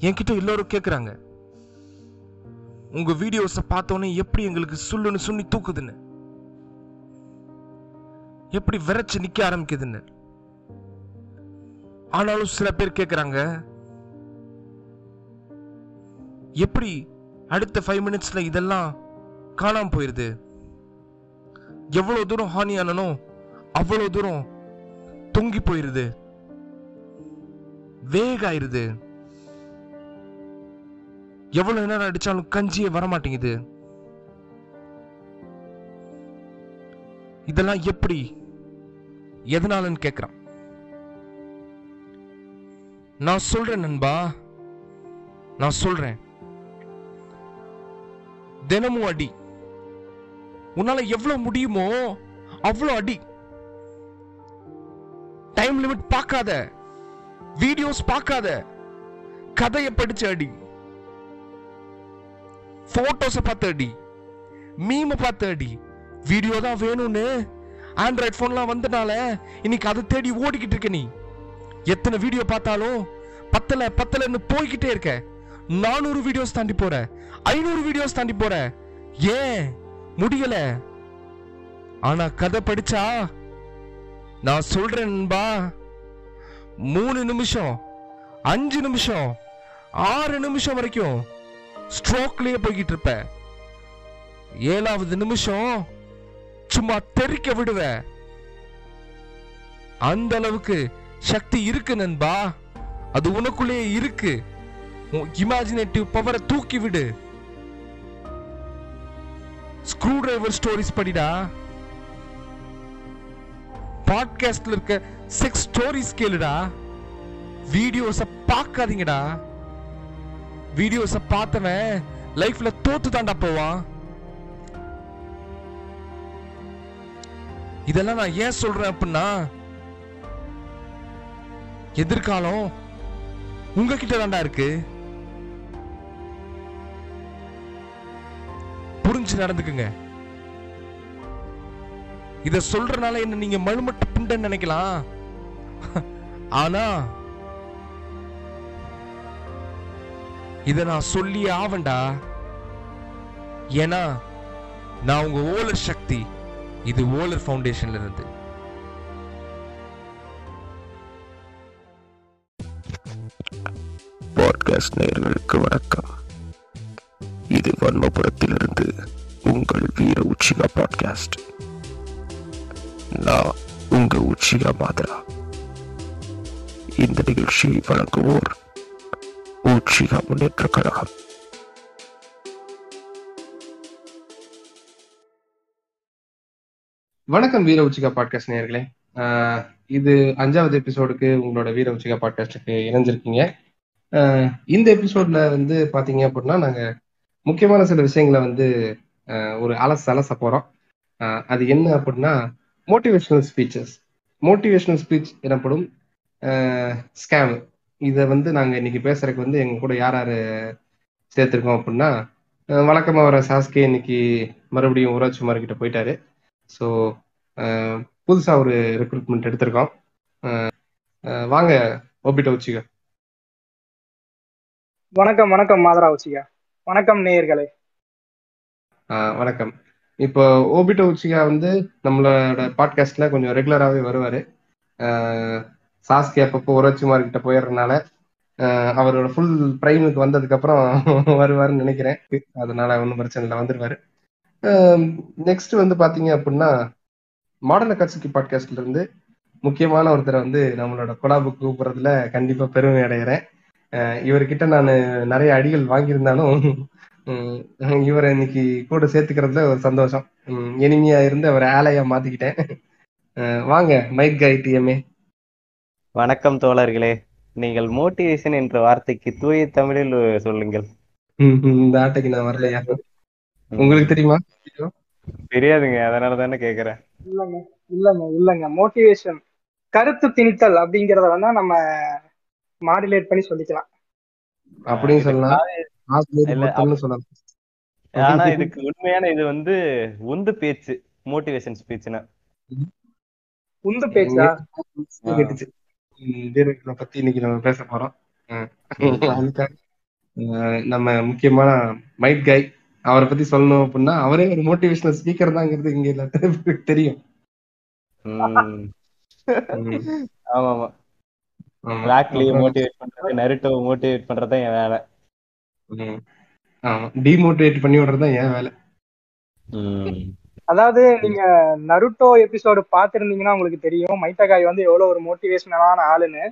என்கிட்ட எல்லோரும் கேட்குறாங்க உங்கள் வீடியோஸை பார்த்தோன்னே எப்படி எங்களுக்கு சொல்லுன்னு சுண்ணி தூக்குதுன்னு. எப்படி விரைச்சு நிற்க ஆரம்பிக்குதுன்னு. ஆனாலும் சில பேர் கேட்குறாங்க எப்படி அடுத்த ஃபைவ் மினிட்ஸில் இதெல்லாம் காணாமல் போயிடுது எவ்வளோ தூரம் ஹானி ஆனனோ அவ்வளோ தூரம் தொங்கி போயிருது. வேக ஆயிருது எவ்வளவு நேரம் அடிச்சாலும் கஞ்சியே வரமாட்டேங்குது. இதெல்லாம் எப்படி? எதனாலன்னு கேக்குறான். நான் சொல்றேன் நண்பா. நான் சொல்றேன். தினமும் அடி. உன்னால எவ்வளவு முடியுமோ அவ்வளவு அடி. டைம் லிமிட் பார்க்காத. வீடியோஸ் பார்க்காத. கதையை படிச்சு அடி. ஃபோட்டோஸை பார்த்து அடி மீமை பார்த்து அடி வீடியோ தான் வேணும்னு. ஆண்ட்ராய்ட் ஃபோன்லாம் வந்தனால இன்னைக்கு அதை தேடி ஓடிக்கிட்டு இருக்க நீ. எத்தனை வீடியோ பார்த்தாலும் பத்தல பத்தலன்னு போய்கிட்டே இருக்க. நானூறு வீடியோஸ் தாண்டி போற. ஐநூறு வீடியோஸ் தாண்டி போற. ஏன்? முடியல. ஆனா கதை படிச்சா நான் சொல்றேன் நண்பா. மூணு நிமிஷம் அஞ்சு நிமிஷம் ஆறு நிமிஷம் வரைக்கும் ஸ்ட்ரோக்லயே போய்கிட்டு இருப்ப ஏழாவது நிமிஷம் சும்மா தெறிக்க விடுவ. அந்த அளவுக்கு சக்தி இருக்கு நண்பா. அது உனக்குள்ளேயே இருக்கு. இமேஜினேட்டிவ் பவரை தூக்கி விடு. ஸ்க்ரூ டிரைவர் ஸ்டோரிஸ் படிடா. பாட்காஸ்ட்ல இருக்க செக்ஸ் ஸ்டோரிஸ் கேளுடா. வீடியோஸை பார்க்காதீங்கடா. வீடியோஸ பார்த்தவன் லைஃப்ல தோத்து தாண்டா போவான். இதெல்லாம் நான் ஏன் சொல்றேன் அப்படின்னா எதிர்காலம் உங்ககிட்ட தாண்டா இருக்கு. புரிஞ்சு நடந்துக்குங்க. இத சொல்றனால என்ன நீங்க மழுமட்டு புண்டன்னு நினைக்கலாம். ஆனா இதை நான் சொல்லி ஆவண்டா? ஏன்னா நான் உங்க ஓலர் சக்தி. இது ஓலர் ஃபவுண்டேஷன்ல இருந்து. பாட்காஸ்ட் நேயர்களுக்கு வணக்கம். இது வன்மபுரத்திலிருந்து உங்கள் வீர உச்சிகா பாட்காஸ்ட். நான் உங்க உச்சிகா மாதிரா. இந்த நிகழ்ச்சியை வழங்குவோர் உச்சிகா முன்னேற்ற கழகம் வணக்கம் வீர உச்சிகா பாட்காஸ்ட் நேயர்களே. இது அஞ்சாவது எபிசோடுக்கு உங்களோட வீர உச்சிகா பாட்காஸ்டுக்கு இணைஞ்சிருக்கீங்க. இந்த எபிசோட்ல வந்து பாத்தீங்க அப்படின்னா நாங்க முக்கியமான சில விஷயங்களை வந்து ஒரு அலச அலச போறோம். அது என்ன அப்படின்னா மோட்டிவேஷனல் ஸ்பீச்சஸ் மோட்டிவேஷனல் ஸ்பீச் எனப்படும் ஸ்கேம் இதை வந்து நாங்க இன்னைக்கு பேசுறதுக்கு வந்து எங்க கூட யார் யாரு சேர்த்திருக்கோம் அப்படின்னா ஆஹ் வழக்கமா வர சாஸ்கே இன்னைக்கு மறுபடியும் ஊராட்சி மார்க்கிட்ட போயிட்டாரு. ஸோ புதுசா ஒரு ரெக்ரூட்மெண்ட் எடுத்திருக்கோம். வாங்க ஓபிட்ட உச்சிக. வணக்கம் வணக்கம் மாதரா உச்சிகா. வணக்கம் நேயர்களே. வணக்கம். இப்போ ஓபிட்ட உச்சிகா வந்து நம்மளோட பாட்காஸ்ட்ல கொஞ்சம் ரெகுலராகவே வருவாரு. சாஸ்கி அப்பப்போ உரோச்சிமார் கிட்ட போயிடுறதுனால அவரோட ஃபுல் பிரைமுக்கு வந்ததுக்கு அப்புறம் வருவாருன்னு நினைக்கிறேன். அதனால ஒன்றும் பிரச்சனை இல்லை வந்துருவாரு. நெக்ஸ்ட் வந்து பாத்தீங்க அப்படின்னா மாடர்ன் கட்சிக்கு பாட்காஸ்ட்ல இருந்து முக்கியமான ஒருத்தரை வந்து நம்மளோட கொலாபுக்கு கூப்பிடுறதுல கண்டிப்பா பெருமை அடைகிறேன் இவர்கிட்ட நான் நிறைய அடிகள் வாங்கியிருந்தாலும் இவரை இன்னைக்கு கூட சேர்த்துக்கிறதுல ஒரு சந்தோஷம். இனிமையா இருந்து அவரை ஆலையா மாத்திக்கிட்டேன். வாங்க மைக் ஐடிஎம்ஏ வணக்கம் தோழர்களே. நீங்கள் மோட்டிவேஷன் என்ற வார்த்தைக்கு தூய தமிழில் சொல்லுங்கள். இந்த ஆட்டைக்கு நான் வரலையா? உங்களுக்கு தெரியுமா? தெரியாதுங்க அதனால தானே கேக்குறேன். இல்லைங்க இல்லைங்க இல்லைங்க. மோட்டிவேஷன் கருத்து திணித்தல் அப்படிங்கிறத வேணா நம்ம மாடுலேட் பண்ணி சொல்லிக்கலாம். அப்படின்னு சொல்லலாம். ஆனா இதுக்கு உண்மையான இது வந்து உந்து பேச்சு மோட்டிவேஷன் ஸ்பீச்னா உந்து பேச்சா? வீரர்களை பத்தி இன்னைக்கு நம்ம பேச போறோம். அதுக்காக நம்ம முக்கியமான மைட் கை அவரை பத்தி சொல்லணும் அப்படின்னா அவரே ஒரு மோட்டிவேஷனல் ஸ்பீக்கர் தாங்கிறது இங்க எல்லா தெரியும். ஆமா. ஆமா. பிளாக்லி மோட்டிவேட் பண்றது நருட்டோ மோட்டிவேட் பண்றது என் வேலை. ஆமா. டிமோட்டிவேட் பண்ணி விடுறதுதான் என் வேலை. அதாவது நீங்க நருட்டோ எபிசோடு பார்த்திருந்தீங்கன்னா உங்களுக்கு தெரியும். மைட்டகாய் வந்து எவ்வளவு ஒரு மோட்டிவேஷனலான ஆளுன்னு.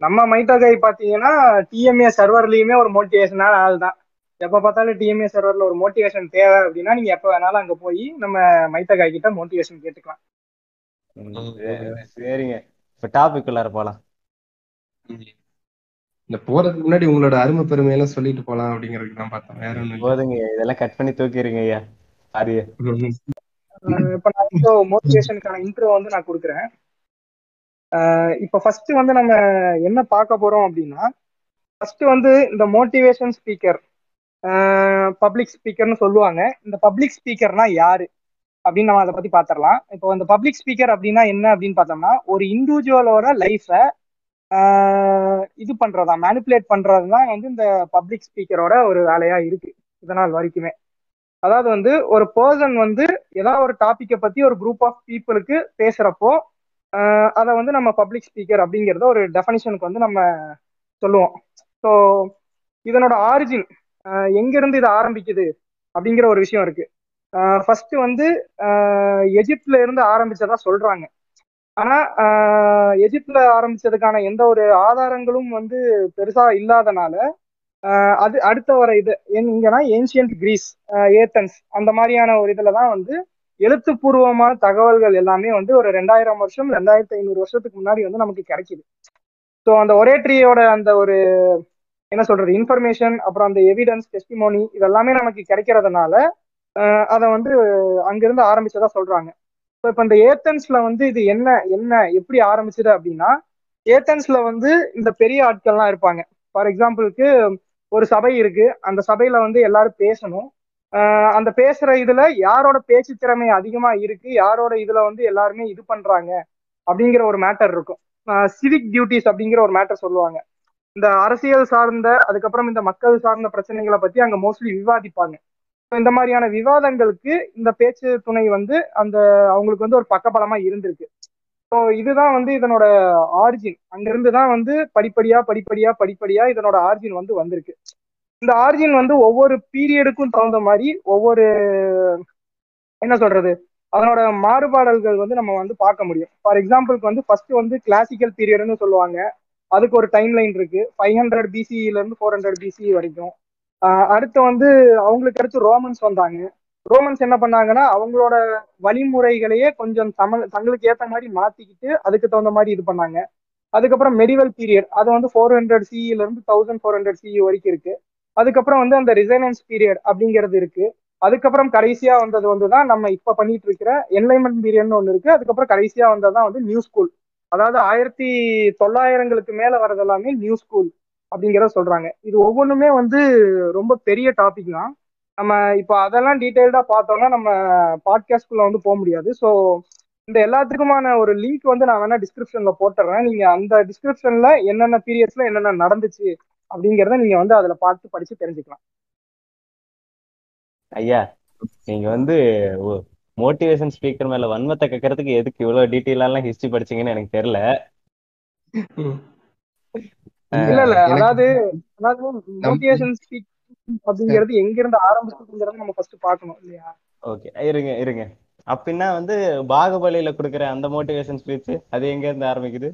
நம்ம மைட்டகாய் பாத்தீங்கன்னா டிஎம்ஏ சர்வர்லயுமே ஒரு மோட்டிவேஷனான ஆள் தான். எப்ப பார்த்தாலும் டிஎம்ஏ சர்வர்ல ஒரு மோட்டிவேஷன் தேவை அப்படின்னா நீங்க எப்ப வேணாலும் அங்க போய் நம்ம மைட்டகாய் கிட்ட மோட்டிவேஷன் கேட்டுக்கலாம். ம். சரி, சரிங்க. இப்ப டாபிக் உள்ளார போலாம். இந்த போறதுக்கு முன்னாடி உங்களோட அருமை பெருமையெல்லாம் சொல்லிட்டு போலாம் அப்படிங்கறதுக்கு தான் பார்த்தேன். வேற இல்ல. போதுங்க. இதெல்லாம் கட் பண்ணி தூக்கிடுங்க ஐயா. சாரி ம். அஹ் இப்ப நான் இப்போ மோட்டிவேஷனுக்கான இன்ட்ரோ வந்து நான் கொடுக்குறேன். இப்போ இப்ப ஃபர்ஸ்ட் வந்து நம்ம என்ன பார்க்க போறோம் அப்படின்னா ஃபர்ஸ்ட் வந்து இந்த மோட்டிவேஷன் ஸ்பீக்கர் பப்ளிக் ஸ்பீக்கர்னு சொல்லுவாங்க. இந்த பப்ளிக் ஸ்பீக்கர்னா யாரு? அப்படின்னு நம்ம அதை பத்தி பாத்திரலாம் இப்போ இந்த பப்ளிக் ஸ்பீக்கர் அப்படின்னா என்ன அப்படின்னு பார்த்தோம்னா ஒரு இண்டிவிஜுவலோட லைஃபை இது பண்றதா மேனிப்புலேட் பண்றதுதான் வந்து இந்த பப்ளிக் ஸ்பீக்கரோட ஒரு வேலையா இருக்கு. இதனால் வரைக்குமே. அதாவது வந்து ஒரு பர்சன் வந்து ஏதாவது ஒரு டாப்பிக்கை பத்தி ஒரு குரூப் ஆஃப் பீப்புளுக்கு பேசுறப்போ அதை வந்து நம்ம பப்ளிக் ஸ்பீக்கர் அப்படிங்கிறத ஒரு டெஃபனிஷனுக்கு வந்து நம்ம சொல்லுவோம். ஸோ இதனோட ஆரிஜின் எங்கிருந்து இது ஆரம்பிக்குது அப்படிங்கிற ஒரு விஷயம் இருக்கு. ஃபர்ஸ்ட் வந்து எஜிப்ட்ல இருந்து ஆரம்பிச்சதா சொல்றாங்க. ஆனா எஜிப்ட்ல ஆரம்பிச்சதுக்கான எந்த ஒரு ஆதாரங்களும் வந்து பெருசா இல்லாதனால ஆஹ் அது அடுத்த வர இது இங்கன்னா ஏன்சியன்ட் கிரீஸ் ஏத்தன்ஸ் அந்த மாதிரியான ஒரு இதுல தான் வந்து எழுத்துப்பூர்வமான தகவல்கள் எல்லாமே வந்து ஒரு ரெண்டாயிரம் வருஷம் ரெண்டாயிரத்தி ஐநூறு வருஷத்துக்கு முன்னாடி வந்து நமக்கு கிடைக்குது. ஸோ அந்த ஒரேட்ரியோட அந்த ஒரு என்ன சொல்றது இன்ஃபர்மேஷன் அப்புறம் அந்த எவிடன்ஸ் டெஸ்டிமோனி இதெல்லாமே நமக்கு கிடைக்கிறதுனால அதை வந்து அங்கிருந்து ஆரம்பிச்சதா சொல்றாங்க. ஸோ இப்போ இந்த ஏத்தன்ஸ்ல வந்து இது என்ன என்ன எப்படி ஆரம்பிச்சது அப்படின்னா ஏத்தன்ஸ்ல வந்து இந்த பெரிய ஆட்கள்லாம் இருப்பாங்க. ஃபார் எக்ஸாம்பிளுக்கு ஒரு சபை இருக்கு. அந்த சபையில வந்து எல்லாரும் பேசணும். அந்த பேசுற இதுல யாரோட பேச்சு திறமை அதிகமா இருக்கு? யாரோட இதுல வந்து எல்லாருமே இது பண்றாங்க? அப்படிங்கிற ஒரு மேட்டர் இருக்கும். சிவிக் டியூட்டிஸ் அப்படிங்கிற ஒரு மேட்டர் சொல்லுவாங்க. இந்த அரசியல் சார்ந்த அதுக்கப்புறம் இந்த மக்கள் சார்ந்த பிரச்சனைகளை பத்தி அங்க மோஸ்ட்லி விவாதிப்பாங்க. இந்த மாதிரியான விவாதங்களுக்கு இந்த பேச்சு துணை வந்து அந்த அவங்களுக்கு வந்து ஒரு பக்கபலமா இருந்திருக்கு. ஸோ இதுதான் வந்து இதனோட ஆரிஜின் அங்கிருந்து தான் வந்து படிப்படியா படிப்படியா படிப்படியா இதனோட ஆரிஜின் வந்து வந்திருக்கு. இந்த ஆரிஜின் வந்து ஒவ்வொரு பீரியடுக்கும் தகுந்த மாதிரி ஒவ்வொரு என்ன சொல்றது? அதனோட மாறுபாடல்கள் வந்து நம்ம வந்து பார்க்க முடியும். ஃபார் எக்ஸாம்பிளுக்கு வந்து ஃபர்ஸ்ட் வந்து கிளாசிக்கல் பீரியட்னு சொல்லுவாங்க. அதுக்கு ஒரு டைம் லைன் இருக்கு ஃபைவ் ஹண்ட்ரட் பிசியில இருந்து ஃபோர் ஹண்ட்ரட் பிசி வரைக்கும். அடுத்து வந்து அவங்களுக்கு அடுத்து ரோமன்ஸ் வந்தாங்க. ரோமன்ஸ் என்ன பண்ணாங்கன்னா அவங்களோட வழிமுறைகளையே கொஞ்சம் சம தங்களுக்கு ஏற்ற மாதிரி மாத்திக்கிட்டு அதுக்கு தகுந்த மாதிரி இது பண்ணாங்க. அதுக்கப்புறம் மெடிவல் பீரியட் அது வந்து ஃபோர் ஹண்ட்ரட் சிஇல இருந்து தௌசண்ட் ஃபோர் ஹண்ட்ரட் சிஇ வரைக்கும் இருக்கு. அதுக்கப்புறம் வந்து அந்த ரிசைனன்ஸ் பீரியட் அப்படிங்கிறது இருக்கு. அதுக்கப்புறம் கடைசியா வந்தது வந்து தான் நம்ம இப்ப பண்ணிட்டு இருக்கிற என்லைன்மெண்ட் பீரியட்னு ஒன்று இருக்கு. அதுக்கப்புறம் கடைசியா வந்ததுதான் வந்து நியூ ஸ்கூல் அதாவது ஆயிரத்தி தொள்ளாயிரங்களுக்கு மேல வரது எல்லாமே நியூ ஸ்கூல் அப்படிங்கிறத சொல்றாங்க. இது ஒவ்வொன்றுமே வந்து ரொம்ப பெரிய டாபிக் தான். நம்ம இப்போ அதெல்லாம் டீட்டெயில்டா பார்த்தோம்னா நம்ம பாட்காஸ்ட்குள்ள வந்து போக முடியாது. ஸோ இந்த எல்லாத்துக்குமான ஒரு லிங்க் வந்து நான் வேணா டிஸ்கிரிப்ஷன்ல போட்டுறேன். நீங்க அந்த டிஸ்கிரிப்ஷன்ல என்னென்ன பீரியட்ஸ்ல என்னென்ன நடந்துச்சு அப்படிங்கிறத நீங்க வந்து அதுல பார்த்து படிச்சு தெரிஞ்சுக்கலாம். ஐயா நீங்க வந்து மோட்டிவேஷன் ஸ்பீக்கர் மேல வன்மத்தை கேட்கறதுக்கு எதுக்கு இவ்வளவு டீட்டெயிலாம் ஹிஸ்டரி படிச்சீங்கன்னு எனக்கு தெரியல. இல்ல இல்ல. அதாவது அதாவது மோட்டிவேஷன் ஸ்பீக் அப்படிங்கிறது எங்க இருந்து ஆரம்பிச்சதுங்கிறத நம்ம ஃபர்ஸ்ட் பார்க்கணும் இல்லையா? ஓகே இருங்க இருங்க. அப்படின்னா வந்து பாகுபலியில கொடுக்குற அந்த மோட்டிவேஷன் ஸ்பீச் அது எங்க இருந்து ஆரம்பிக்குது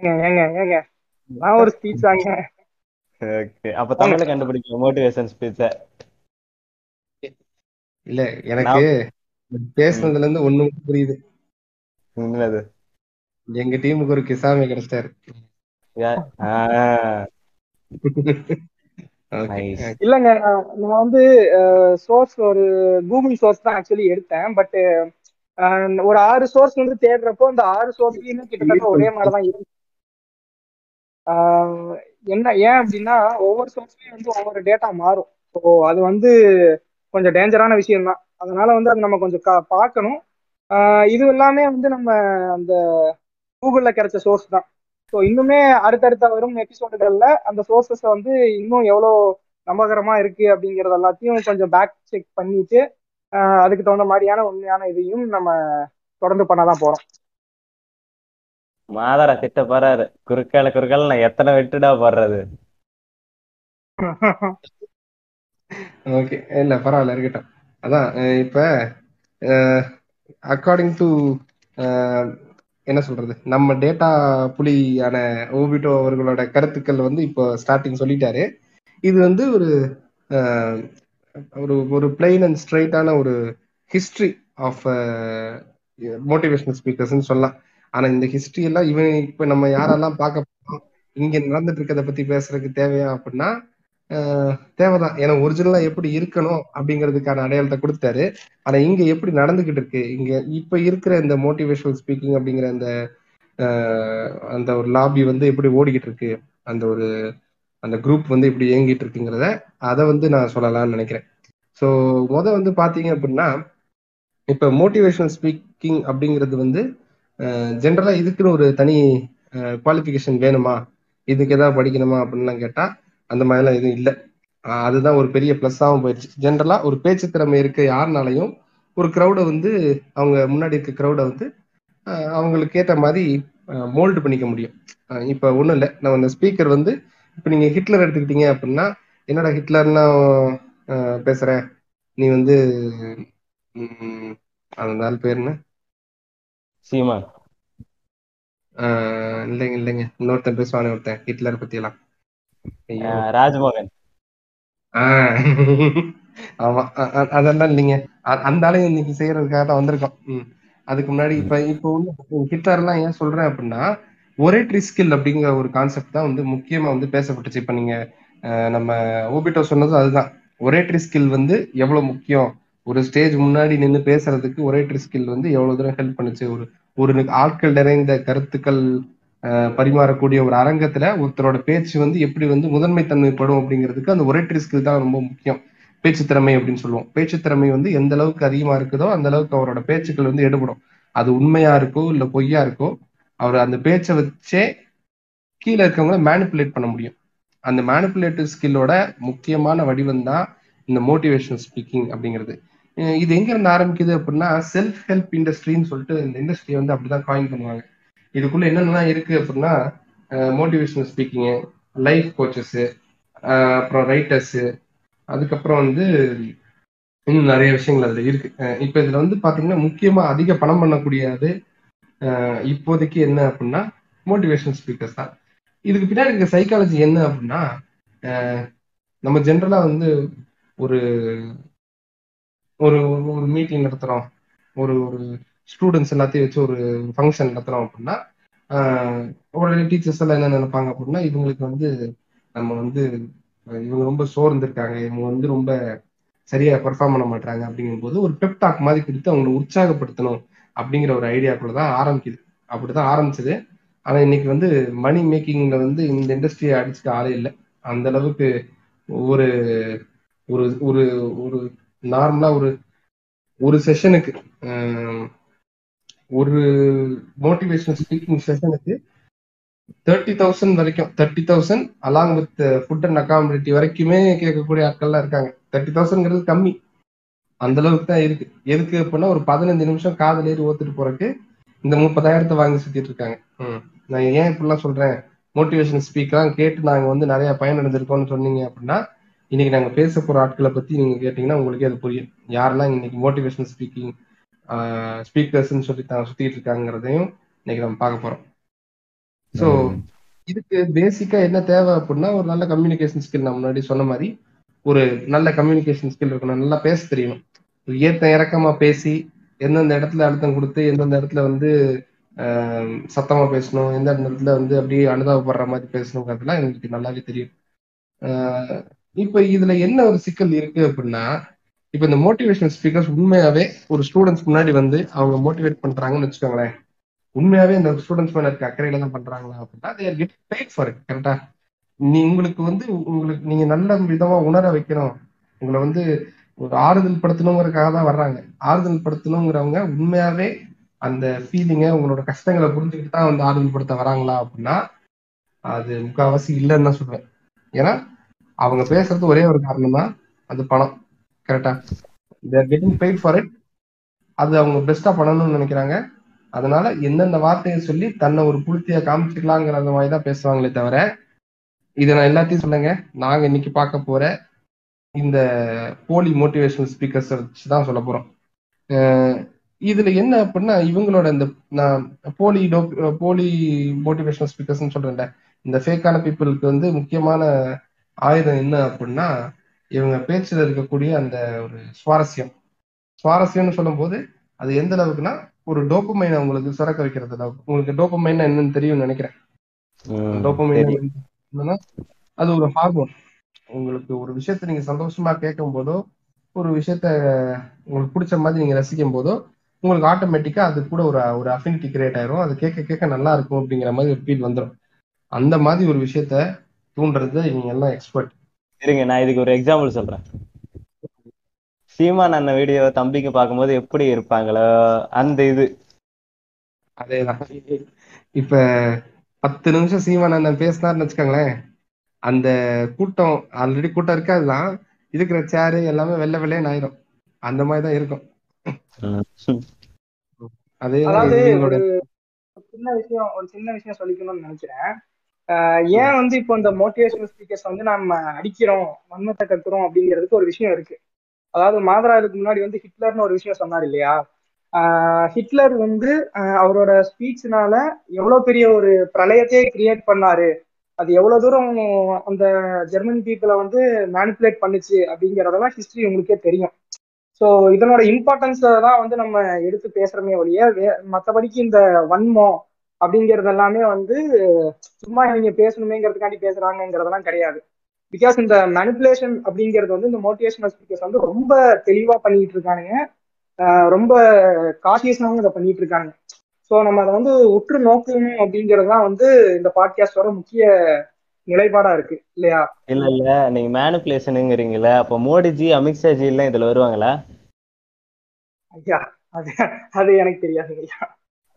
ஏங்க ஏங்க ஏங்க. நான் ஒரு ஸ்பீச் தாங்க ஓகே அப்ப தமிழ்ல கண்டுபிடிக்கல மோட்டிவேஷன் ஸ்பீச்ச இல்ல எனக்கு பேசுனதுல இருந்து ஒண்ணு புரியுது. என்னது? எங்க டீமுக்கு ஒரு கிசாமி கிடைச்சிட்டாரு இல்லங்க நான் நான் வந்து சோர்ஸ் ஒரு கூகுள் சோர்ஸ் தான் ஆக்சுவலி எடுத்தேன் பட் ஒரு ஆறு சோர்ஸ் வந்து தேடுறப்போ அந்த ஆறு சோர்ஸ்லயுமே கிட்டத்தட்ட ஒரே மாதிரி தான் இருக்கு. ஆஹ் என்ன ஏன் அப்படின்னா ஒவ்வொரு சோர்ஸ்லயும் வந்து ஒவ்வொரு டேட்டா மாறும். ஸோ அது வந்து கொஞ்சம் டேஞ்சரான விஷயம் தான் அதனால வந்து அது நம்ம கொஞ்சம் பார்க்கணும். ஆஹ் இது எல்லாமே வந்து நம்ம அந்த கூகுள்ல கிடைச்ச சோர்ஸ் தான். ஸோ இன்னுமே அடுத்தடுத்த வரும் எபிசோடுகள்ல அந்த சோர்சஸ் வந்து இன்னும் எவ்வளோ நம்பகரமா இருக்கு அப்படிங்கறது எல்லாத்தையும் கொஞ்சம் பேக் செக் பண்ணிட்டு அதுக்கு தகுந்த மாதிரியான உண்மையான இதையும் நம்ம தொடர்ந்து பண்ணதான் போறோம். மாதாரா திட்ட போறாரு. குறுக்கால குறுக்கால நான் எத்தனை வெட்டுடா போடுறது? ஓகே இல்ல பரவாயில்ல இருக்கட்டும். அதான் இப்ப அக்கார்டிங் டு என்ன சொல்றது? நம்ம டேட்டா புலியான ஓபிட்டோ அவர்களோட கருத்துக்கள் வந்து இப்போ ஸ்டார்டிங் சொல்லிட்டாரு. இது வந்து ஒரு ஒரு ஒரு பிளெயின் அண்ட் ஸ்ட்ரைட்டான ஒரு ஹிஸ்ட்ரி ஆஃப் மோட்டிவேஷனல் ஸ்பீக்கர்ஸ்ன்னு சொல்லலாம். ஆனா இந்த ஹிஸ்டரி எல்லாம் இவன் இப்ப நம்ம யாரெல்லாம் பார்க்க போறோம்? இங்க நடந்துட்டு இருக்கிறத பத்தி பேசுறதுக்கு தேவையா அப்படின்னா தேவைதான். ஏன்னா ஒரிஜினலா எப்படி இருக்கணும் அப்படிங்கிறதுக்கான அடையாளத்தை கொடுத்தாரு ஆனா இங்க எப்படி நடந்துகிட்டு இருக்கு? இங்க இப்ப இருக்கிற இந்த மோட்டிவேஷனல் ஸ்பீக்கிங் அப்படிங்கிற அந்த அந்த ஒரு லாபி வந்து எப்படி ஓடிக்கிட்டு இருக்கு? அந்த ஒரு அந்த குரூப் வந்து இப்படி இயங்கிட்டு இருக்குங்கிறத அதை வந்து நான் சொல்லலாம்னு நினைக்கிறேன். ஸோ முத வந்து பாத்தீங்க அப்படின்னா இப்ப மோட்டிவேஷனல் ஸ்பீக்கிங் அப்படிங்கிறது வந்து ஜென்ரலா இதுக்குன்னு ஒரு தனி குவாலிஃபிகேஷன் வேணுமா? இதுக்கு ஏதாவது படிக்கணுமா அப்படின்லாம் கேட்டா அந்த மாதிரிலாம் எதுவும் இல்லை. அதுதான் ஒரு பெரிய ப்ளஸ்ஸாகவும் போயிடுச்சு. ஜென்ரலா ஒரு பேச்சு திறமை இருக்க யாருனாலையும் ஒரு க்ரௌடை வந்து அவங்க முன்னாடி இருக்க க்ரௌடை வந்து அவங்களுக்கு ஏற்ற மாதிரி மோல்டு பண்ணிக்க முடியும். இப்ப ஒண்ணும் இல்லை. நம்ம இந்த ஸ்பீக்கர் வந்து இப்ப நீங்க ஹிட்லர் எடுத்துக்கிட்டீங்க அப்படின்னா என்னடா ஹிட்லர்னா பேசுற? நீ வந்து அந்த ஆள் பேர் என்ன? சீமான். இல்லைங்க இல்லைங்க. இன்னொருத்தன் பேசுவானே ஒருத்தன். ஹிட்லர் அஹ் ராஜ்மோகன். ஆமா அதெல்லாம் இல்லைங்க அந்த ஆளையும் இன்னைக்கு செய்யறதுக்காக தான் வந்திருக்கோம். அதுக்கு முன்னாடி இப்ப இப்போ வந்து ஹிட்லர் எல்லாம் ஏன் சொல்றேன் அப்படின்னா ஒரேட்ரி ஸ்கில் அப்படிங்கிற ஒரு கான்செப்ட் தான் வந்து முக்கியமா வந்து பேசப்பட்டுச்சு. இப்ப நீங்க நம்ம ஓபிட்டோ சொன்னது அதுதான். ஒரேட்ரி ஸ்கில் வந்து எவ்வளவு முக்கியம்? ஒரு ஸ்டேஜ் முன்னாடி நின்று பேசுறதுக்கு ஒரேட்ரி ஸ்கில் வந்து எவ்வளவு தூரம் ஹெல்ப் பண்ணுச்சு? ஒரு ஒரு ஆட்கள் நிறைந்த கருத்துக்கள் பரிமாறக்கூடிய ஒரு அரங்கத்துல ஒருத்தரோட பேச்சு வந்து எப்படி வந்து முதன்மை தன்மைப்படும் அப்படிங்கிறதுக்கு அந்த ஒரேட்ரி ஸ்கில் தான் ரொம்ப முக்கியம். பேச்சு திறமை அப்படின்னு சொல்லுவோம். பேச்சு திறமை வந்து எந்த அளவுக்கு அதிகமா இருக்குதோ அந்த அளவுக்கு அவரோட பேச்சுக்கள் வந்து எடுபடும். அது உண்மையா இருக்கோ இல்ல பொய்யா இருக்கோ அவர் அந்த பேச்சை வச்சே கீழே இருக்கவங்கள மேனிப்புலேட் பண்ண முடியும். அந்த மேனிப்புலேட்டிவ் ஸ்கில்லோட முக்கியமான வடிவம் தான் இந்த மோட்டிவேஷனல் ஸ்பீக்கிங் அப்படிங்கிறது. இது எங்க இருந்து ஆரம்பிக்குது அப்படின்னா செல்ஃப் ஹெல்ப் இண்டஸ்ட்ரின்னு சொல்லிட்டு இந்த இண்டஸ்ட்ரியை வந்து அப்படிதான் காயின் பண்ணுவாங்க. இதுக்குள்ள என்னென்னலாம் இருக்கு அப்படின்னா மோட்டிவேஷனல் ஸ்பீக்கிங்கு லைஃப் கோச்சஸ்ஸு அப்புறம் ரைட்டர்ஸு அதுக்கப்புறம் வந்து இன்னும் நிறைய விஷயங்கள் அதில் இருக்கு. இப்போ இதில் வந்து பார்த்தீங்கன்னா முக்கியமாக அதிக பணம் பண்ணக்கூடியது இப்போதைக்கு என்ன அப்படின்னா மோட்டிவேஷனல் ஸ்பீக்கர்ஸ் தான். இதுக்கு பின்னாடி இருக்க சைக்காலஜி என்ன அப்படின்னா நம்ம ஜென்ரலாக வந்து ஒரு ஒரு ஒரு மீட்டிங் நடத்துகிறோம் ஒரு ஒரு ஸ்டூடெண்ட்ஸ் எல்லாத்தையும் வச்சு ஒரு ஃபங்க்ஷன் நடத்துறோம் அப்படின்னா உடனே டீச்சர்ஸ் எல்லாம் என்ன நினைப்பாங்க அப்படின்னா இவங்களுக்கு வந்து நம்ம வந்து இவங்க ரொம்ப சோர்ந்திருக்காங்க இவங்க வந்து ரொம்ப சரியா பெர்ஃபார்ம் பண்ண மாட்டாங்க அப்படிங்கும்போது ஒரு பெப்டாக் மாதிரி கொடுத்து அவங்களை உற்சாகப்படுத்தணும் அப்படிங்கிற ஒரு ஐடியாக்குள்ள தான் ஆரம்பிக்குது. அப்படிதான் ஆரம்பிச்சது. ஆனா இன்னைக்கு வந்து மணி மேக்கிங்ல வந்து இந்த இண்டஸ்ட்ரியை அடிச்சுட்டு ஆளே இல்லை. அந்த அளவுக்கு ஒரு ஒரு ஒரு ஒரு நார்மலா ஒரு ஒரு செஷனுக்கு ஒரு மோட்டிவேஷனல் ஸ்பீக்கிங் செஷனுக்கு தேர்ட்டி தௌசண்ட் வரைக்கும் thirty thousand along with food and accommodation வரைக்குமே கேட்கக்கூடிய ஆட்கள்லாம் இருக்காங்க. தேர்ட்டி தௌசண்ட்ங்கிறது கம்மி. அந்த அளவுக்கு தான் இருக்கு. எதுக்கு அப்படின்னா ஒரு பதினஞ்சு நிமிஷம் காதல் ஏறி ஓத்துட்டு போறதுக்கு இந்த முப்பதாயிரத்தை வாங்கி சுத்திட்டு இருக்காங்க. ம். நான் ஏன் இப்படிலாம் சொல்றேன்? மோட்டிவேஷன் ஸ்பீக்கர்லாம் கேட்டு நாங்க வந்து நிறைய பயனடைஞ்சிருக்கோம்னு சொன்னீங்க அப்படின்னா இன்னைக்கு நாங்க பேச போற ஆட்களை பத்தி நீங்க கேட்டீங்கன்னா உங்களுக்கே அது புரியும். யாரெல்லாம் இன்னைக்கு மோட்டிவேஷன் ஸ்பீக்கிங் ஸ்பீக்கர்ஸ்ன்னு சொல்லி தான் சுத்திட்டு இருக்காங்கிறதையும் இன்னைக்கு நம்ம பார்க்க போறோம். ஸோ இதுக்கு பேசிக்கா என்ன தேவை அப்படின்னா ஒரு நல்ல கம்யூனிகேஷன் ஸ்கில் நான் முன்னாடி சொன்ன மாதிரி ஒரு நல்ல கம்யூனிகேஷன் ஸ்கில் இருக்கணும். நல்லா பேச தெரியணும். ஏத்த இறக்கமா பேசி எந்தெந்த இடத்துல அழுத்தம் கொடுத்து எந்தெந்த இடத்துல வந்து ஆஹ், சத்தமா பேசணும் எந்தெந்த இடத்துல வந்து அப்படியே அனுதாபப்படுற மாதிரி பேசணுங்கிறதுலாம் எங்களுக்கு நல்லாவே தெரியும். ஆஹ், இப்ப இதுல என்ன ஒரு சிக்கல் இருக்கு அப்படின்னா இப்ப இந்த மோட்டிவேஷனல் ஸ்பீக்கர்ஸ் உண்மையாவே ஒரு ஸ்டூடெண்ட்ஸ் முன்னாடி வந்து அவங்க மோட்டிவேட் பண்றாங்கன்னு வச்சுக்கோங்களேன். உண்மையாவே இந்த ஸ்டூடெண்ட்ஸ் மேல இருக்க அக்கறையில தான் பண்றாங்களா அப்படின்னா they're get paid for it கரெக்டா நீ உங்களுக்கு வந்து உங்களுக்கு நீங்க நல்ல விதமா உணர வைக்கணும். உங்களை வந்து ஒரு ஆறுதல் படுத்தணுங்கிறதுக்காக தான் வர்றாங்க. ஆறுதல் படுத்தணுங்கிறவங்க உண்மையாவே அந்த ஃபீலிங்கை உங்களோட கஷ்டங்களை புரிஞ்சுக்கிட்டு தான் வந்து ஆறுதல் படுத்த வராங்களா அப்படின்னா அது முக்கால்வாசி இல்லைன்னு தான் சொல்லுவேன் ஏன்னா அவங்க பேசுறது ஒரே ஒரு காரணம் தான் அது பணம். கரெக்டா they're getting paid for it அது அவங்க பெஸ்டா பண்ணணும்னு நினைக்கிறாங்க. அதனால எந்தெந்த வார்த்தையை சொல்லி தன்னை ஒரு புளுத்தியா காமிச்சிக்கலாங்கிற அந்த மாதிரி தான் பேசுவாங்களே தவிர இதை நான் எல்லாத்தையும் சொல்லுங்க. நாங்க இன்னைக்கு பார்க்க போற இந்த போலி மோட்டிவேஷனல் ஸ்பீக்கர்ஸ் வச்சு தான் சொல்ல போறோம். இதுல என்ன அப்படின்னா இவங்களோட இந்த நான் போலி டோ போலி மோட்டிவேஷனல் ஸ்பீக்கர்ஸ்னு சொல்றேன்ல. இந்த ஃபேக்கான பீப்புளுக்கு வந்து முக்கியமான ஆயுதம் என்ன அப்படின்னா இவங்க பேச்சுல இருக்கக்கூடிய அந்த ஒரு சுவாரஸ்யம். சுவாரஸ்யம்னு சொல்லும்போது அது எந்த அளவுக்குன்னா ஒரு டோப்பமைனை உங்களுக்கு சுரக்க வைக்கிறது அளவுக்கு. உங்களுக்கு டோப்பமைன் என்னன்னு தெரியும்னு நினைக்கிறேன். டோப்பமைன் அது ஒரு ஹார்மோன் உங்களுக்கு ஒரு விஷயத்த நீங்க சந்தோஷமா கேட்கும் போதோ ஒரு விஷயத்த உங்களுக்கு பிடிச்ச மாதிரி நீங்க ரசிக்கும் போதோ உங்களுக்கு ஆட்டோமேட்டிக்கா அது கூட ஒரு ஒரு அஃபினிட்டி கிரியேட் ஆயிரும். அது கேட்க கேட்க நல்லா இருக்கும் அப்படிங்கிற மாதிரி ஒரு ஃபீல் வந்துடும் அந்த மாதிரி ஒரு விஷயத்த தூண்டுறது இவங்க எல்லாம் எக்ஸ்பர்ட் இருங்க நான் இதுக்கு ஒரு எக்ஸாம்பிள் சொல்றேன். சீமான் அண்ணன் வீடியோ தம்பிக்கு பார்க்கும்போது எப்படி இருப்பாங்களோ அந்த இது. அதேதான். இப்ப பத்து நிமிஷம் சீமான் அண்ணன் பேசினார்னு வச்சுக்கோங்களேன். அந்த கூட்டம் ஆல்ரெடி கூட்டம் இருக்காதுதான். இருக்கிற சேரு எல்லாமே வெள்ளை வெள்ளையன்னு ஆயிரும். அந்த மாதிரி தான் இருக்கும். அதே ஒரு சின்ன விஷயம் ஒரு சின்ன விஷயம் சொல்லிக்கணும்னு நினைக்கிறேன். ஏன் வந்து இப்போ இந்த மோட்டிவேஷனல் ஸ்பீக்கர்ஸ் வந்து நம்ம அடிக்கிறோம் வன்மத்தை கத்துறோம் அப்படிங்கிறதுக்கு ஒரு விஷயம் இருக்கு. அதாவது மாதராவுக்கு முன்னாடி வந்து ஹிட்லர்னு ஒரு விஷயம் சொன்னார் இல்லையா? ஹிட்லர் வந்து அவரோட ஸ்பீச்னால எவ்வளோ பெரிய ஒரு பிரளயத்தையே கிரியேட் பண்ணாரு. அது எவ்வளோ தூரம் அந்த ஜெர்மன் பீப்புளை வந்து மேனிப்புலேட் பண்ணுச்சு அப்படிங்கிறதெல்லாம் ஹிஸ்டரி உங்களுக்கே தெரியும். ஸோ இதனோட இம்பார்ட்டன்ஸை தான் வந்து நம்ம எடுத்து பேசுகிறோமே ஒழிய மற்றபடிக்கு இந்த வன்மம் அப்படிங்கிறது எல்லாமே வந்து சும்மா இவங்க பேசணுமேங்கிறதுக்காண்டி பேசுறாங்கிறதெல்லாம் கிடையாது. பிகாஸ் இந்த மேனிப்புலேஷன் அப்படிங்கிறது வந்து இந்த மோட்டிவேஷனல் ஸ்பீக்கர்ஸ் வந்து ரொம்ப தெளிவா பண்ணிட்டு இருக்கானுங்க. ரொம்ப காஷியஸாகவும் இதை பண்ணிட்டு இருக்காங்க ஸோ நம்ம அதை வந்து உற்று நோக்கணும் அப்படிங்கிறது தான் வந்து இந்த பாட்காஸ்டோட முக்கிய நிலைப்பாடா இருக்கு இல்லையா? இல்ல இல்ல. நீங்க மேனிப்புலேஷனுங்கிறீங்கல்ல அப்ப மோடிஜி அமித்ஷா ஜி எல்லாம் இதுல வருவாங்களா? ஐயா அது அது எனக்கு தெரியாது ஐயா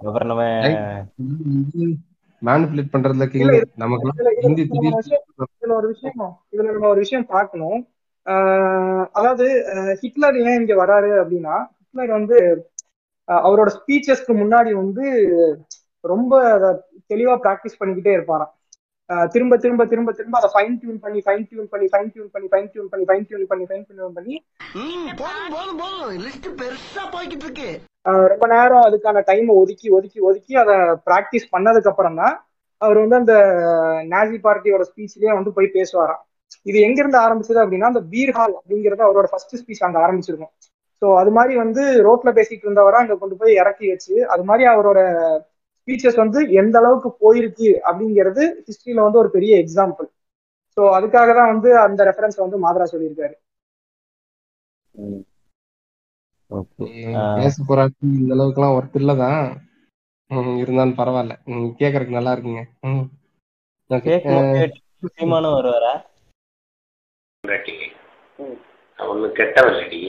அப்புறம் நம்ம மேனிபுலேட் பண்றதுல நமக்கு ஹிந்தி இதுல ஒரு விஷயம் இதுல நம்ம ஒரு விஷயம் பார்க்கணும். ஆஹ் அதாவது ஹிட்லர் ஏன் இங்க வராரு அப்படின்னா ஹிட்லர் வந்து அவரோட ஸ்பீச்சஸ்க்கு முன்னாடி வந்து ரொம்ப தெளிவா பிராக்டிஸ் பண்ணிக்கிட்டே இருப்பாராம். திரும்ப திரும்ப திரும்ப திரும்ப அதை ஃபைன் டியூன் பண்ணி ஃபைன் டியூன் பண்ணி ஃபைன் டியூன் பண்ணி ஃபைன் டியூன் பண்ணி ஃபைன் டியூன் பண்ணி ஃபைன் டியூன் பண்ணி. ரொம்ப நேரம் அதுக்கான டைமை ஒதுக்கி ஒதுக்கி ஒதுக்கி அதை ப்ராக்டிஸ் பண்ணதுக்கு அப்புறம் தான் அவர் வந்து அந்த நாசி பார்ட்டியோட ஸ்பீச்லயே வந்து போய் பேசுவாராம். இது எங்க இருந்து ஆரம்பிச்சது அப்படின்னா அந்த பீர் ஹால் அப்படிங்கறது அவரோட ஃபர்ஸ்ட் ஸ்பீச் அங்க ஆரம்பிச்சிருக்கும். ஸோ அது மாதிரி வந்து ரோட்ல பேசிட்டு இருந்தவரை அங்க கொண்டு போய் இறக்கி வச்சு அது மாதிரி அவரோட ஸ்பீச்சஸ் வந்து எந்த அளவுக்கு போயிருக்கு அப்படிங்கிறது ஹிஸ்டரியில வந்து ஒரு பெரிய எக்ஸாம்பிள் ஸோ அதுக்காக தான் வந்து அந்த ரெஃபரன்ஸ் வந்து மாதரா சொல்லியிருக்காரு. ஓகே. பேச போறாச்சு இந்த அளவுக்கு எல்லாம் ஒர்த் இல்லதான் இருந்தாலும் பரவாயில்ல. கேக்குறதுக்கு நல்லா இருக்குங்க. சீமானும் வருவாரா? அவனு கெட்டவன் இல்லடி.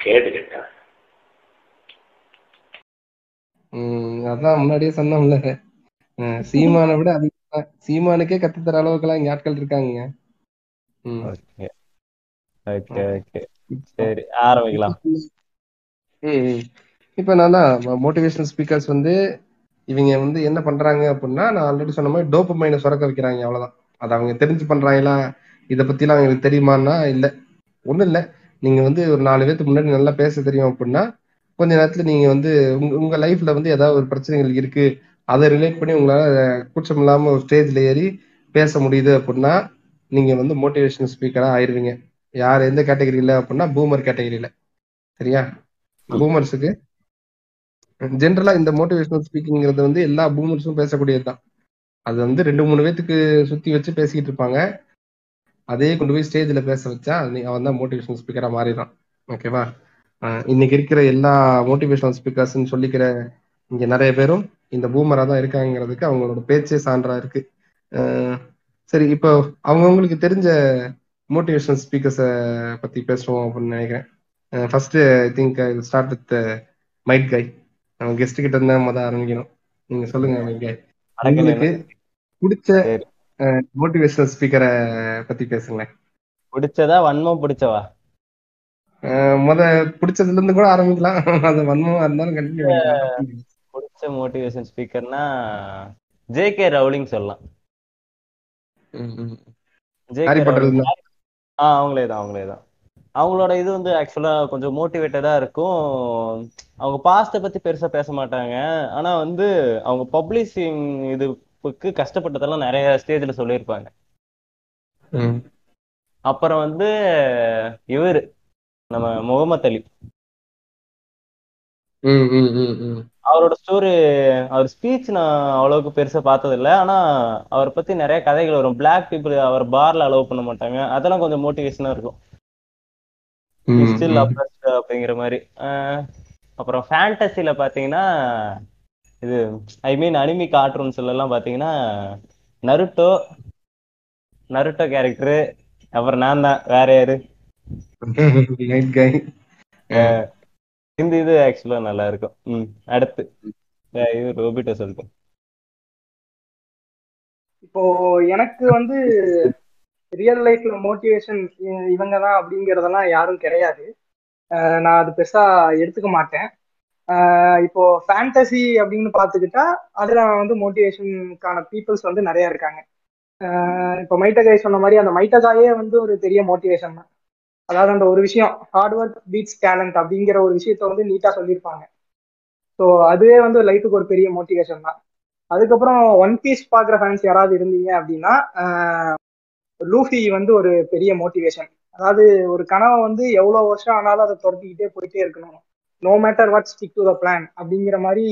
கேடு கெட்டவன் ம், அதான் முன்னாடியே சொன்னோம்ல. சீமானை விட அதிகமா சீமானுக்கே கத்து தர அளவுக்கு எல்லாம் இங்க ஆட்கள் இருக்காங்க ம். ஓகே. Okay okay. சரி ஆரம்பிக்கலாம். இப்ப தான் மோட்டிவேஷனல் ஸ்பீக்கர்ஸ் வந்து இவங்க வந்து என்ன பண்றாங்க அப்படின்னா நான் ஆல்ரெடி சொன்ன மாதிரி டோப்பமைனை சுரக்க வைக்கிறாங்க அவ்வளவுதான். அது அவங்க தெரிஞ்சு பண்றாங்களா? இதை பத்திலாம் அவங்களுக்கு தெரியுமான்னா இல்ல. ஒண்ணும் இல்ல. நீங்க வந்து ஒரு நாலு பேத்துக்கு முன்னாடி நல்லா பேச தெரியும் அப்படின்னா கொஞ்ச நேரத்துல நீங்க வந்து உங்க உங்க லைஃப்ல வந்து ஏதாவது ஒரு பிரச்சனைகள் இருக்கு அதை ரிலேட் பண்ணி உங்களால கூச்சம் இல்லாம ஒரு ஸ்டேஜ்ல ஏறி பேச முடியுது அப்படின்னா நீங்க வந்து மோட்டிவேஷனல் ஸ்பீக்கரா ஆயிருவீங்க. யார் எந்த கேட்டகரியில அப்படின்னா பூமர் கேட்டகரியில சரியா? பூமர்ஸுக்கு ஜென்ரலா இந்த மோட்டிவேஷனல் ஸ்பீக்கிங்கிறது வந்து எல்லா பூமர்ஸும் பேசக்கூடியதுதான். அது வந்து ரெண்டு மூணு பேத்துக்கு சுத்தி வச்சு பேசிக்கிட்டு இருப்பாங்க. அதே கொண்டு போய் ஸ்டேஜ்ல பேச வச்சா அவன் தான் மோட்டிவேஷனல் ஸ்பீக்கரா மாறிடுறான். ஓகேவா இன்னைக்கு இருக்கிற எல்லா மோட்டிவேஷனல் ஸ்பீக்கர்ஸ்ன்னு சொல்லிக்கிற இங்க நிறைய பேரும் இந்த பூமரா தான் இருக்காங்கிறதுக்கு அவங்களோட பேச்சே சான்றா இருக்கு. சரி இப்போ அவங்கவுங்களுக்கு தெரிஞ்ச மோட்டிவேஷனல் ஸ்பீக்கர்ஸை பத்தி பேசுவோம் அப்படின்னு நினைக்கிறேன். First I think start with Might Guy நம்ம கெஸ்ட் கிட்ட இருந்தா முத ஆரம்பிக்கணும். நீங்க சொல்லுங்க மைட் கை உங்களுக்கு பிடிச்ச மோட்டிவேஷனல் ஸ்பீக்கரை பத்தி பேசுங்களேன். பிடிச்சதா வன்மம் பிடிச்சவா? முத பிடிச்சதுல இருந்து கூட ஆரம்பிக்கலாம். அது வன்மமா இருந்தாலும் கண்டினியூ பிடிச்ச மோட்டிவேஷன் ஸ்பீக்கர்னா ஜே கே ரவுலிங் சொல்லலாம். ஆ அவங்களே தான் அவங்களே தான். அவங்களோட இது வந்து ஆக்சுவலா கொஞ்சம் மோட்டிவேட்டடா இருக்கும். அவங்க பாஸ்ட பத்தி பெருசா பேச மாட்டாங்க. ஆனா வந்து அவங்க பப்ளிஷிங் இதுக்கு கஷ்டப்பட்டதெல்லாம் நிறைய ஸ்டேஜ்ல சொல்லியிருப்பாங்க. ம். அப்புறம் வந்து இவரு நம்ம முகமது அலி. அவரோட ஸ்டோரி அவர் ஸ்பீச் நான் அவ்வளவுக்கு பெருசா பார்த்தது இல்ல ஆனா அவரை பத்தி நிறைய கதைகள் வரும். பிளாக் பீப்புள் அவர் பார்ல அலோவ் பண்ண மாட்டாங்க. அதெல்லாம் கொஞ்சம் மோட்டிவேஷனா இருக்கும். ஸ்டில் அப்படிங்கிற மாதிரி. அப்புறம் ஃபேண்டசில பாத்தீங்கன்னா இது ஐ மீன் அனிமி கார்ட்டூன்ஸ்ல எல்லாம் பாத்தீங்கன்னா நருட்டோ நருட்டோ கேரக்டர் அப்புறம் நான் தான் வேற யாரு? Guy. இந்த இது ஆக்சுவலா நல்லா இருக்கும் ம் அடுத்து. இது ரோபிட்டோ சொல்லிட்டேன் இப்போ எனக்கு வந்து ரியல் லைஃப்ல மோட்டிவேஷன் இவங்க தான் அப்படிங்கறதெல்லாம் யாரும் கிடையாது. நான் அது பெருசா எடுத்துக்க மாட்டேன். இப்போ ஃபேண்டசி அப்படின்னு பார்த்துக்கிட்டா அதுல வந்து மோட்டிவேஷனுக்கான பீப்புள்ஸ் வந்து நிறைய இருக்காங்க. இப்போ மைட்டகாய் சொன்ன மாதிரி அந்த மைட்டகாயே வந்து ஒரு பெரிய மோட்டிவேஷன் தான். அதாவது அந்த ஒரு விஷயம் ஹார்ட் ஒர்க் பீட்ஸ் டேலண்ட் அப்படிங்கிற ஒரு விஷயத்த வந்து நீட்டா சொல்லியிருப்பாங்க. ஸோ அதுவே வந்து லைஃபுக்கு ஒரு பெரிய மோட்டிவேஷன் தான். அதுக்கப்புறம் ஒன் பீஸ் பார்க்குற ஃபேன்ஸ் யாராவது இருந்தீங்க அப்படின்னா லூஃபி வந்து ஒரு பெரிய மோட்டிவேஷன் அதாவது ஒரு கனவை வந்து எவ்வளோ வருஷம் ஆனாலும் அதை துரத்திக்கிட்டே போயிட்டே இருக்கணும். No matter what stick to the plan அப்படிங்கிற மாதிரி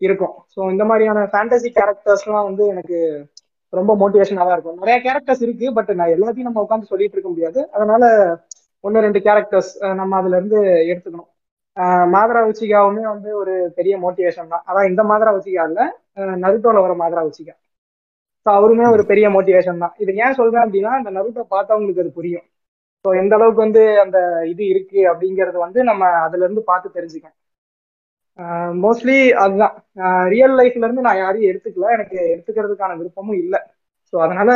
இருக்கும். ஸோ இந்த மாதிரியான ஃபேண்டசி கேரக்டர்ஸ்லாம் வந்து எனக்கு ரொம்ப மோட்டிவேஷனாக தான் இருக்கும். நிறைய கேரக்டர்ஸ் இருக்கு பட் நான் எல்லாத்தையும் நம்ம உட்காந்து சொல்லிட்டு இருக்க முடியாது. அதனால ஒன்னு ரெண்டு கேரக்டர்ஸ் நம்ம அதுல இருந்து எடுத்துக்கணும். மாதரா உச்சிகாவுமே வந்து ஒரு பெரிய மோட்டிவேஷன் தான். அதான் இந்த மாதரா உச்சிகா இல்ல. நருட்டோல வர மாதரா உச்சிகா. ஸோ அவருமே ஒரு பெரிய மோட்டிவேஷன் தான். இது ஏன் சொல்றேன் அப்படின்னா அந்த நருட்டோ பார்த்தவங்களுக்கு அது புரியும். ஸோ எந்த அளவுக்கு வந்து அந்த இது இருக்கு அப்படிங்கறது வந்து நம்ம அதுல இருந்து பார்த்து தெரிஞ்சுக்கணும். மோஸ்ட்லி அதுதான். ரியல் லைஃப்ல இருந்து நான் யாரையும் எடுத்துக்கல. எனக்கு எடுத்துக்கிறதுக்கான விருப்பமும் இல்லை. ஸோ அதனால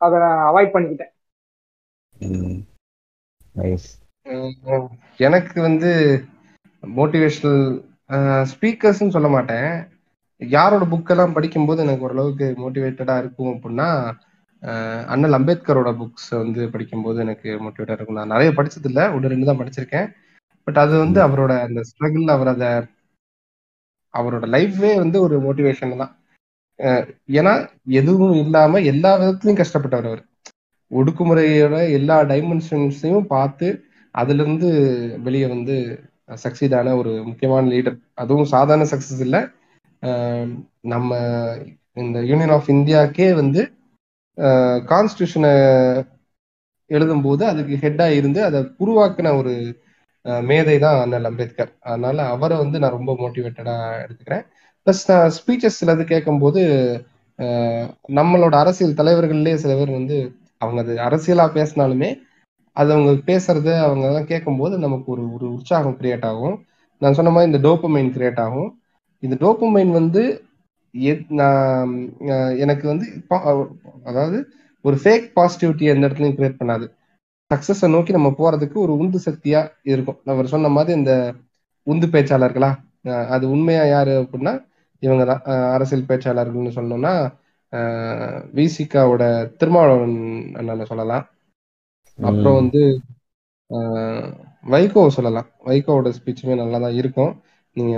அதை நான் அவாய்ட் பண்ணிக்கிட்டேன். எனக்கு வந்து மோட்டிவேஷனல் ஸ்பீக்கர்ஸ்னு சொல்ல மாட்டேன். யாரோட புக்கெல்லாம் படிக்கும்போது எனக்கு ஓரளவுக்கு மோட்டிவேட்டடா இருக்கும் அப்படின்னா அண்ணல் அம்பேத்கரோட புக்ஸ் வந்து படிக்கும்போது எனக்கு மோட்டிவேட்டா இருக்கும். நான் நிறைய படிச்சது இல்ல ஒன்று ரெண்டு தான் படிச்சிருக்கேன். பட் அது வந்து அவரோட அந்த ஸ்ட்ரகிள் அவர் அதை அவரோட லைஃபே வந்து ஒரு மோட்டிவேஷன் தான். ஏன்னா எதுவும் இல்லாம எல்லா விதத்துலயும் கஷ்டப்பட்டவர் அவர். ஒடுக்குமுறையோட எல்லா டைமென்ஷன்ஸையும் பார்த்து அதுல இருந்து வெளியே வந்து சக்சீட் ஆன ஒரு முக்கியமான லீடர் அதுவும் சாதாரண சக்சஸ் இல்லை. நம்ம இந்த யூனியன் ஆஃப் இந்தியாக்கே வந்து கான்ஸ்டியூஷனை எழுதும்போது அதுக்கு ஹெட்டா இருந்து அதை உருவாக்குன ஒரு மேதை தான் அண்ணல் அம்பேத்கர். அதனால அவரை வந்து நான் ரொம்ப மோட்டிவேட்டடா எடுத்துக்கிறேன். ப்ளஸ் நான் ஸ்பீச்சஸ் சிலது கேட்கும்போது நம்மளோட அரசியல் தலைவர்கள்லேயே சில பேர் வந்து அவங்க அது அரசியலா பேசினாலுமே அது அவங்க பேசுறது அவங்க எல்லாம் கேட்கும்போது நமக்கு ஒரு ஒரு உற்சாகம் கிரியேட் ஆகும். நான் சொன்ன மாதிரி இந்த டோப்பமைன் கிரியேட் ஆகும். இந்த டோப்பமைன் வந்து எத்- நான் எனக்கு வந்து அதாவது ஒரு ஃபேக் பாசிட்டிவிட்டி எந்த இடத்துலையும் கிரியேட் பண்ணாது. சக்சஸை நோக்கி நம்ம போறதுக்கு ஒரு உந்து சக்தியா இருக்கும். அவர் சொன்ன மாதிரி இந்த உந்து பேச்சாளர்களா? அது உண்மையா யாரு அப்படின்னா இவங்க தான் அரசியல் பேச்சாளர்கள்னு சொன்னோம்னா விசிகாவோட திருமாவளவன் அண்ணனை சொல்லலாம். அப்புறம் வந்து வைகோ சொல்லலாம். வைகோவோட ஸ்பீச்சுமே நல்லா தான் இருக்கும். நீங்க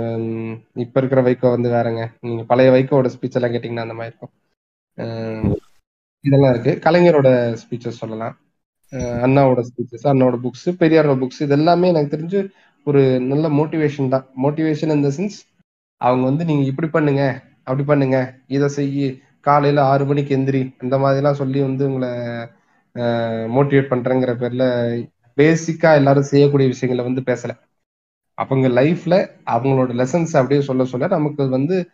இப்ப இருக்கிற வைகோ வந்து வேறங்க. நீங்க பழைய வைகோவோட ஸ்பீச் எல்லாம் கேட்டீங்கன்னா அந்த மாதிரி இருக்கும். இதெல்லாம் இருக்கு. கலைஞரோட ஸ்பீச்சஸ் சொல்லலாம். அண்ணாவோட ஸ்பீச்சஸ் அண்ணாவோட புக்ஸ் பெரியாரோட புக்ஸ் இது எல்லாமே எனக்கு தெரிஞ்சு ஒரு நல்ல மோட்டிவேஷன் தான். மோட்டிவேஷன் இந்த சென்ஸ் அவங்க வந்து நீங்க இப்படி பண்ணுங்க அப்படி பண்ணுங்க இதை செய்யி காலையில ஆறு மணிக்கு எந்திரி இந்த மாதிரிலாம் சொல்லி வந்து உங்களை மோட்டிவேட் பண்றேங்கிற பேர்ல பேசிக்கா எல்லாரும் செய்யக்கூடிய விஷயங்களை வந்து பேசல. அவங்க லைஃப்ல அவங்களோட லெசன்ஸ் அப்படியே சொல்ல சொல்ல நமக்கு வந்து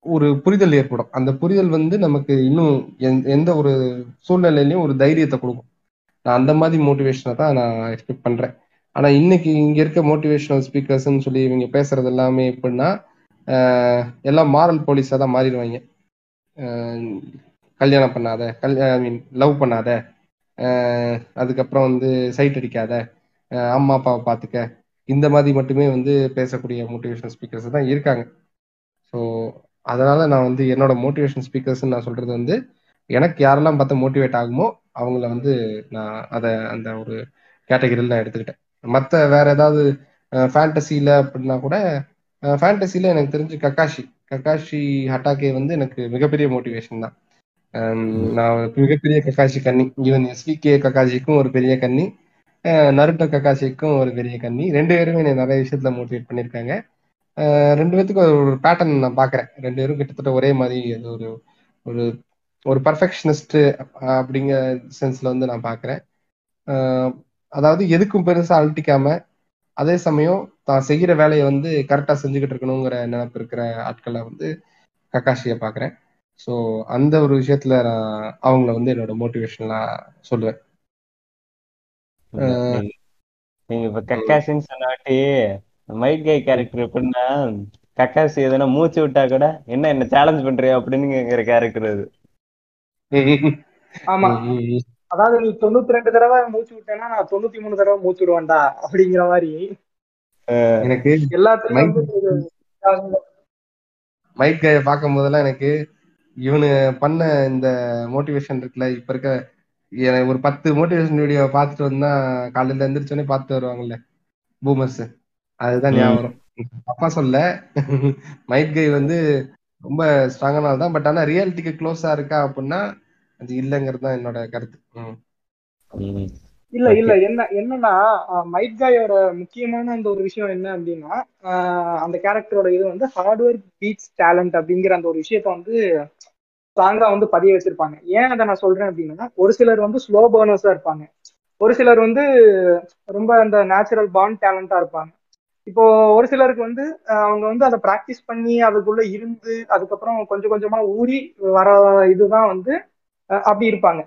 ஒரு புரிதல் ஏற்படும். அந்த புரிதல் வந்து நமக்கு இன்னும் எந்த- எந்த ஒரு சூழ்நிலையிலையும் ஒரு தைரியத்தை கொடுக்கும். நான் அந்த மாதிரி மோட்டிவேஷனை தான் நான் எக்ஸ்பெக்ட் பண்றேன். ஆனா இன்னைக்கு இங்க இருக்க மோட்டிவேஷனல் ஸ்பீக்கர்ஸ்ன்னு சொல்லி இவங்க பேசுறது எல்லாமே எப்படின்னா எல்லாம் மாரல் போலீஸாக தான் மாறிடுவாங்க. கல்யாணம் பண்ணாத கல் ஐ மீன் லவ் பண்ணாத அதுக்கப்புறம் வந்து சைட் அடிக்காத அம்மா அப்பாவை பார்த்துக்க இந்த மாதிரி மட்டுமே வந்து பேசக்கூடிய மோட்டிவேஷன் ஸ்பீக்கர்ஸ் தான் இருக்காங்க. ஸோ அதனால நான் வந்து என்னோட மோட்டிவேஷன் ஸ்பீக்கர்ஸ் நான் சொல்றது வந்து எனக்கு யாரெல்லாம் பார்த்து மோட்டிவேட் ஆகுமோ அவங்கள வந்து நான் அதை அந்த ஒரு கேட்டகரியில் நான் எடுத்துக்கிட்டேன். மற்ற வேற ஏதாவது ஃபேண்டசியில் அப்படின்னா கூட ஃபேண்டசியில் எனக்கு தெரிஞ்சு கக்காஷி. கக்காஷி ஹட்டாக்கே வந்து எனக்கு மிகப்பெரிய மோட்டிவேஷன் தான். நான் ஒரு மிகப்பெரிய கக்காஷி கண்ணி ஈவன் எஸ்விகே கக்காஷிக்கும் ஒரு பெரிய கண்ணி நருட்டோ கக்காஷிக்கும் ஒரு பெரிய கண்ணி ரெண்டு பேருமே என்னை நிறைய விஷயத்துல மோட்டிவேட் பண்ணியிருக்காங்க. ரெண்டு பேத்துக்கும் ஒரு பேட்டர்ன் நான் பார்க்குறேன் ரெண்டு பேரும் கிட்டத்தட்ட ஒரே மாதிரி ஒரு ஒரு ஒரு பர்ஃபெக்ஷனிஸ்ட் அப்படிங்கிற சென்ஸ்ல வந்து நான் பார்க்குறேன் அதாவது எதுக்கும் பெருசா அழட்டிக்காம அதே சமயம் தான் செய்யற வேலையை வந்து கரெக்டா செஞ்சுக்கிட்டு இருக்கணுங்கிற நினைப்பு இருக்கிற ஆட்களை வந்து கக்காஷியை பார்க்குறேன் ஸோ அந்த ஒரு விஷயத்துல நான் அவங்கள வந்து என்னோட மோட்டிவேஷன்லாம் சொல்லுவேன். நீங்க- நீங்க இப்ப கக்காசின்னு சொன்னாட்டி மைட் கை கேரக்டர் எப்படின்னா கக்காசி எதனா மூச்சு விட்டா கூட என்ன என்ன சேலஞ்ச் பண்றியா? அப்படின்னுங்கிற கேரக்டர் அது. ஆமா. அதாவது நீ தொண்ணூத்தி ரெண்டு தடவை மூச்சு விட்டேன்னா நான் தொண்ணூத்தி மூணு தடவை மூச்சு விடுவேன்டா அப்படிங்கிற மாதிரி. எனக்கு எல்லாத்துலயும் மைக் பார்க்கும் போதெல்லாம் எனக்கு இவனு பண்ண இந்த மோட்டிவேஷன் இருக்குல்ல இப்ப இருக்க எனக்கு ஒரு பத்து மோட்டிவேஷன் வீடியோ பார்த்துட்டு வந்தா காலையில எந்திரிச்சோடனே பார்த்துட்டு வருவாங்கல்ல பூமர்ஸ். அதுதான் ஞாபகம் அப்பா சொல்ல மைக் கை வந்து ரொம்ப ஸ்ட்ராங்கான தான் பட் ஆனா ரியாலிட்டிக்கு க்ளோஸா இருக்கா அப்படின்னா அது இல்லைங்கிறது தான் என்னோட கருத்து. இல்ல இல்ல. என்ன என்னன்னா மைட் காயோட முக்கியமான அந்த ஒரு விஷயம் என்ன அப்படின்னா அந்த கேரக்டரோட இது வந்து ஹார்ட் ஒர்க் பீட்ஸ் டேலண்ட் அப்படிங்கிற அந்த ஒரு விஷயத்த வந்து ஸ்ட்ராங்கா வந்து பதிய வச்சிருப்பாங்க. ஏன் அதை நான் சொல்றேன் அப்படின்னா ஒரு சிலர் வந்து ஸ்லோ பர்னர்ஸா இருப்பாங்க. ஒரு சிலர் வந்து ரொம்ப அந்த நேச்சுரல் பாண்ட் டேலண்டா இருப்பாங்க. இப்போ ஒரு சிலருக்கு வந்து அவங்க வந்து அதை ப்ராக்டிஸ் பண்ணி அதுக்குள்ள இருந்து அதுக்கப்புறம் கொஞ்சம் கொஞ்சமா ஊறி வர இதுதான் வந்து அப்படி இருப்பாங்க.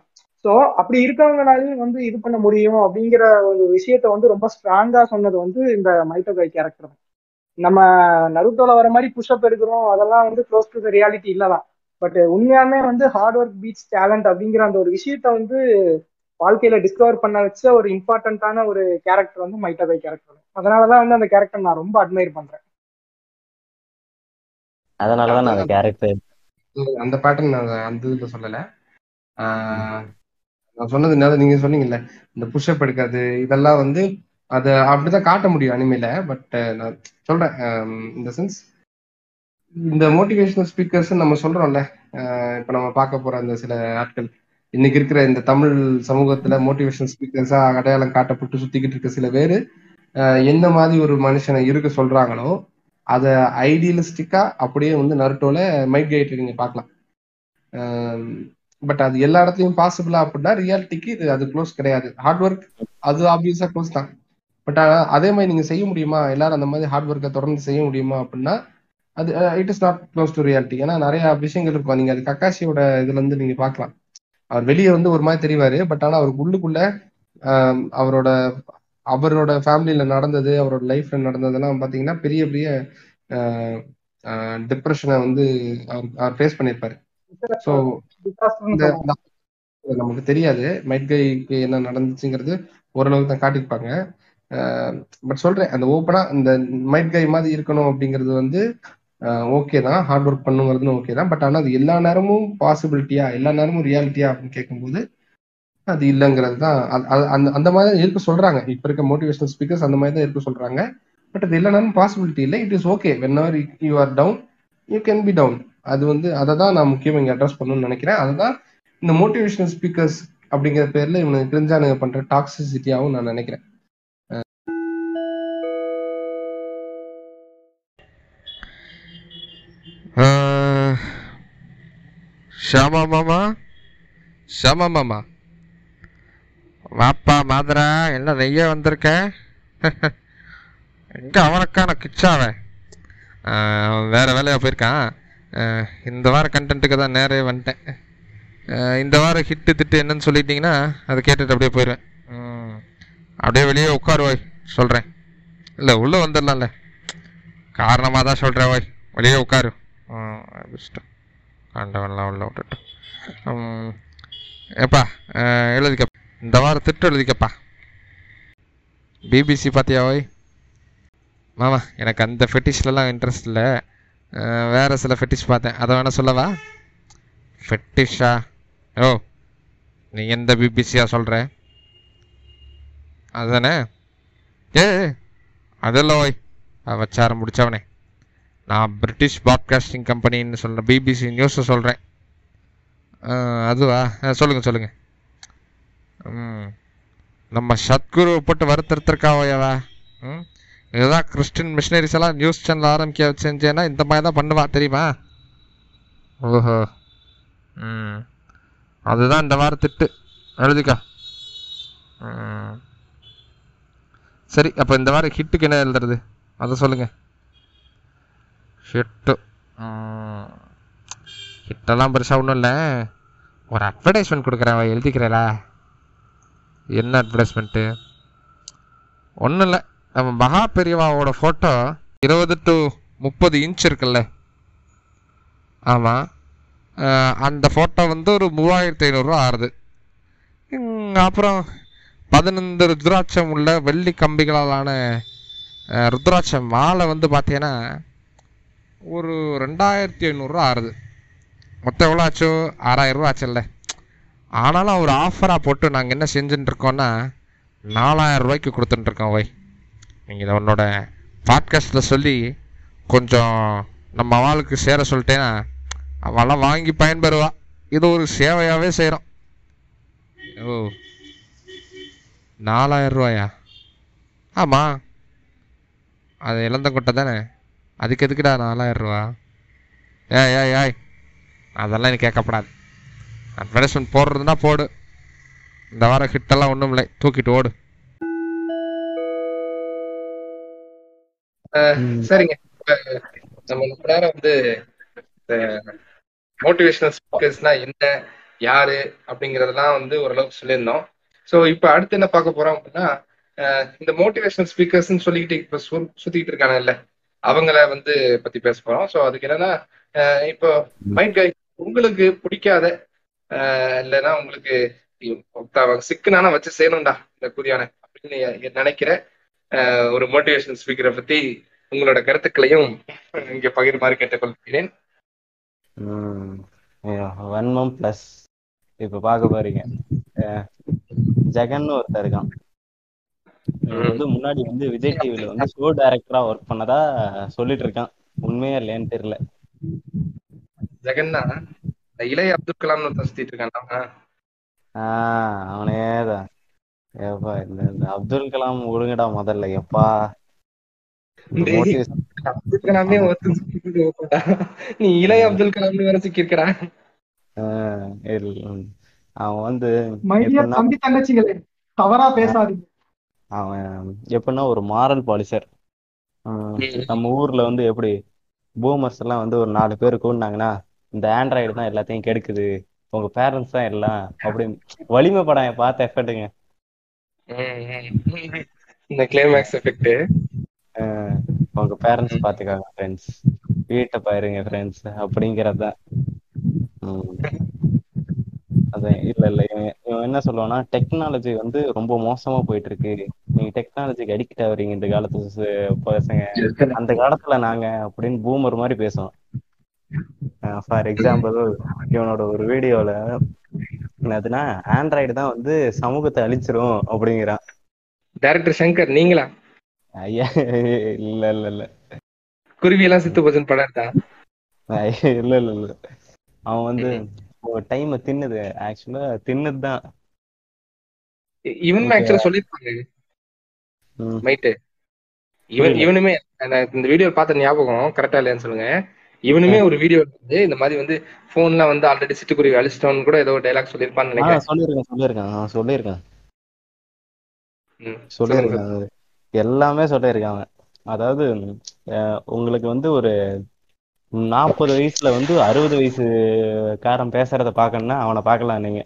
ஸோ அப்படி இருக்கவங்களாலையும் வந்து இது பண்ண முடியும் அப்படிங்கிற ஒரு விஷயத்த வந்து ரொம்ப ஸ்ட்ராங்கா சொன்னது வந்து இந்த மைட்டோகை கேரக்டர் நம்ம நருட்டோல வர மாதிரி புஷ்அப் எடுக்கிறோம் அதெல்லாம் வந்து க்ளோஸ் டு த ரியாலிட்டி இல்லதான். பட் உண்மையாலுமே வந்து ஹார்ட் ஒர்க் பீட்ஸ் டேலண்ட் அப்படிங்கிற அந்த ஒரு விஷயத்த வந்து வாழ்க்கையில டிஸ்கவர் பண்ண வச்ச ஒரு இம்பார்ட்டன்டான ஒரு கேரக்டர் வந்து மைட்டோகை கேரக்டர் அதனாலதான் வந்து அந்த கேரக்டர் நான் ரொம்ப அட்மையர் பண்றேன். அதனாலதான் நான் அந்த கேரக்டர் அந்த பேட்டர்ன் நான் அந்த இதுல சொல்லல. ஆஹ் நான் சொன்னது என்ன நீங்க சொன்னீங்கல்ல இந்த புஷ்அப் எடுக்கிறது இதெல்லாம் வந்து அதை அப்படிதான் காட்ட முடியும் அனிமையில பட் நான் சொல்றேன் இந்த சென்ஸ் இந்த மோட்டிவேஷனல் ஸ்பீக்கர்ஸ் நம்ம சொல்றோம்ல ஆஹ் இப்ப நம்ம பார்க்க போற அந்த சில ஆட்கள் இன்னைக்கு இருக்கிற இந்த தமிழ் சமூகத்துல மோட்டிவேஷன் ஸ்பீக்கர்ஸா அடையாளம் காட்டப்பட்டு சுத்திக்கிட்டு இருக்க சில பேரு எந்த மாதிரி ஒரு மனுஷனை இருக்க சொல்றாங்களோ அத ஐடியலிஸ்டிக்கா அப்படியே வந்து நருட்டோல மைக்ரேட் கைட் நீங்க பார்க்கலாம். பட் அது எல்லா இடத்துலயும் பாசிபிளா அப்படின்னா ரியாலிட்டிக்கு இது அது க்ளோஸ் கிடையாது. ஹார்ட் ஒர்க் அது ஆப்வியஸா க்ளோஸ் தான். பட் அதே மாதிரி நீங்க செய்ய முடியுமா? எல்லாரும் அந்த மாதிரி ஹார்ட் ஒர்க்கை தொடர்ந்து செய்ய முடியுமா அப்படின்னா அது it is not close to reality ஏன்னா நிறைய விஷயங்கள் இருக்கும். நீங்க அது கக்காசியோட இதுல இருந்து நீங்க பார்க்கலாம். அவர் வெளியே வந்து ஒரு மாதிரி தெரிவாரு. பட் ஆனா அவருக்கு உள்ளுக்குள்ள ஆஹ் அவரோட அவரோட ஃபேமிலியில நடந்தது அவரோட லைஃப்ல நடந்ததெல்லாம் பாத்தீங்கன்னா பெரிய பெரிய டிப்ரெஷனை வந்து அவர் ஃபேஸ் பண்ணியிருப்பாரு. ஸோ நமக்கு தெரியாது. மைட் கைக்கு என்ன நடந்துச்சுங்கிறது ஓரளவுக்கு தான் காட்டியிருப்பாங்க. பட் சொல்றேன் அந்த ஓப்பனா இந்த மைட் கை மாதிரி இருக்கணும் அப்படிங்கிறது வந்து ஓகே தான். ஹார்ட் ஒர்க் பண்ணுங்கிறது ஓகே தான். பட் ஆனால் அது எல்லா நேரமும் பாசிபிலிட்டியா எல்லா நேரமும் ரியாலிட்டியா அப்படின்னு கேட்கும்போது அது இல்லைங்கிறது தான். அது- அந்த அந்த மாதிரி தான் இருக்க சொல்றாங்க. இப்போ இருக்க மோட்டிவேஷனல் ஸ்பீக்கர்ஸ் அந்த மாதிரி தான் இருக்க சொல்றாங்க. பட் அது எல்லா நேரமும் பாசிபிலிட்டி இல்லை. It is okay whenever you are down you can be down அது வந்து அதை தான் நான் முக்கியம் இங்கே அட்ரஸ் பண்ணணும்னு நினைக்கிறேன். அதுதான் இந்த மோட்டிவேஷனல் ஸ்பீக்கர்ஸ் அப்படிங்கிற பேர்ல இவனுக்கு தெரிஞ்சானுங்க பண்ற டாக்ஸிசிட்டியாகவும் நான் நினைக்கிறேன். ஷாமா மாமா? ஷாமா மாமா. வாப்பா மாதரா என்ன நெய்ய வந்திருக்க? எங்கே அவனுக்கான கிச்சாவன் அவன் வேறு வேலையாக போயிருக்கான். இந்த வார கண்டென்ட்டுக்கு தான் நேரே வந்துட்டேன். இந்த வாரம் ஹிட்டு திட்டு என்னன்னு சொல்லிட்டீங்கன்னா அதை கேட்டுட்டு அப்படியே போயிடுவேன் அப்படியே வெளியே உட்காரு ஓய் சொல்கிறேன் இல்லை உள்ளே வந்துடலாம்ல. காரணமாக தான் சொல்கிறேன் ஓய் வெளியே உட்காரு. ம், ஆண்டவன்லாம் உள்ள விட்டுட்டு. எப்பா ஏப்பா எழுதிக்க. இந்த வாரம் திட்டு எழுதிக்கப்பா. பிபிசி பார்த்தியா ஓய்? மாமா எனக்கு அந்த ஃபெட்டிஷ்லலாம் இன்ட்ரெஸ்ட் இல்லை. வேறு சில ஃபெட்டிஷ் பார்த்தேன். அதை வேணால் சொல்லவா? ஃபெட்டிஷா ஓ நீ எந்த பிபிசியாக சொல்கிற அதுதானே ஏ அதெல்லாம் ஓய். வச்சாரம் முடிச்சவனே. நான் பிரிட்டிஷ் பாட்காஸ்டிங் கம்பெனின்னு சொல்கிறேன் பிபிசி நியூஸை சொல்கிறேன் அதுவா? ஆ, சொல்லுங்கள் ம். நம்ம சத்குரு போட்டு வருத்தருத்திருக்காவையவா ம். இதுதான் கிறிஸ்டின் மிஷினரிஸ் எல்லாம் நியூஸ் சேனல் ஆரம்பிக்க செஞ்சேன்னா இந்த மாதிரி தான் பண்ணுவா தெரியுமா? ஓஹோ. ம். அதுதான் இந்த வார திட்டு. எழுதிக்கா. ம். சரி அப்போ இந்த வாரம் ஹிட்டுக்கு என்ன எழுதுறது? அதை சொல்லுங்கள் ஹிட்டு ஹிட்டெல்லாம் பெருசாக ஒன்றும் இல்லை ஒரு அட்வர்டைஸ்மெண்ட் கொடுக்குறேன் எழுதிக்கிறேலா என்ன அட்வர்டைஸ்மெண்ட்டு ஒன்றும் இல்லை நம்ம மகா பெரியவாவோட ஃபோட்டோ இருபது டு முப்பது இன்ச் இருக்குல்ல ஆமாம் அந்த ஃபோட்டோ வந்து ஒரு மூவாயிரத்தி ஐநூறுரூவா ஆறுது அப்புறம் பதினைந்து ருத்ராட்சம் உள்ள வெள்ளி கம்பிகளாலான ருத்ராட்சம் மாலை வந்து பார்த்தீங்கன்னா ஒரு ரெண்டாயிரத்தி ஐநூறுரூவா ஆறுது. மொத்தம் எவ்வளோ ஆச்சோ? ஆறாயிரம் ரூபா ஆச்சுல்ல. ஆனாலும் அவர் ஆஃபராக போட்டு நாங்கள் என்ன செஞ்சுட்டுருக்கோன்னா நாலாயிரம் ரூபாய்க்கு கொடுத்துட்டுருக்கோம் ஒய் நீங்கள் இதை உன்னோட பாட்காஸ்ட்டில் சொல்லி கொஞ்சம் நம்ம அவளுக்கு சேர சொல்லிட்டேன்னா அவெல்லாம் வாங்கி பயன்பெறுவா. இது ஒரு சேவையாகவே செய்கிறோம் ஓ. நாலாயிரம் ரூபாயா? ஆமாம் அது இளந்தங்கொட்டை தானே? அதுக்கு எதுக்குடா நாலாயிரம் ரூபா? ஏய் ஏய் ஏய். அதெல்லாம் எனக்கு கேட்கப்படாது. அட்வர்டைஸ்மெண்ட் போடுறதுன்னா போடு. இந்த வாரம் ஹிட்டெல்லாம் ஒன்றும் இல்லை. தூக்கிட்டு ஓடு. சரிங்க. இப்ப நம்ம ரொம்ப நேரம் வந்து மோட்டிவேஷனல் ஸ்பீக்கர்ஸ்னா என்ன யாரு அப்படிங்கறதெல்லாம் வந்து ஓரளவுக்கு சொல்லியிருந்தோம். ஸோ இப்போ அடுத்து என்ன பார்க்க போறோம் அப்படின்னா அஹ் இந்த மோட்டிவேஷனல் ஸ்பீக்கர்ஸ்னு சொல்லிக்கிட்டு இப்போ சு- சுத்திட்டு இருக்காங்கல்ல அவங்கள வந்து பத்தி பேச போறோம். ஸோ அதுக்கு என்னன்னா இப்போ மைண்ட் கை உங்களுக்கு பிடிக்காத இல்லைன்னா உங்களுக்கு ஒருத்தவங்க சிக்கனான வச்சு செய்யணும்டா இந்த குறியான அப்படின்னு நினைக்கிற அஹ் ஒரு மோட்டிவேஷன் ஸ்பீக்கரை பத்தி உங்களோட கருத்துக்களையும் இங்க பகிருமாறு கேட்டுக்கொள்கிறேன். வன்மம் பிளஸ் இப்ப பாக்க போறீங்க. அஹ் ஒருத்தர் இருக்கான். வந்து முன்னாடி வந்து விஜய் டிவில வந்து ஷோ டைரக்டரா ஒர்க் பண்ணதா சொல்லிட்டு இருக்கான். உண்மையா இல்லையான்னு தெரியல. ஜெகன்னா இளைய அப்துல் கலாம்னு ஒருத்தன் சுத்திட்டு இருக்கான் ஆஹ் அவனேதான். ஏப்பா இந்த அப்துல் கலாம் ஒழுங்கடா முதல்ல எப்பா அப்துல் கலாமே. நீ இளைய அப்துல் கலாம்னு வேற சிக்கிருக்கடா. அவன் வந்து தம்பி தங்கச்சிங்களே தவறா பேசாதீங்க. அவன் எப்படின்னா ஒரு மாரல் பாலிசர் நம்ம ஊர்ல வந்து எப்படி பூமர்ஸ் எல்லாம் வந்து ஒரு நாலு பேர் கூடினாங்கன்னா இந்த ஆண்ட்ராய்டு தான் எல்லாத்தையும் கெடுக்குது உங்க பேரண்ட்ஸ் தான் எல்லாம் அப்படின்னு வலிமை படம் பார்த்த எஃபெக்ட்டுங்க இந்த கிளைமேக்ஸ் எஃபெக்ட் உங்க பேரண்ட்ஸ் பாத்துக்காங்க ஃப்ரெண்ட்ஸ் வீட்டை பாருங்க ஃப்ரெண்ட்ஸ் அப்படிங்கறதுதான். அதான் இல்ல இல்ல. இவன் என்ன சொல்லுவான்னா டெக்னாலஜி வந்து ரொம்ப மோசமா போயிட்டு இருக்கு நீங்க டெக்னாலஜிக்கு அடிக்ட் ஆகுறீங்க இந்த காலத்து பசங்க. அந்த காலத்துல நாங்க அப்படின்னு பூமர் மாதிரி பேசுவோம். ஃபார் எக்ஸாம்பிள் இவனோட ஒரு வீடியோல என்னதுன்னா ஆண்ட்ராய்டு தான் வந்து சமூகத்தை அழிச்சிரும் அப்படிங்கிறான். டைரக்டர் சங்கர் நீங்களா? ஐயா இல்ல இல்ல இல்ல. குருவி எல்லாம் சித்து போச்சுன்னு படம் இல்ல இல்ல இல்ல. அவன் வந்து டைம் தின்னுது ஆக்சுவலா தின்னுது தான் இவனும். ஆக்சுவலா சொல்லிருப்பாங்க. மைட்டு இவன். இவனுமே இந்த வீடியோ பார்த்த ஞாபகம் கரெக்டா இல்லையான்னு சொல்லுங்க. இவனுமே ஒரு வீடியோ வந்து இந்த மாதிரி வந்து போன்ல வந்து ஆல்ரெடி சிட்டுக்குருவி அழிச்சிட்டோம்னு கூட ஏதோ டைலாக் சொல்லியிருப்பான்னு ஆ நினைக்கிறேன். ம், சொல்லுங்க. சொல்லியிருக்கேன். அது. எல்லாமே சொல்லியிருக்கேன் அவன். அதாவது உங்களுக்கு வந்து ஒரு நாற்பது வயசுல வந்து அறுபது வயசு காரன் பேசுறத பார்க்கணும்னா அவனை பார்க்கலாம் நீங்க.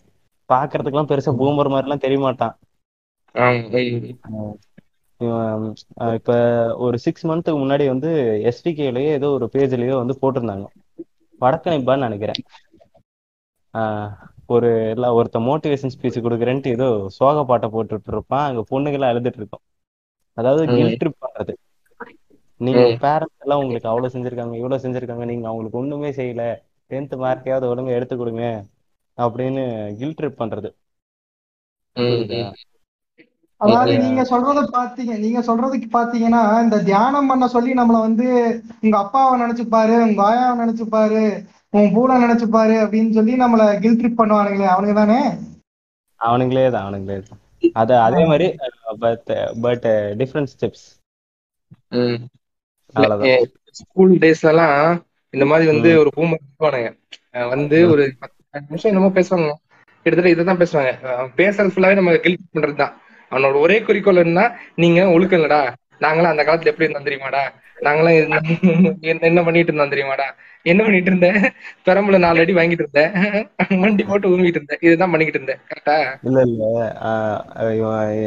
பார்க்கறதுக்கெல்லாம் பெருசா பூமர் மாதிரிலாம் தெரிய மாட்டான். இப்ப ஒரு சிக்ஸ் மந்த்துக்கு முன்னாடி வந்து எஸ்டிகேலயோ ஏதோ ஒரு பேஜ்லயோ வந்து போட்டிருந்தாங்க. வடக்கணிப்பான்னு நினைக்கிறேன். ஒரு எல்லாம் ஒருத்த மோட்டிவேஷன் ஸ்பீச் கொடுக்குறேன்ட்டு ஏதோ சோக பாட்டை போட்டுட்டு இருப்பான். அங்க பொண்ணுங்கெல்லாம் அழுதுட்டு இருக்கும். அதாவது. கில் ட்ரிப் பண்றது. நீங்க. பேரண்ட்ஸ் எல்லாம் உங்களுக்கு அவ்வளவு செஞ்சிருக்காங்க இவ்வளவு செஞ்சிருக்காங்க நீங்க அவங்களுக்கு ஒண்ணுமே செய்யல. டென்த் மார்க்கையாவது ஒழுங்கா எடுத்து கொடுங்க அப்படின்னு கில் ட்ரிப் பண்றது. அதாவது நீங்க சொல்றத பாத்தீங்க நீங்க சொல்றதுக்கு பாத்தீங்கன்னா இந்த தியானம் பண்ண சொல்லி நம்மள வந்து உங்க அப்பாவை நினைச்சுப்பாரு உங்க ஆயாவை நினைச்சுப்பாரு உன் பூனை நினைச்சுப்பாரு அப்படின்னு சொல்லி நம்மள கில் ட்ரிப் பண்ணுவானுங்களே அவனுங்க தானே? அவனுங்களே தான் அவனுங்களே தான். அத அதே மாதிரி but but different steps school டேஸ்ல எல்லாம் இந்த மாதிரி வந்து ஒரு பூமர் வந்து ஒரு பத்து நிமிஷம் என்னமோ பேசுவாங்க கிட்டத்தட்ட இதைதான் பேசுவாங்க. பேசுறது ஃபுல்லாவே நம்ம கில்ட் பண்றதுதான். அவனோட ஒரே குறிக்கோள் என்ன நீங்க ஒழுக்கம் இல்லடா நாங்களாம் அந்த காலத்துல எப்படி இருந்தோம் தெரியுமாடா? நாங்களாம் என்ன பண்ணிட்டு இருந்தோம் தெரியுமாடா? என்ன பண்ணிட்டு இருந்தேன் பெரம்புல நாலு அடி வாங்கிட்டு இருந்தேன் வண்டி போட்டு ஊங்கிட்டு இருந்தேன் இதுதான் பண்ணிக்கிட்டு இருந்தேன் கரெக்டா இல்ல இல்ல.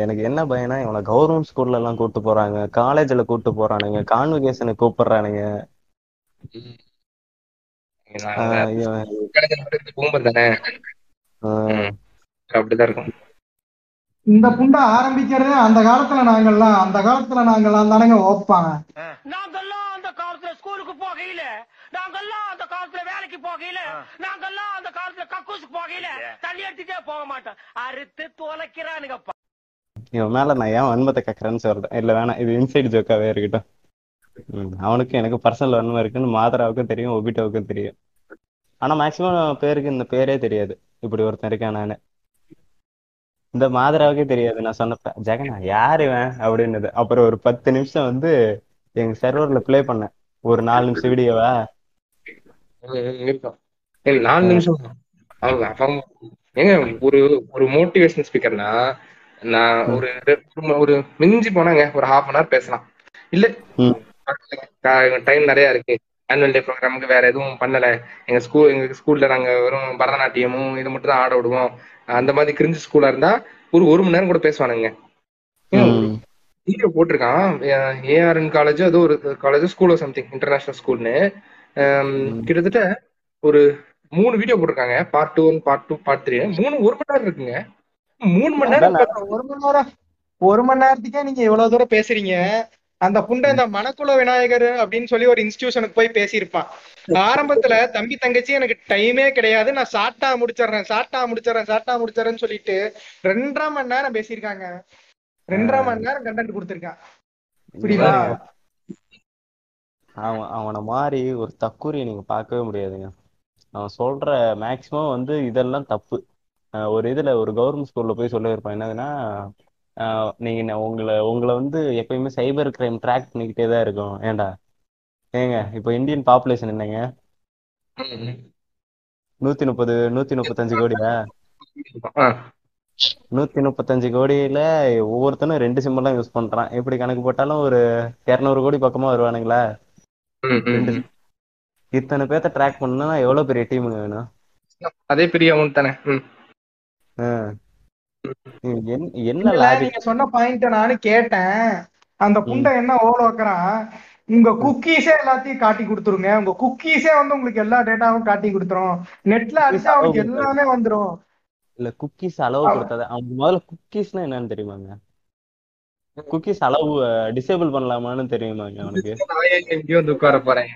எனக்கு என்ன பயம்னா இவனை கவர்மெண்ட் ஸ்கூல்ல எல்லாம் கூட்டு போறாங்க. காலேஜ்ல கூட்டு போறானுங்க. கான்வகேஷனுக்கு கூப்பிடுறானுங்க. அப்படிதான் இருக்கும். இந்த புண்டை ஆரம்பிக்கிறதே அந்த காலத்துல நாங்கெல்லாம் அந்த காலத்துல நாங்கெல்லாம் தானேங்க ஓப்பாங்க நாங்கெல்லாம் அந்த காலத்துல ஸ்கூலுக்கு போகையில நாங்கெல்லாம் அந்த காலத்துல வேலைக்கு போகையில நாங்கெல்லாம் அந்த காலத்துல கக்கூசுக்கு போகையில தண்ணி எடுத்துட்டே போக மாட்டோம். அறுத்து தொலைக்கிறானுங்கப்பா இவன் மேல நான் ஏன் வன்மத்தை கக்குறேன்னு சொல்றேன். இல்ல வேணாம் இது இன்சைட் ஜோக்காவே இருக்கட்டும். ம், அவனுக்கும் எனக்கு பர்சனல் வன்மம் இருக்குன்னு மாதராவுக்கும் தெரியும் ஒபிட்டாவுக்கும் தெரியும். ஆனா மேக்சிமம் பேருக்கு இந்த பேரே தெரியாது. இப்படி ஒருத்தன் இருக்கான் நானு இந்த மாதராவுக்கே தெரியாது நான் சொன்னப்ப ஜெகனா யார் இவன்? அப்படின்னது. அப்புறம் ஒரு பத்து நிமிஷம் வந்து எங்க சர்வர்ல ப்ளே பண்ணேன். ஒரு நாலு நிமிஷம் வீடியோவா நாலு நிமிஷம். ஏங்க ஒரு ஒரு மோட்டிவேஷன் ஸ்பீக்கர்னா நான் ஒரு ஒரு மிஞ்சி போனாங்க. ஒரு ஹாஃப் அன் ஹவர் பேசலாம். இல்ல. டைம் நிறைய இருக்கு. ஆனுவல் டே ப்ரோக்ராமுக்கு வேற எதுவும் பண்ணல. எங்க ஸ்கூல் எங்க ஸ்கூல்ல நாங்க வெறும் பரதநாட்டியமும் இது மட்டும் தான் ஆட விடுவோம். அந்த மாதிரி கிரிஞ்சு ஸ்கூலா இருந்தா ஒரு ஒரு மணி நேரம் கூட பேசுவானுங்க. வீடியோ போட்டிருக்கான். ஏஆர்என் காலேஜ் ஏதோ ஒரு காலேஜ் ஸ்கூலோ சம்திங் இன்டர்நேஷனல் ஸ்கூல்னு கிட்டத்தட்ட ஒரு மூணு வீடியோ போட்டிருக்காங்க. Part two one part two part three மூணு ஒரு மணி நேரம் இருக்குங்க. மூணு மணி நேரம் ஒரு மணி நேரம் ஒரு மணி நேரத்துக்கே நீங்க இவ்வளவு தூரம் பேசுறீங்க. அந்த புண்டை இந்த மணக்குள விநாயகர் அப்படின்னு சொல்லி ஒரு இன்ஸ்டிடியூஷனுக்கு போய் பேசியிருப்பான். ஆரம்பத்துல தம்பி தங்கச்சி எனக்கு டைமே கிடையாது. நான் சாட்டா முடிச்சிடுறேன் சாட்டா முடிச்சிடறேன் சாட்டா முடிச்சிடறேன்னு சொல்லிட்டு ரெண்டரை மணி நேரம் பேசியிருக்காங்க. ரெண்டரை மணி நேரம் கண்டென்ட் கொடுத்துருக்கான். புரியுதா? அவன் அவனை மாதிரி ஒரு தக்குரியை நீங்க பார்க்கவே முடியாதுங்க. அவன் சொல்ற மேக்சிமம் வந்து இதெல்லாம் தப்பு. ஒரு இதுல ஒரு கவர்மெண்ட் ஸ்கூல்ல போய் சொல்ல இருப்பான் என்னதுன்னா நீங்க உங்களை உங்களை வந்து எப்பயுமே சைபர் கிரைம் ட்ராக் பண்ணிக்கிட்டே தான் இருக்கும் ஏன்டா? ஏங்க இப்போ இந்தியன் பாப்புலேஷன் என்னங்க? நூத்தி முப்பது நூத்தி முப்பத்தஞ்சு கோடியா? நூத்தி முப்பத்தஞ்சு கோடியில ஒவ்வொருத்தனும் ரெண்டு சிம் எல்லாம் யூஸ் பண்றான். எப்படி கணக்கு போட்டாலும் ஒரு இருநூறு கோடி பக்கமா வருவானுங்களா? இத்தனை பேர்த்த ட்ராக் பண்ணா எவ்வளவு பெரிய டீமுங்க வேணும்? அதே பெரிய அமௌண்ட் தானே. என்ன- நீங்க சொன்ன பாயிண்ட் நானும் கேட்டேன். அந்த புண்டை என்ன ஓட வைக்கிறான் உங்க குக்கீஸே எல்லாத்தையும் காட்டி கொடுத்துருங்க. உங்க குக்கீஸே வந்து உங்களுக்கு எல்லா டேட்டாவும் காட்டி கொடுத்துரும். நெட்ல அடிச்சா அவனுக்கு எல்லாமே வந்துரும். இல்ல குக்கீஸ் அளவு கொடுத்தது அவன் முதல்ல குக்கீஸ்னா என்னன்னு தெரியுமாங்க? குக்கீஸ் அளவு டிசேபிள் பண்ணலாமான்னு தெரியுமாங்க அவனுக்கு? வந்து உட்கார போறேன்.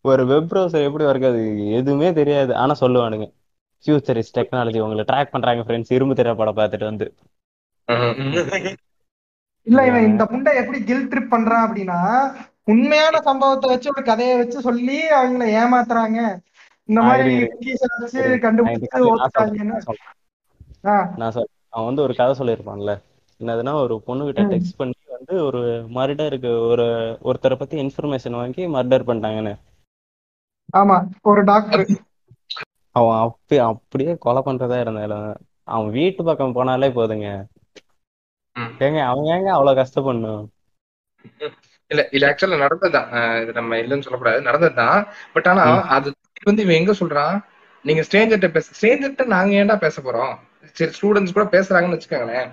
ஒரு வெப் ப்ரௌசர் எப்படி அது எதுவுமே தெரியாது. ஆனா சொல்லுவானுங்க. ஃபியூச்சரிஸ்ட் டெக்னாலஜி உங்களை ட்ராக் பண்றாங்க ஃப்ரெண்ட்ஸ் இரும்பு திரை படம் பார்த்துட்டு வந்து. இல்ல இவன் இந்த புண்டை எப்படி கில் ட்ரிப் பண்றான் அப்படின்னா உண்மையான சம்பவத்தை வச்சு ஒரு கதையை வச்சு சொல்லி அவங்கள ஏமாத்துறாங்க. இந்த மாதிரி வச்சு கண்டுபிடிச்சு நான் சொல்றேன், அவன் வந்து ஒரு கதை சொல்லியிருப்பான்ல. என்னதுன்னா ஒரு பொண்ணுகிட்ட ம். டெக்ஸ்ட் பண்ணி வந்து ஒரு மர்டருக்கு ஒரு ஒருத்தரை பத்தி இன்ஃபர்மேஷன் வாங்கி மர்டர் பண்ணிட்டாங்கன்னு. ஆமா ஒரு டாக்டர் அவன் அப்படி அப்படியே கொலை பண்றதா இருந்தாலும் அவன் வீட்டு பக்கம் போனாலே போதுங்க. ஏங்க அவன் ஏங்க அவ்வளவு கஷ்டப்படணும்? இல்ல இது ஆக்சுவலா நடந்ததுதான். இது நம்ம இல்லைன்னு சொல்லக்கூடாது. நடந்ததுதான். பட் ஆனா. அது வந்து இவன் எங்க சொல்றான்? நீங்க ஸ்ட்ரேஞ்சர்கிட்ட பேச ஸ்ட்ரேஞ்சர்கிட்ட நாங்க ஏன்டா பேச போறோம்? சரி ஸ்டூடெண்ட்ஸ் கூட பேசுறாங்கன்னு வச்சுக்கோங்களேன்.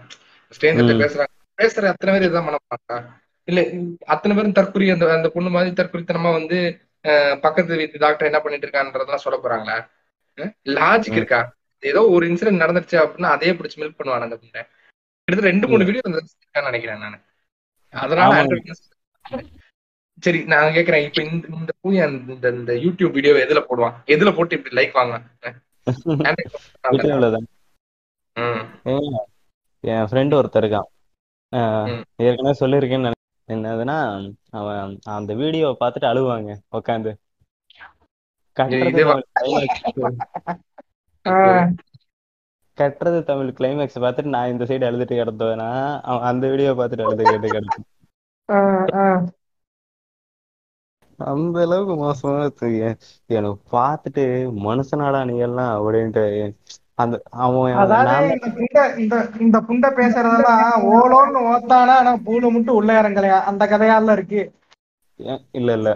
ஸ்ட்ரேஞ்சர்கிட்ட ம். பேசுறாங்க. பேசுற அத்தனை பேர் இதான் பண்ண இல்ல அத்தனை பேரும் தற்குறி அந்த அந்த பொண்ணு மாதிரி தற்குறித்தனமா வந்து பக்கத்து வீட்டு டாக்டர் என்ன பண்ணிட்டு இருக்கான்றதெல்லாம் சொல்ல போறாங்களா. லாஜிக் இருக்கா? ஏதோ ஒரு இன்சிடென்ட் நடந்துருச்சு அப்படின்னா அதே பிடிச்சி மில்க் பண்ணுவாங்க அந்த பொண்ணை. கிட்டத்தட்ட ரெண்டு மூணு வீடியோ இருக்கான்னு நினைக்கிறேன் நான். அதனால சரி நான் கேக்குறேன். இப்ப இந்த இந்த பூயா இந்த இந்த யூடியூப் வீடியோ எதுல போடுவான்? எதுல போட்டு இப்படி லைக் வாங்க யூடியூப்ல தான் ம். ஏங்க, என் ஃப்ரெண்டு ஒருத்தர் இருக்கான். ஏற்கனவே சொல்லியிருக்கேன்னு என்னதுன்னா அவன் அந்த வீடியோவை பார்த்துட்டு அழுவாங்க உட்காந்து கட்டுறது தமிழ் கிளைமேக்ஸ் பார்த்துட்டு நான் இந்த சைடு அழுதுட்டு கிடந்தேனா அவன் அந்த வீடியோ பார்த்துட்டு அழுது கேட்டு கிடக்கு அந்த அளவுக்கு மோசமா எனக்கு பார்த்துட்டு மனுஷனாடா நீ எல்லாம் அப்படின்ட்டு அந்த அவன் இந்த புண்டை இந்த இந்த புண்டை பேசுறதெல்லாம் ஓலோன்னு ஓத்தானா ஆனா பூனை மட்டும் உள்ள இறங்கலையா? அந்த கதையால இருக்கு. ஏன் இல்ல இல்ல.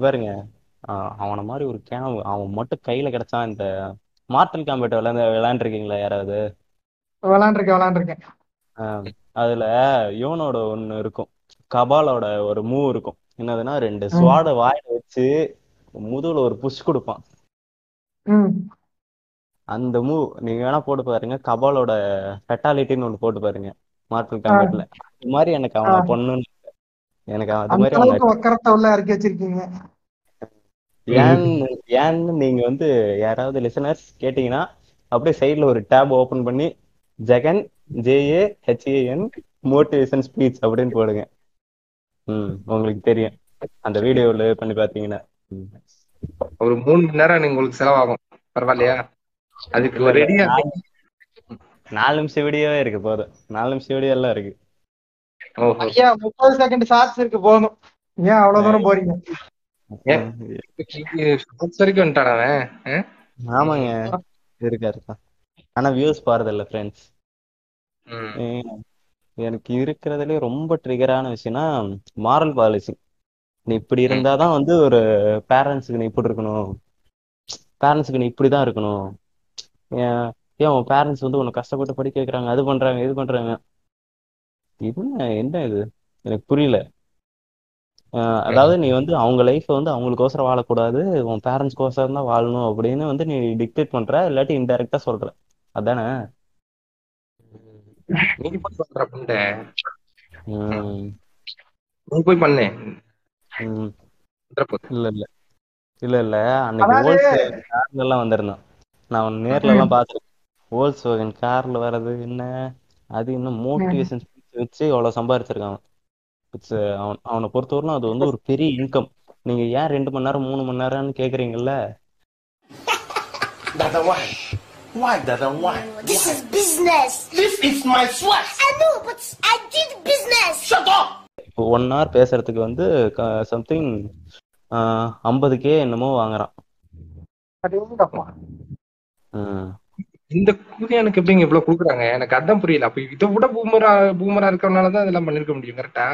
பாருங்க. அவன மாதிரி ஒரு கேனவு அவன் மட்டும் கையில கிடைச்சான் இந்த மார்டல் காம்பேட் விளையாண்டு விளையாண்டுருக்கீங்களா யாராவது? விளாண்டுருக்கேன் ஆஹ் அதுல யோனோட ஒண்ணு இருக்கும். கபாலோட ஒரு மூவ் இருக்கும். என்னதுன்னா ரெண்டு ஸ்வாட வாயில வச்சு முதுகுல ஒரு புஷ் கொடுப்பான். அந்த மூவ் நீங்க வேணா போட்டு பாருங்க. கபாலோட ஃபெட்டாலிட்டின்னு ஒண்ணு போட்டு பாருங்க. மார்டல் காம்பேட்ல அது மாதிரி எனக்கு அவனை. பொண்ணுன்னு எனக்கு அது மாதிரி வக்கரத்தை உள்ள இறக்கி வச்சிருக்கீங்க. ஏன்னு ஏன்னு நீங்க வந்து யாராவது லிசனர்ஸ் கேட்டீங்கன்னா அப்படியே சைடுல ஒரு டேப் ஓபன் பண்ணி Jagan J A H A N motivation speech அப்படின்னு போடுங்க. ம் உங்களுக்கு தெரியும். அந்த வீடியோல பண்ணி பாத்தீங்கன்னா. ஒரு மூணு மணி நேரம் நீங்க உங்களுக்கு செலவாகும். பரவாயில்லையா? அதுக்கு ரெடியா நாலு- நாலு நிமிஷம் வீடியோவே இருக்கு போதும். நாலு நிமிஷம் வீடியோ எல்லாம் இருக்கு. முப்பது செகண்ட் ஷார்ட்ஸ் இருக்கு போதும். ஏன் அவ்வளவு தூரம் போறீங்க? ஏன்? வரைக்கும் வந்துட்டான் அவன்? ஆ? ஆமாங்க. இருக்கா இருக்கா ஆனா வியூஸ் போறது இல்ல ஃப்ரெண்ட்ஸ். எனக்கு இருக்கிறதுலே ரொம்ப ட்ரிகரான விஷயம்னா மாரல் பாலிசி நீ இப்படி இருந்தாதான் வந்து ஒரு பேரண்ட்ஸுக்கு நீ இப்படி இருக்கணும். பேரண்ட்ஸுக்கு நீ இப்படிதான் இருக்கணும். ஏன் உன் பேரண்ட்ஸ் வந்து உன்னை கஷ்டப்பட்டு படிக்க வைக்கிறாங்க அது பண்றாங்க இது பண்றாங்க. என்ன என்ன இது? எனக்கு புரியல. அதாவது நீ வந்து அவங்க லைஃப்பை வந்து அவங்களுக்கோசரம் வாழக்கூடாது உன் பேரண்ட்ஸ்க்கோசரம் தான் வாழணும் அப்படின்னு வந்து நீ டிக்டேட் பண்ற இல்லாட்டி இன்டைரக்டா சொல்ற. அதானே? நீ போய் பண்ற புண்டை உம் நீ போய் பண்ணு. இல்ல இல்ல. இல்ல இல்ல. அன்னைக்கு எல்லாம் வந்திருந்தான். நான் நேர்ல எல்லாம் பார்த்திருக்கேன் ஓல்ஸ் வேகன் கார்ல வர்றது என்ன? அது இன்னும் மோட்டிவேஷன் வச்சு அவ்வளவு சம்பாதிச்சிருக்கான் இட்ஸ் அவன் அவனை பொறுத்தவரைக்கும் அது வந்து ஒரு பெரிய இன்கம் நீங்க ஏன் ரெண்டு மணி நேரம் மூணு மணி நேரம்னு கேக்குறீங்கல்ல why? Why, Dada, why? This is business. This is my sweat. I know, but I did business. Shut up! இப்போ ஒன் ஹவர் பேசுறதுக்கு வந்து சம்திங் ஐம்பது கே என்னமோ வாங்குறான். இந்த கூலியானுக்கு எப்படிங்க இவ்வளவு கொடுக்குறாங்க எனக்கு அதான் புரியல அப்ப இதை விட பூமரா பூமரா இருக்கறனாலதான் இதெல்லாம் பண்ணிருக்க முடியும் கரெக்டா.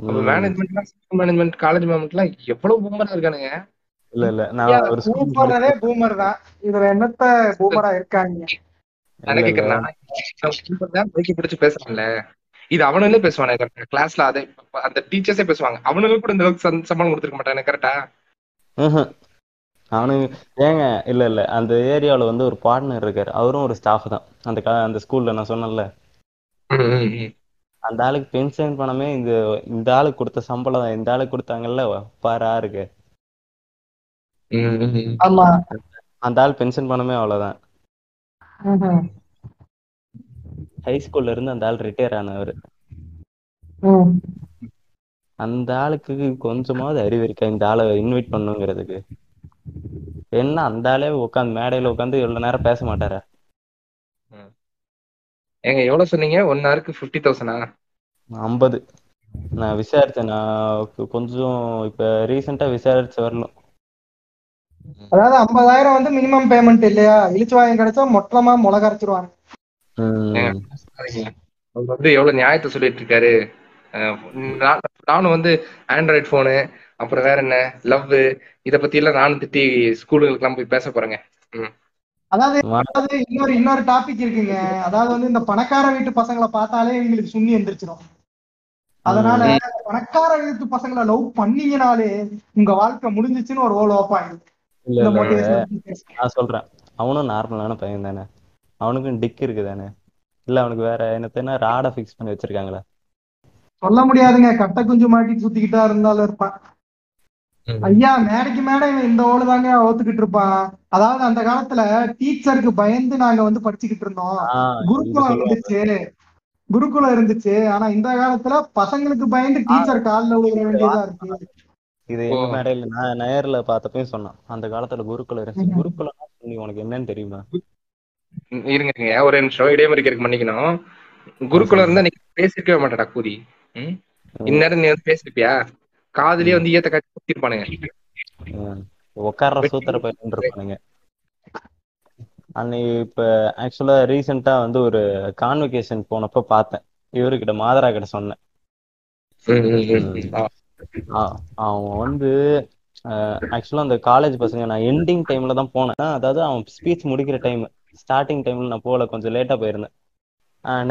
மேனேஜ்மெண்ட் மேனேஜ்மெண்ட் காலேஜ் மேனேஜ்மெண்ட் எல்லாம் எவ்வளவு பூமரா இருக்கானுங்க? இல்ல இல்ல. நான் ஒரு ஸ்கூல் கூப்பிடுறதே பூமர் தான். இதுல என்னத்த பூமரா இருக்காங்க? பைக்கி பிடிச்சு பேசுறான்ல. இது அவனுங்களே பேசுவானே கரெக்டா கிளாஸ்ல அதே அந்த டீச்சர்ஸே பேசுவாங்க. அவனுங்க கூட இந்த அளவுக்கு சம்- சம்பளம் கொடுத்துருக்க மாட்டானே கரெக்டா. அவனுங்க ஏங்க இல்ல இல்ல. அந்த ஏரியாவுல வந்து ஒரு பார்ட்னர் இருக்காரு. அவரும் ஒரு ஸ்டாஃப் தான். அந்த க- அந்த ஸ்கூல்ல நான் சொன்னேன்ல. அந்த ஆளுக்கு பென்ஷன் பணமே இந்த இந்த ஆளுக்கு கொடுத்த சம்பளம் இந்த ஆளுக்கு கொடுத்தாங்கல்ல பாரா இருக்கு ஆமா. அந்த ஆள் பென்ஷன் பணமே அவ்வளவுதான். ஹை ஸ்கூல்ல இருந்து அந்த ஆள் ரிட்டையர் ஆனவர். ம். அந்த ஆளுக்கு கொஞ்சமாவது அறிவு இருக்கா? இந்த ஆளை இன்வைட் பண்ணுங்கிறதுக்கு என்ன அந்த ஆளே உட்காந்து மேடையில உட்காந்து எவ்வளவு நேரம் பேச மாட்டாரா? ஏங்க எவ்வளவு சொன்னீங்க? ஒன் ஹவருக்கு ஃபிஃப்டி தௌசண்டா ஐம்பது. நான் விசாரிச்சேன். நான் கொஞ்சம் இப்ப ரீசெண்டா விசாரிச்சு வரலாம் அதாவது ஐம்பதாயிரம் வந்து மினிமம் பேமெண்ட் இல்லையா? இழிச்சுவாயம் கிடைச்சா மொத்தமா முளக அரைச்சிருவாங்க. அவர் வந்து எவ்வளவு நியாயத்தை சொல்லிட்டு இருக்காரு. நானும் வந்து ஆண்ட்ராய்டு போனு அப்புறம் வேற என்ன? லவ் இத பத்தி எல்லாம் நானும் திட்டி ஸ்கூலுகளுக்கு எல்லாம் போய் பேச போறேங்க. ம். அதாவது அதாவது இன்னொரு இன்னொரு டாபிக் இருக்குங்க. அதாவது வந்து இந்த பணக்கார வீட்டு பசங்களை பார்த்தாலே இவங்களுக்கு சுண்ணி எந்திரிச்சிடும் அதனால பணக்கார வீட்டு பசங்களை லவ் பண்ணீங்கனாலே உங்க வாழ்க்கை முடிஞ்சிச்சுன்னு ஒரு ஓல மோட்டிவேஷன் நான் சொல்றேன். அவனும் நார்மலான பையன் தானே. அவனுக்கும் டிக் இருக்கு தானே இல்ல அவனுக்கு வேற என்னத்தனா ராட ஃபிக்ஸ் பண்ணி வச்சிருக்காங்களா? சொல்ல முடியாதுங்க. கட்டை குஞ்சு மாட்டி சுத்திக்கிட்டா இருந்தாலும் இருப்பான். ஐயா மேடைக்கு மேடை இந்த ஓடு தாங்க ஓத்துக்கிட்டு இருப்பான் அதாவது அந்த காலத்துல டீச்சருக்கு பயந்து நாங்க வந்து படிச்சுக்கிட்டு இருந்தோம். குருகுலம் இருந்துச்சு. குருகுலம் இருந்துச்சு. ஆனா இந்த காலத்துல பசங்களுக்கு பயந்து டீச்சர் கால்ல விழுக வேண்டியதா இருக்கு. இது எங்க மேடையில நான் நேர்ல பார்த்தப்பையும் சொன்னான். அந்த காலத்துல குருகுலம் இருந்துச்சு. குருகுலம் சொல்லி உனக்கு என்னன்னு தெரியுமா? இருங்க இருங்க. ஒரே நிமிஷம். இடைமறிக்க இருக்கு மன்னிக்கணும் குருகுலம் இருந்தா நீ பேசிருக்கவே மாட்டடா கூதி? இந்நேரம் நீ வந்து பேசிருப்பியா? காதுலயே வந்து ஈயத்த உட்கார்ற சூத்திர பையன் இருப்பானுங்க. அன்னைக்கு இப்ப ஆக்சுவலா ரீசெண்டா வந்து ஒரு கான்வெகேஷன் போனப்ப பார்த்தேன். இவருக்கிட்ட மாதரா கிட்ட சொன்னேன். அவன் வந்து ஆக்சுவலா அந்த காலேஜ் பசங்க நான் எண்டிங் டைம்ல தான் போனேன். அதாவது அவன் ஸ்பீச் முடிக்கிற டைம் ஸ்டார்டிங் டைம்ல நான் போகல கொஞ்சம் லேட்டா போயிருந்தேன்.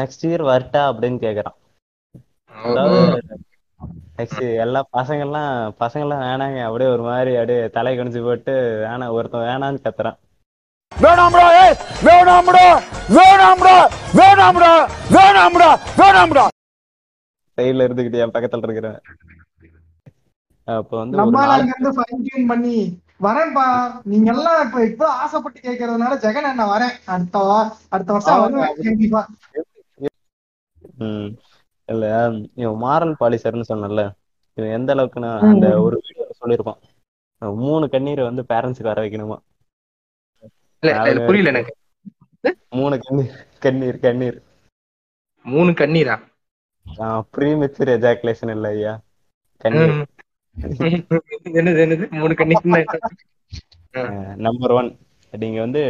நெக்ஸ்ட் இயர் வரட்டா அப்படின்னு கேக்குறான். அதாவது நெக்ஸ்ட் எல்லா பசங்கெல்லாம் பசங்கெல்லாம் வேணாங்க. அப்படியே ஒரு மாதிரி அப்படியே தலை கணிச்சு போட்டு வேணாம் ஒருத்தன் வேணான்னு கத்துறான். வேணாம்டா ஏய் வேணாம்டா வேணாம்டா வேணாம்டா வேணாம்டா வேணாம்டா. சைடுல இருந்துகிட்டு என் பக்கத்துல இருக்கிறேன் அப்ப வந்து நம்மளால நாலு அங்க இருந்து ஃபைன் டியூன் பண்ணி வரேன்பா நீங்க எல்லாம் இப்ப இப்ப ஆசைப்பட்டு கேட்கறதுனால ஜெகன் என்ன வரேன். அடுத்த அடுத்த வருஷம் வருவேன் கண்டிப்பா. இல்ல இவன் மாரல் பாலிசர்னு சொன்னல இவன் எந்த அளவுக்குன்னா அந்த ஒரு வீடியோ சொல்லியிருப்பான். மூணு கண்ணீரை வந்து பேரண்ட்ஸுக்கு வர வைக்கணுமா? புரியல எனக்கு. மூணு கண்ணீர் கண்ணீர் கண்ணீர். மூணு கண்ணீரா? ப்ரீமெச்சூர் எஜாக்குலேஷன் இல்ல ஐயா. கண்ணீர். என்னது என்னது? மூணு கண்ணீர். நம்பர் ஒன் நீங்க வந்து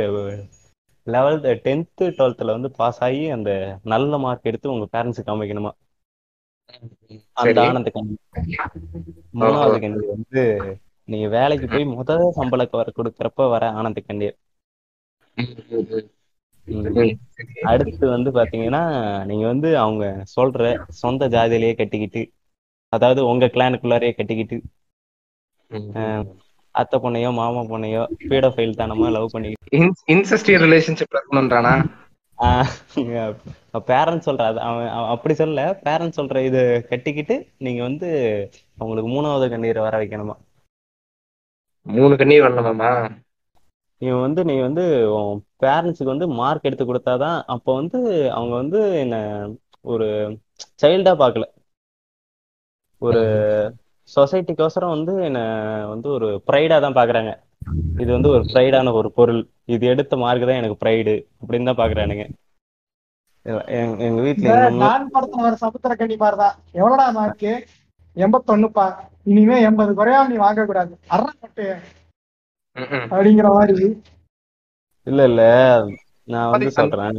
லெவல்த் டென்த்து டுவெல்த்ல வந்து பாஸ் ஆகி அந்த நல்ல மார்க் எடுத்து உங்க பேரண்ட்ஸுக்கு காமிக்கணுமா? அந்த ஆனந்த கண்ணீர் மூணாவது கண்ணீர் வந்து நீங்க வேலைக்கு போய் முதல் சம்பள வர கொடுக்கறப்ப வர ஆனந்த. ம். அடுத்து வந்து பாத்தீங்கன்னா நீங்க வந்து அவங்க சொல்ற சொந்த ஜாதியிலேயே கட்டிக்கிட்டு அதாவது உங்க கிளானுக்குள்ளாரையே கட்டிக்கிட்டு அத்தை பொண்ணையோ மாமா பொண்ணையோ பீடோஃபைல் தானமா லவ் பண்ணிக்கிட்டு. இன்- இன்செஸ்டியல் ரிலேஷன்ஷிப்ல இருக்கணும்ன்றானா? பேரண்ட்ஸ் சொல்ற அவன் அப்படி சொல்ல பேரண்ட்ஸ் சொல்ற இது கட்டிக்கிட்டு நீங்க வந்து அவங்களுக்கு மூணாவது கண்ணீரை வர வைக்கணுமா? மூணு கண்ணீர் வரணுமாமா இவன் வந்து நீ வந்து உன் பேரண்ட்ஸுக்கு வந்து மார்க் எடுத்து கொடுத்தாதான் அப்போ வந்து அவங்க வந்து என்ன ஒரு சைல்டா பார்க்கல. ஒரு சொசைட்டிக்கோசரம் வந்து என்ன வந்து ஒரு ப்ரைடா தான் பாக்குறாங்க இது வந்து ஒரு ப்ரைடான ஒரு பொருள். இது எடுத்த மார்க் தான் எனக்கு ப்ரைடு அப்படின்னு தான் பாக்குறானுங்க. எங்க இன்னும் நான் படத்துல வர சமுத்திர கண்ணி மாதிரிதான். எவ்வளோடா மார்க்கு எண்பத்தொன்னுப்பா. இனிமே எண்பது குறையாம நீ வாங்க கூடாது. அறப்பட்டு. அப்படிங்கிற மாதிரி. இல்ல இல்ல. நான் வந்து சொல்றேன்.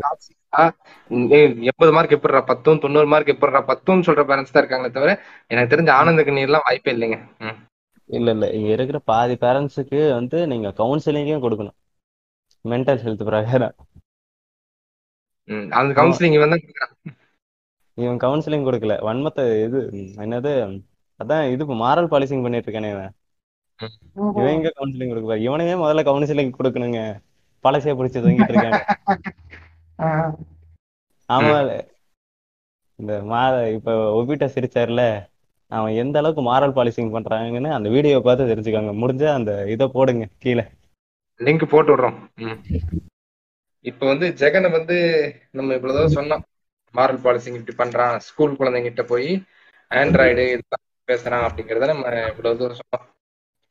எண்பது மார்க் எப்படிடா பத்தும் தொண்ணூறு மார்க் எப்படிடா பத்தும் சொல்ற பேரண்ட்ஸ் தான் இருக்காங்களே தவிர எனக்கு தெரிஞ்ச ஆனந்த கண்ணீர்லாம் வாய்ப்பே இல்லைங்க. இல்ல இல்ல. இங்க இருக்கிற பாதி பேரண்ட்ஸுக்கு வந்து நீங்க கவுன்சிலிங்கும் கொடுக்கணும். மென்டல் ஹெல்த் பிரகாரம். ம். அந்த கவுன்சிலிங் வந்து இவன் கவுன்சிலிங் கொடுக்கல. வன்மத்தை இது என்னது அதான் இது மாரல் பாலிசிங் பண்ணிட்டு இருக்கானே இவன். இவன் எங்க கவுன்சிலிங் கொடுக்க இவனையே முதல்ல கவுன்சிலிங் கொடுக்கணுங்க. பழசைய பிடிச்சி தூங்கிட்டு இருக்காங்க. ஆஹ் ஆமா. இந்த மா இப்ப ஒபிட்ட சிரிச்சார்ல. அவன் எந்த அளவுக்கு மாரல் பாலிசிங் பண்றாங்கன்னு அந்த வீடியோ பார்த்து தெரிஞ்சுக்கோங்க. முடிஞ்சா அந்த இதை போடுங்க கீழே. லிங்க் போட்டு விடுறோம். இப்ப வந்து ஜெகனை வந்து நம்ம இவ்வளவு தூரம் சொன்னோம். மாரல் பாலிசிங் இப்படி பண்றான். ஸ்கூல் குழந்தைங்கிட்ட போய் ஆண்ட்ராய்டு இதெல்லாம் பேசுறான் அப்படிங்கறத நம்ம இவ்வளவு தூரம் சொன்னோம்.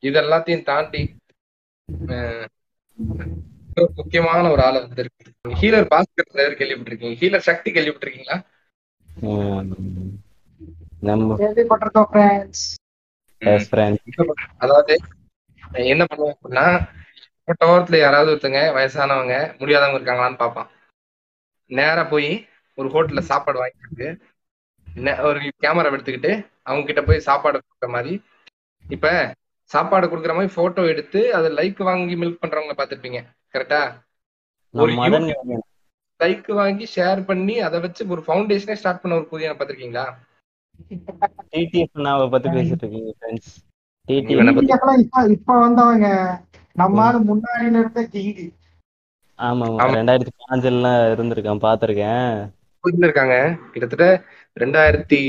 இது எல்லாத்தையும் தாண்டி முக்கியமான ஒரு ஆள் வந்து இருக்கு ஹீலர் பாஸ்கர் கேள்விப்பட்டிருக்கீங்க. ஹீலர் சக்தி கேள்விப்பட்டிருக்கீங்களா? நம்ம கேள்விப்பட்டிருக்கோம் ஃப்ரெண்ட்ஸ் best friend. அதாவது என்ன பண்ணுவோம் அப்படின்னா ஓரத்துல யாராவது ஒருத்தங்க வயசானவங்க முடியாதவங்க இருக்காங்களான்னு பார்ப்பான். நேரா போய் ஒரு ஹோட்டல்ல சாப்பாடு வாங்கிட்டு ஒரு கேமரா எடுத்துக்கிட்டு அவங்க கிட்ட போய் சாப்பாடு கொடுக்குற மாதிரி இப்ப சாப்பாடு கொடுக்குற மாதிரி போட்டோ எடுத்து அதை லைக் வாங்கி மில்க் பண்றவங்க பார்த்திருப்பீங்க. கரெக்டா ஒரு லைக் வாங்கி ஷேர் பண்ணி அதை வச்சு ஒரு ஃபவுண்டேஷனே ஸ்டார்ட் பண்ண ஒரு புதிய பாத்திருக்கீங்களா டிடிஎஃப் நாவை பத்தி பேசிட்டு இருக்கீங்க ஃப்ரெண்ட்ஸ் டிடிஎஃப் இவனை பத்தி இவங்கெல்லாம் இப்ப இப்ப வந்தவங்க. நம்ம ஆளு முன்னாடியில இருந்த கிங்கு ஆமா ஆமா. ஆமா. ரெண்டாயிரத்தி பாஞ்சுலாம் இருந்திருக்கேன் பாத்திருக்கேன். இருந்திருக்காங்க. கிட்டத்தட்ட ரெண்டாயிரத்தி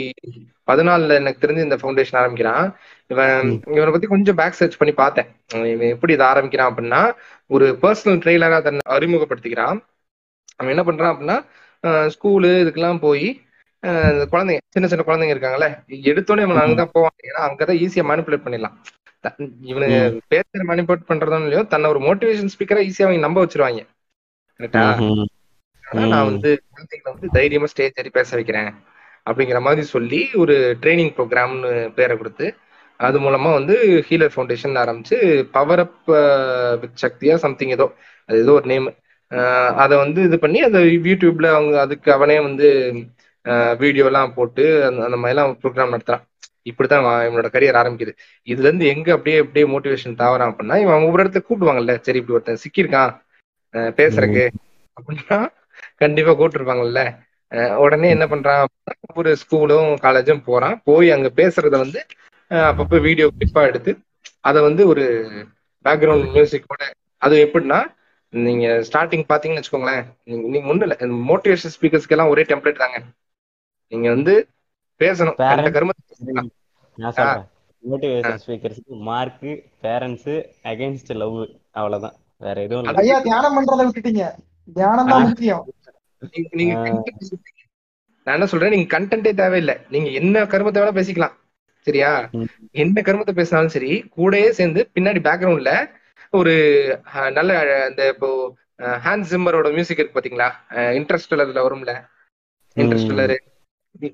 பதினாலுல எனக்கு தெரிஞ்சு இந்த ஃபவுண்டேஷன் ஆரம்பிக்கிறான். இவன் இவனை பத்தி கொஞ்சம் பேக் சர்ச் பண்ணி பார்த்தேன். இவன் எப்படி இதை ஆரம்பிக்கிறான் அப்படின்னா ஒரு பர்சனல் ட்ரெய்லரா தன்னை அறிமுகப்படுத்திக்கிறான். அவன் என்ன பண்றான் அப்படின்னா ஸ்கூலு இதுக்கெல்லாம் போய் குழந்தைங்க சின்ன சின்ன குழந்தைங்க இருக்காங்கல்ல எடுத்தோடனே இவன் அங்கதான் போவான் ஏன்னா அங்கதான் ஈஸியா மேனிபுலேட் பண்ணிடலாம் இவனுங்க பேசுற மேனிபுலேட் பண்றதும் இல்லையோ தன்னை ஒரு மோட்டிவேஷன் ஸ்பீக்கரா ஈஸியா அவங்க நம்ப வச்சிருவாங்க கரெக்டா. ஆனா நான் வந்து குழந்தைகளை வந்து தைரியமா ஸ்டேஜ் ஏறி பேச வைக்கிறேன் அப்படிங்கிற மாதிரி சொல்லி ஒரு ட்ரைனிங் ப்ரோக்ராம்னு பேரை கொடுத்து அது மூலமா வந்து ஹீலர் ஃபவுண்டேஷன் ஆரம்பிச்சு பவர் அப் வித் சக்தியா சம்திங் ஏதோ அது ஏதோ ஒரு நேம் அதை வந்து இது பண்ணி அதை யூடியூப்ல அவங்க அதுக்கு அவனே வந்து வீடியோ எல்லாம் போட்டு அந்த அந்த மாதிரிலாம் ப்ரோக்ராம் நடத்துறான். இப்படித்தான் இவனோட கரியர் ஆரம்பிக்குது. இதுல இருந்து எங்க அப்படியே அப்படியே மோட்டிவேஷன் தாவறான் அப்படின்னா இவன் ஒவ்வொரு இடத்துல கூப்பிடுவாங்கல்ல சரி இப்படி ஒருத்தன் சிக்கியிருக்கான் பேசுறக்கு அப்படின்னா கண்டிப்பா கூப்பிட்டுருப்பாங்கல்ல. உடனே என்ன பண்றான் ஒவ்வொரு ஸ்கூலும் காலேஜும் போறான். போய் அங்க பேசுறத வந்து அப்பப்ப வீடியோ கிளிப்பா எடுத்து அதை வந்து ஒரு பேக்ரவுண்ட் மியூசிக்கோட அது எப்படின்னா நீங்க ஸ்டார்டிங் பாத்தீங்கன்னு வச்சுக்கோங்களேன் நீங்க ஒண்ணு இல்ல மோட்டிவேஷன் ஸ்பீக்கர்ஸ்க்கு எல்லாம் ஒரே டெம்ப்ளேட் தாங்க. நீங்க வந்து பேசணும். மோட்டிவேஷன் ஸ்பீக்கர்ஸ்க்கு மார்க் பேரண்ட்ஸ் அகைன்ஸ்ட் லவ் அவ்வளவுதான். வேற எதுவும் இல்ல. ஐயா தியானம் பண்றதை விட்டுட்டீங்க. தியானம் தான் முக்கியம். நீங்க. நான் என்ன சொல்றேன்? நீங்க கண்டென்ட்டே தேவையில்லை. நீங்க என்ன கருமத்தை வேணா பேசிக்கலாம். சரியா. என்ன கருமத்தை பேசினாலும் சரி கூடயே சேர்ந்து பின்னாடி பேக்ரவுண்ட்ல ஒரு நல்ல அஹ், இந்த இப்போ ஹேண்ட் சிம்மரோட மியூசிக் இருக்கு பாத்தீங்களா? இன்ட்ரெஸ்டலர்ல வரும்ல. இன்ட்ரெஸ்டலர்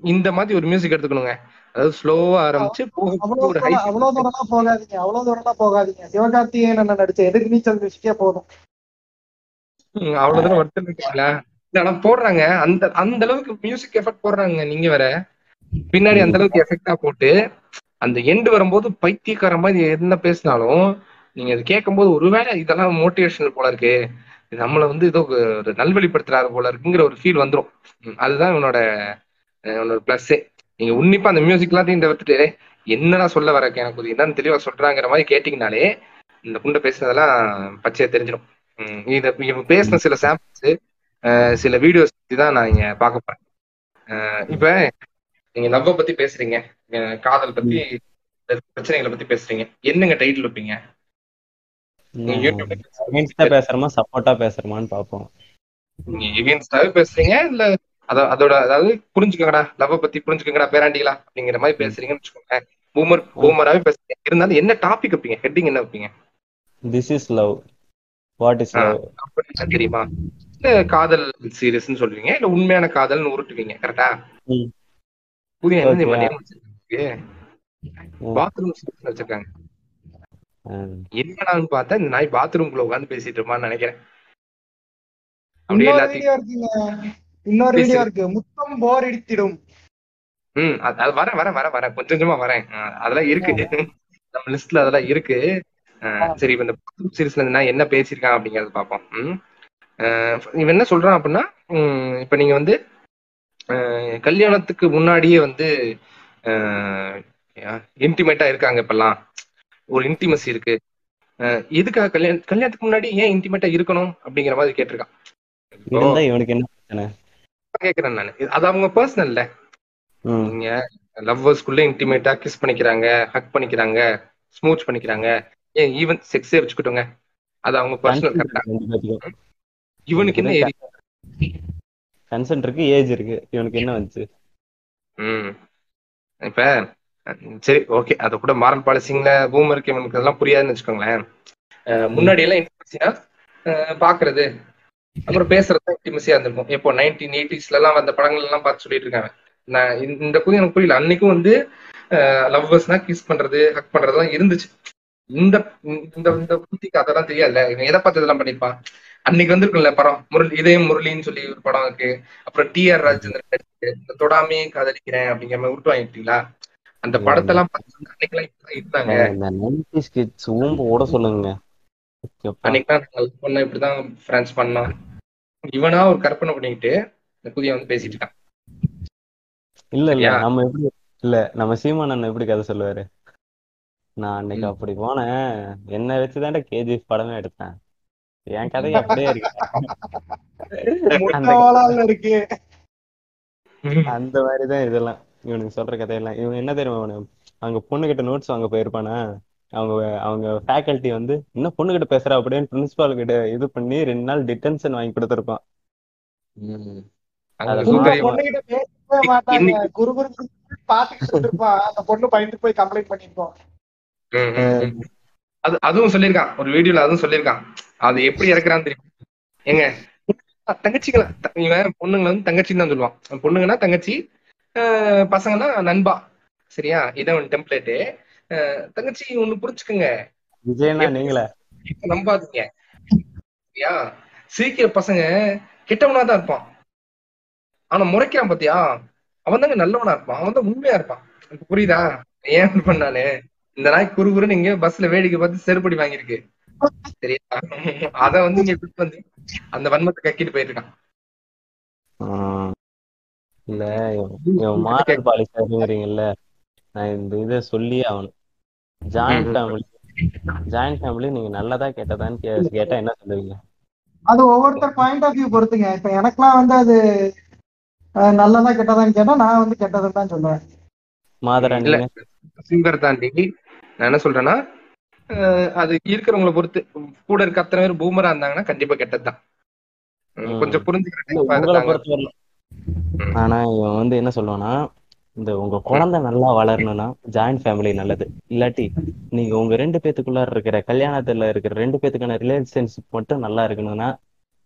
இந்த மாதிரி ஒரு மியூசிக் எடுத்துக்கணுங்க. அதாவது ஸ்லோவா ஆரம்பிச்சு அவ்வளவு தூரம்லாம் போகாதீங்க. அவ்வளவு தூரம்லாம் போகாதீங்க. சிவகார்த்திகேயன் அண்ணன் நடிச்ச எதிர் நீச்சல் மியூசிக்கே போதும். அவ்வளவு தூரம் வருத்தம் இருக்கீங்களா ஆனா போடுறாங்க. அந்த அந்த அளவுக்கு மியூசிக் எஃபெக்ட் போடுறாங்க நீங்க வேற. பின்னாடி அந்த அளவுக்கு எஃபெக்டா போட்டு அந்த எண்டு வரும்போது பைத்தியக்கார மாதிரி என்ன பேசினாலும் நீங்க அது கேட்கும்போது ஒருவேளை இதெல்லாம் மோட்டிவேஷனல் போல இருக்கு. நம்மள வந்து ஏதோ ஒரு நல்வழிப்படுத்துறாரு போல இருக்குங்கிற ஒரு ஃபீல் வந்துரும். ம், அதுதான் இவனோட இவனோட பிளஸ்ஸே நீங்க உன்னிப்பா அந்த மியூசிக் எல்லாத்தையும் தவிர்த்துட்டு என்னடா சொல்ல வர எனக்கு இது என்னன்னு தெளிவா சொல்றாங்கிற மாதிரி கேட்டீங்கனாலே இந்த புண்டை பேசுனதெல்லாம் பச்சையா தெரிஞ்சிடும். இத இவன் பேசின சில சாம்பிள்ஸ் சில வீடியோஸ் பத்தி தான் நான் இங்க பார்க்க போறேன். இப்ப நீங்க லவ் பத்தி பேசுறீங்க. காதல் பத்தி பிரச்சனைகளை பத்தி பேசுறீங்க. என்னங்க டைட்டில் வைப்பீங்க? பேசுறோமா சப்போர்ட்டா பேசுறோமான்னு பாப்போம் நீங்க எகென்ஸ்டாவே பேசுறீங்க இல்ல அத அதோட அதாவது புரிஞ்சுக்கங்கடா லவ் பத்தி புரிஞ்சுக்கங்கடா பேராண்டிகளா அப்படிங்கிற மாதிரி பேசுறீங்கன்னு வச்சுக்கோங்க. பூமர் பூமராவே பேசுறீங்க. இருந்தாலும் என்ன டாபிக் வைப்பீங்க? ஹெட்டிங் என்ன வைப்பீங்க? This is love what is ah. Love அப்படின்னா தெரியுமா? இல்ல காதல் சீரியஸ்னு சொல்லுவீங்க? இல்ல உண்மையான காதல்னு உருட்டுவீங்க? கரெக்டா. புதிய. பாத்ரூம் சீரியஸ் வச்சிருக்காங்க. என்னடான்னு பார்த்தா இந்த நாய் பாத்ரூம்குள்ள உட்காந்து பேசிட்டு இருப்பான்னு நினைக்கிறேன். அப்படியே எல்லாத்தையும் இன்னொரு. வீடியோ இருக்கு. முத்தம் போர் அடித்திடும் ம் அது வரேன் வரேன் வரேன் வரேன். கொஞ்சம் கொஞ்சமா வரேன். அதெல்லாம் இருக்கு. நம்ம லிஸ்ட்ல அதெல்லாம் இருக்கு. சரி இப்ப இந்த சீரீஸ்ல நான் என்ன பேசியிருக்கான் அப்படிங்கறத பார்ப்போம். ம். ஆ, இவன் என்ன சொல்றான் அப்படின்னா இப்ப நீங்க வந்து கல்யாணத்துக்கு முன்னாடியே வந்து இன்டிமேட்டா இருக்காங்க இப்பெல்லாம். ஒரு இன்டிமசி இருக்கு. எதுக்காக கல்யாணம் கல்யாணத்துக்கு முன்னாடி ஏன் இன்டிமேட்டா இருக்கணும் அப்படிங்கிற மாதிரி கேட்டிருக்கான். இருந்தா இவனுக்கு என்ன பிரச்சனை? கேக்குறேன் நான். அது அவங்க பர்சனல்ல. நீங்க லவ்வர்ஸ்குள்ள இன்டிமேட்டா கிஸ் பண்ணிக்கிறாங்க ஹக் பண்ணிக்கிறாங்க ஸ்மூச் பண்ணிக்கிறாங்க. ஏன் ஈவன் செக்ஸே வச்சுக்கிட்டோங்க. அது அவங்க பர்சனல் கரெக்டா இவனுக்கு என்ன கன்சென்ட் இருக்கு ஏஜ் இருக்கு. இவனுக்கு என்ன வந்துச்சு? ம். இப்ப சரி ஓகே அது கூட மாரல் பாலிசிங்ல பூமருக்கு இவனுக்கு அதெல்லாம் புரியாதுன்னு வச்சுக்கோங்களேன். முன்னாடி எல்லாம் இன்டிமசினா பாக்குறது அப்புறம் பேசுறது இன்டிமசியா இருந்திருக்கும். இப்போ நைன்டீன் எயிட்டிஸ்ல எல்லாம் வந்த படங்கள் எல்லாம் பார்த்து சொல்லிட்டு இருக்காங்க நான் இந்த- இந்த புதிய எனக்கு புரியல. அன்னைக்கும் வந்து லவ்வர்ஸ்னா கிஸ் பண்றது ஹக் பண்றதுலாம் இருந்துச்சு. இந்த இந்த இந்த புத்திக்கு அதெல்லாம் தெரியாதுல்ல. இவன் எதை பார்த்து இதெல்லாம் பண்ணிருப்பான் அன்னைக்கு வந்திருக்கும்ல படம். முரளி இதயம் முரளின்னு சொல்லி ஒரு படம் இருக்கு. அப்புறம் டி ஆர் ராஜேந்திரன் இந்த தொடாமே காதலிக்கிறேன் அப்படிங்கிற மாதிரி விட்டு வாங்கிட்டீங்களா? அந்த படத்தெல்லாம் பார்த்து அன்னைக்கெல்லாம் இருந்தாங்க. ஓட சொல்லுங்க எப்பா. அன்னைக்கு தான் நாங்கள் பொண்ணை இப்படிதான் பிரான்ஸ் பண்ணோம் இவனா ஒரு கற்பனை பண்ணிக்கிட்டு இந்த புதிய வந்து பேசிட்டு இருக்கான். இல்ல? நம்ம எப்படி இல்ல நம்ம சீமான் அண்ணன் எப்படி கதை சொல்லுவாரு? நான் அன்னைக்கு. அப்படி போனேன். என்ன வச்சுதான்டா கேஜிஎஃப் படமே எடுத்தேன். என் கதை அப்படியே இருக்கு. அந்த முட்டாளால இருக்கு. அந்த மாதிரிதான் இதெல்லாம். இவனுக்கு சொல்ற கதையெல்லாம். இவன் என்ன தெரியுமா இவனு அங்க பொண்ணுகிட்ட நோட்ஸ் வாங்க போயிருப்பானா? அவங்க அவங்க ஃபேக்கல்ட்டி வந்து இன்னும் பொண்ணுகிட்ட பேசுற அப்படின்னு பிரின்சிபால் கிட்ட இது பண்ணி ரெண்டு நாள் டிடென்ஷன் வாங்கி கொடுத்துருப்பான். அங்க அத பொண்ணு அதுவும் சொல்லியிருக்கான். ஒரு வீடியோல அதுவும் சொல்லியிருக்கான். அது எப்படி இறக்குறான்னு தெரியும். ஏங்க தங்கச்சிங்களா த- இவன் பொண்ணுங்களை வந்து தங்கச்சின்னு தான் சொல்லுவான். பொண்ணுங்கன்னா தங்கச்சி பசங்கன்னா நண்பா. சரியா? இதான் ஒரு டெம்ப்ளேட்டு தங்கச்சி ஒண்ணு புரிஞ்சுக்குங்க. விஜயனா நீங்களே. நம்பாதீங்க. சிரிக்கிற பசங்க கெட்டவனா தான் இருப்பான். ஆனா முறைக்கிறான் பாத்தியா? அவன் தாங்க நல்லவனா இருப்பான். அவன் தான் உண்மையா இருப்பான். இப்ப புரியுதா? ஏன் பண்ணானு? இந்த நாய் குறு குறுன்னு இங்க பஸ்ல வேடிக்கை பார்த்து செருப்படி வாங்கியிருக்கு. சரியா? அத வந்து இங்க கூட்டிட்டு வந்து அந்த வன்மத்தை கக்கிட்டு ஆஹ் இல்ல மாடல் பாலிசாருங்கிறீங்கல்ல நான் இந்த இதை சொல்லியே ஆகணும். ஜாயிண்ட். ஃபேமிலி ஜாயிண்ட் ஃபேமிலி நீங்க நல்லதா கெட்டதான்னு கே- கேட்டா என்ன சொல்லுவீங்க? அது ஒவ்வொருத்தர் பாயிண்ட் ஆஃப் வியூ பொறுத்துங்க. இப்ப எனக்கெல்லாம் வந்து அது நல்லதா கெட்டதான்னு கேட்டா நான் வந்து கெட்டதுன்னு தான் சொல்லுவேன். மாதரா இல்ல நீங்க? சிங்கர் தாண்டி நான் என்ன சொல்றேன்னா அது இருக்கிறவங்களை பொறுத்து கூட இருக்க அத்தனை பேர் பூமரா இருந்தாங்கன்னா கண்டிப்பா கெட்டதுதான். கொஞ்சம் புரிஞ்சுக்கிற இல்ல, type ஆ உங்களை இருந்தாங்க பொறுத்தவரை ம். ஆனா இவன் வந்து என்ன சொல்லுவானா இந்த உங்க குழந்தை நல்லா வளரணும்னா ஜாயிண்ட் ஃபேமிலி நல்லது. இல்லாட்டி நீங்க உங்க ரெண்டு பேத்துக்குள்ள இருக்கிற கல்யாணத்துல இருக்கிற ரெண்டு பேத்துக்கான ரிலேஷன்ஷிப் மட்டும் நல்லா இருக்கணும்னா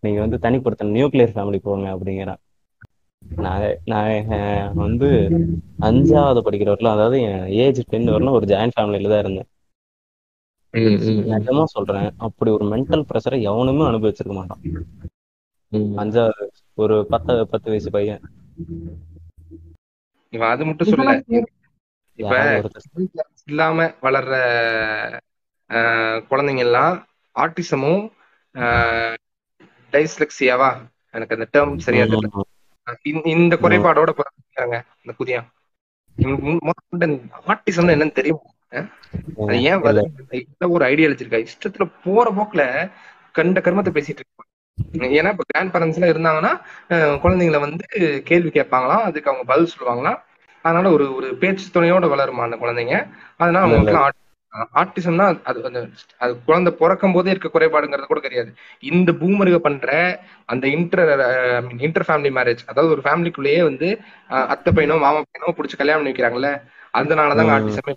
நீங்க வந்து தனிப்படுத்த நியூக்ளியர் ஃபேமிலி போங்க அப்படிங்கிறான் நான் நான் வந்து அஞ்சாவது படிக்கிற வரலாம் அதாவது என் ஏஜ் டென் வரலாம் ஒரு ஜாயிண்ட் ஃபேமிலியில தான் இருந்தேன். நிஜமா சொல்றேன் அப்படி ஒரு மென்டல் ப்ரெஷரை எவனுமே அனுபவிச்சிருக்க மாட்டான். அஞ்சாவது ஒரு பத்து பத்து வயசு பையன். இவன் அது மட்டும் சொல்ல இப்ப இல்லாம வளர்ற ஆஹ், குழந்தைங்க எல்லாம் ஆட்டிசமும் டைஸ்லெக்சியாவா? எனக்கு அந்த டேர்ம் சரியா தெரியல. இந்த- இந்த குறைபாடோட பிறந்தாங்க இந்த புதிய. ஆட்டிசம் என்னன்னு தெரியும்? அது ஏன் வருது ஒரு ஐடியாலஜி இருக்கா? இஷ்டத்துல போற போக்குல கண்ட கர்மத்தை பேசிட்டு இருப்பாங்க. ஏன்னா இப்ப கிராண்ட் பேரண்ட்ஸ் எல்லாம் இருந்தாங்கன்னா குழந்தைங்களை வந்து கேள்வி கேட்பாங்களாம். அதுக்கு அவங்க பதில் சொல்லுவாங்களாம் அதனால ஒரு ஒரு பேச்சு துணையோட வளருமா அந்த குழந்தைங்க? அதனால. அவங்களுக்கு ஆட்டிசம்னா அது அது குழந்தை பிறக்கும் போதே இருக்க குறைபாடுங்கிறது கூட கிடையாது. இந்த பூமருக பண்ற அந்த இன்டர் இன்டர் ஃபேமிலி மேரேஜ் அதாவது ஒரு ஃபேமிலிக்குள்ளேயே வந்து அத்தை பையனோ மாமா பையனோ பிடிச்சி கல்யாணம் பண்ணி வைக்கிறாங்கல்ல? அதனாலதாங்க ம். ஆட்டிசமே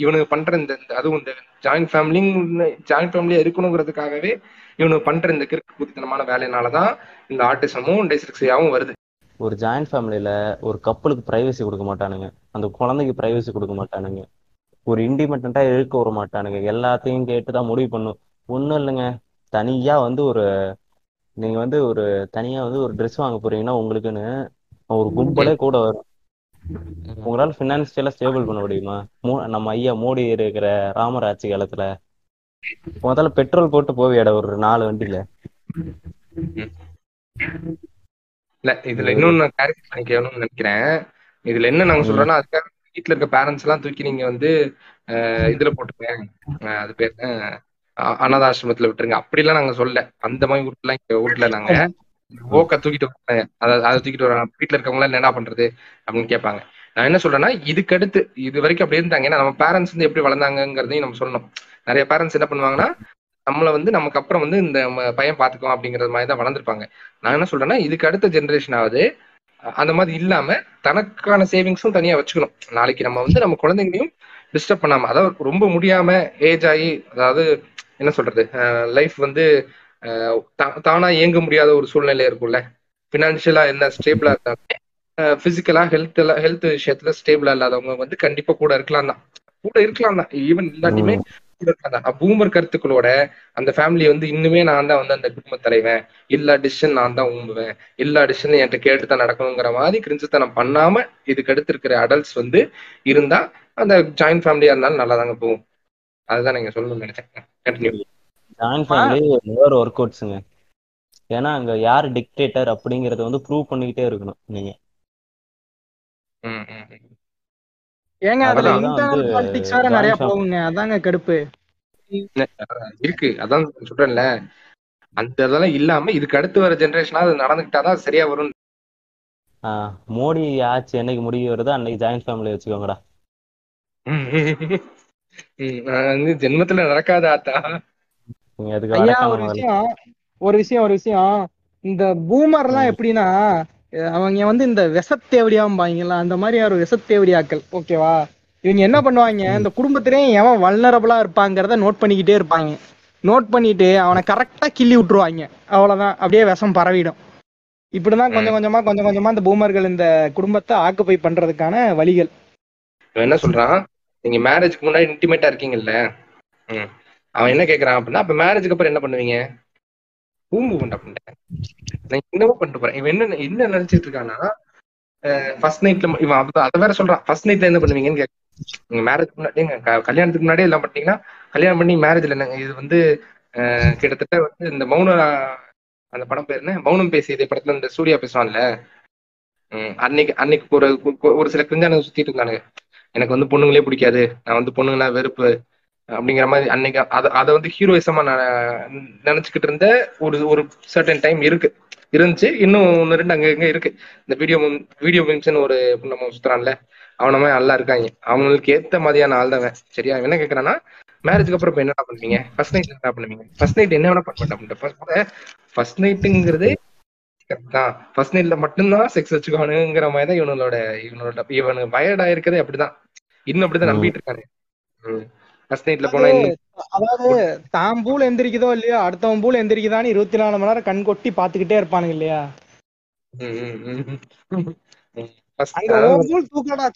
இவனுக்கு பண்ற இந்த அதுவும் இந்த ஜாயிண்ட் ஃபேமிலி ஜாயிண்ட் ஃபேமிலியா இருக்கணுங்கிறதுக்காகவே இவனுக்கு பண்ற இந்த கிறுக்கு புத்தித்தனமான வேலையினாலதான் இந்த ஆட்டிசமும் டைஸ்லெக்சியாவும் வருது. ஒரு ஜாயிண்ட் ஃபேமிலியில ஒரு கப்பலுக்கு பிரைவசி கொடுக்க மாட்டானுங்க. அந்த குழந்தைக்கு பிரைவசி கொடுக்க மாட்டானுங்க. ஒரு இண்டிபெண்டா இருக்க விட மாட்டானுங்க. எல்லாத்தையும் கேட்டுதான் முடிவு பண்ணும். ஒண்ணும் இல்லைங்க. தனியா வந்து ஒரு நீங்க வந்து ஒரு தனியா வந்து ஒரு ட்ரெஸ் வாங்க போறீங்கன்னா உங்களுக்குன்னு ஒரு கும்பலே கூட வரும். உங்களால பினான்சியலா ஸ்டேபிள் பண்ண முடியுமா? நம்ம ஐயா மோடி இருக்கிற ராமர் ஆட்சி காலத்துல முதல்ல பெட்ரோல் போட்டு போவியாடா ஒரு நாலு வண்டியில. இல்ல இதுல இன்னொன்னு கேரக்டர் பண்ணிக்கணும்னு நினைக்கிறேன். இதுல என்ன நாங்க சொல்றோம்னா அதுக்காக வீட்டுல இருக்க பேரண்ட்ஸ் எல்லாம் தூக்கி நீங்க வந்து இதுல போட்டுருங்க அது பேர் அனாதாசிரமத்துல விட்டுருங்க. அப்படிலாம் நாங்க சொல்ல அந்த மாதிரி வீட்டுல இங்க வீட்டுல நாங்க ஓக்க தூக்கிட்டு வராங்க. அதை அதை தூக்கிட்டு வராங்க. வீட்டுல இருக்கவங்க எல்லாம் என்ன பண்றது? அப்படின்னு கேட்பாங்க. நான் என்ன சொல்றேன்னா இதுக்கு அடுத்து இது வரைக்கும் அப்படி இருந்தாங்க. ஏன்னா நம்ம பேரண்ட்ஸ் வந்து எப்படி வளர்ந்தாங்கங்கிறதையும் நம்ம சொல்லணும். நிறைய பேரண்ட்ஸ் என்ன பண்ணுவாங்கன்னா நம்மளை வந்து நமக்கு அப்புறம் வந்து இந்த பையன் பார்த்துக்கலாம் அப்படிங்கிற மாதிரி தான் வளர்ந்துருப்பாங்க. நான் என்ன சொல்றேன்னா இதுக்கு அடுத்த ஜெனரேஷன் ஆகுது அந்த மாதிரி இல்லாம தனக்கான சேவிங்ஸும் தனியா வச்சுக்கணும். நாளைக்கு நம்ம வந்து நம்ம குழந்தைங்களையும் டிஸ்டர்ப் பண்ணாம அதாவது ரொம்ப முடியாம ஏஜ் ஆகி அதாவது என்ன சொல்றது லைஃப் வந்து தானா இயங்க முடியாத ஒரு சூழ்நிலை இருக்கும்ல. பினான்சியலா என்ன ஸ்டேபிளா இருந்தாங்க பிசிக்கலா ஹெல்த் ஹெல்த் விஷயத்துல ஸ்டேபிளா இல்லாதவங்க வந்து கண்டிப்பா கூட இருக்கலாம் தான். கூட இருக்கலாம் தான். ஈவன் இல்லாட்டியுமே பூமர் கருத்துக்களோட அந்த ஃபேமிலி வந்து இன்னுமே நான் தான் வந்து அந்த குடும்ப தலைவன். எல்லா டிசிஷன் நான் தான் ஊம்புவேன். எல்லா டிசிஷனும் என்கிட்ட கேட்டு தான் நடக்கணுங்கிற மாதிரி கிரிஞ்சத்தனம் பண்ணாம இதுக்கு அடுத்து இருக்கிற அடல்ட்ஸ் வந்து இருந்தா அந்த ஜாயிண்ட் ஃபேமிலியா இருந்தாலும் நல்லா தாங்க போகும். அதுதான் நீங்க சொல்லணும்னு நினைச்சேன். கண்டினியூ ஜாயிண்ட் ஃபேமிலி இன்னொரு ஒர்க் அவுட்ஸுங்க ஏன்னா அங்க யார் டிக்டேட்டர் அப்படிங்கறத வந்து ப்ரூவ் பண்ணிக்கிட்டே இருக்கணும் நீங்க. ஏங்க அதுல இன்டர்னல் பாலிடிக்ஸ் வேற நிறைய போகுங்க. அதாங்க கடுப்பு. இருக்கு. அதான் சொல்றேன்ல. அந்த இதெல்லாம் இல்லாம இதுக்கு அடுத்து வர ஜெனரேஷனா அது நடந்துக்கிட்டாதான் அது சரியா வரும் ஆஹ் மோடி ஆட்சி என்னைக்கு முடிவு வருதோ அன்னைக்கு ஜாயின்ட் ஃபேமிலி வச்சுக்கோங்கடா. வந்து ஜென்மத்துல நடக்காத ஆத்தா. ஒரு விஷயம் ஒரு விஷயம் ஒரு விஷயம். இந்த பூமர் எல்லாம் எப்படின்னா அவங்க வந்து இந்த விசத்தேவடியாம்பாங்கல்ல அந்த மாதிரி ஒரு விசத்தேவடியாக்கள் ஓகேவா? இவங்க என்ன பண்ணுவாங்க இந்த குடும்பத்திலே எவன் வல்னரபிளா இருப்பாங்கிறத நோட் பண்ணிக்கிட்டே இருப்பாங்க. நோட் பண்ணிட்டு அவனை கரெக்டா கிள்ளி விட்டுருவாங்க. அவ்வளவுதான். அப்படியே விஷம் பரவிடும். இப்படிதான் கொஞ்சம் கொஞ்சமா கொஞ்சம் கொஞ்சமா இந்த பூமர்கள் இந்த குடும்பத்தை ஆக்குப்பை பண்றதுக்கான வழிகள். என்ன சொல்றான்? நீங்க மேரேஜ்க்கு முன்னாடி இன்டிமேட்டா இருக்கீங்கல்ல? ம். அவன் என்ன கேக்குறான் அப்படின்னா அப்ப மேரேஜ்க்கு அப்புறம் என்ன பண்ணுவீங்க? பூம்பு பண்ண பண்ணிட்டேன் நான் என்னவோ பண்ணிட்டு போறேன். இவன் என்ன என்ன நினைச்சிட்டு இருக்கான்னா ஃபர்ஸ்ட் நைட்ல இவன் அப்ப அதை வேற சொல்றான். ஃபர்ஸ்ட் நைட்ல என்ன பண்ணுவீங்கன்னு கேட்க நீங்க மேரேஜ் முன்னாடி க- கல்யாணத்துக்கு முன்னாடியே எல்லாம் பண்ணிட்டீங்கன்னா கல்யாணம் பண்ணி மேரேஜ்ல என்னங்க இது வந்து கிட்டத்தட்ட வந்து இந்த மௌன அந்த படம் பேர் என்ன? மௌனம் பேசியது படத்துல இந்த சூர்யா பேசுவான்ல. அன்னைக்கு அன்னைக்கு ஒரு ஒரு சில கிரிஞ்சானுங்க சுத்திட்டு இருந்தானுங்க. எனக்கு வந்து பொண்ணுங்களே பிடிக்காது. நான் வந்து பொண்ணுங்கன்னா வெறுப்பு. அப்படிங்கிற மாதிரி அன்னைக்கு அதை அதை வந்து ஹீரோயிசமா நான் நினைச்சுக்கிட்டு இருந்த ஒரு ஒரு சர்டன் டைம் இருக்கு. இருந்துச்சு. இன்னும் ஒன்று ரெண்டு அங்க இங்க இருக்கு. இந்த வீடியோ வீடியோ மீம்ஸ்னு ஒரு நம்ம சுத்துறான்ல அவனமே நல்லா இருக்காங்க. அவங்களுக்கு ஏத்த மாதிரியான ஆள் தான் சரியா? அவன் என்ன கேக்குறான்னா மேரேஜ்க்கு அப்புறம் இப்போ என்ன பண்ணுவீங்க? ஃபர்ஸ்ட் நைட் என்ன பண்ணுவீங்க? ஃபர்ஸ்ட் நைட் என்ன வேணா பண்ண மாட்டேன். ஃபர்ஸ்ட் நைட்டுங்கிறது தான் ஃபர்ஸ்ட் நைட்ல மட்டும்தான் செக்ஸ் வச்சுக்கோனுங்கிற மாதிரி தான் இவனோட இவனோட இவனு வயர்டா இருக்கிறதே அப்படிதான். இன்னும் அப்படிதான் நம்பிட்டு இருக்காரு அதாவது தான் பூல் எந்திரிக்குதோ இல்லையோ அடுத்தவன் பூல் எந்திரிக்குதான்னு இருபத்தி நாலு மணி நேரம் கண் கொட்டி பாத்துக்கிட்டே இருப்பானுங்க இல்லையா? அங்க உன் பூல் தூக்கடா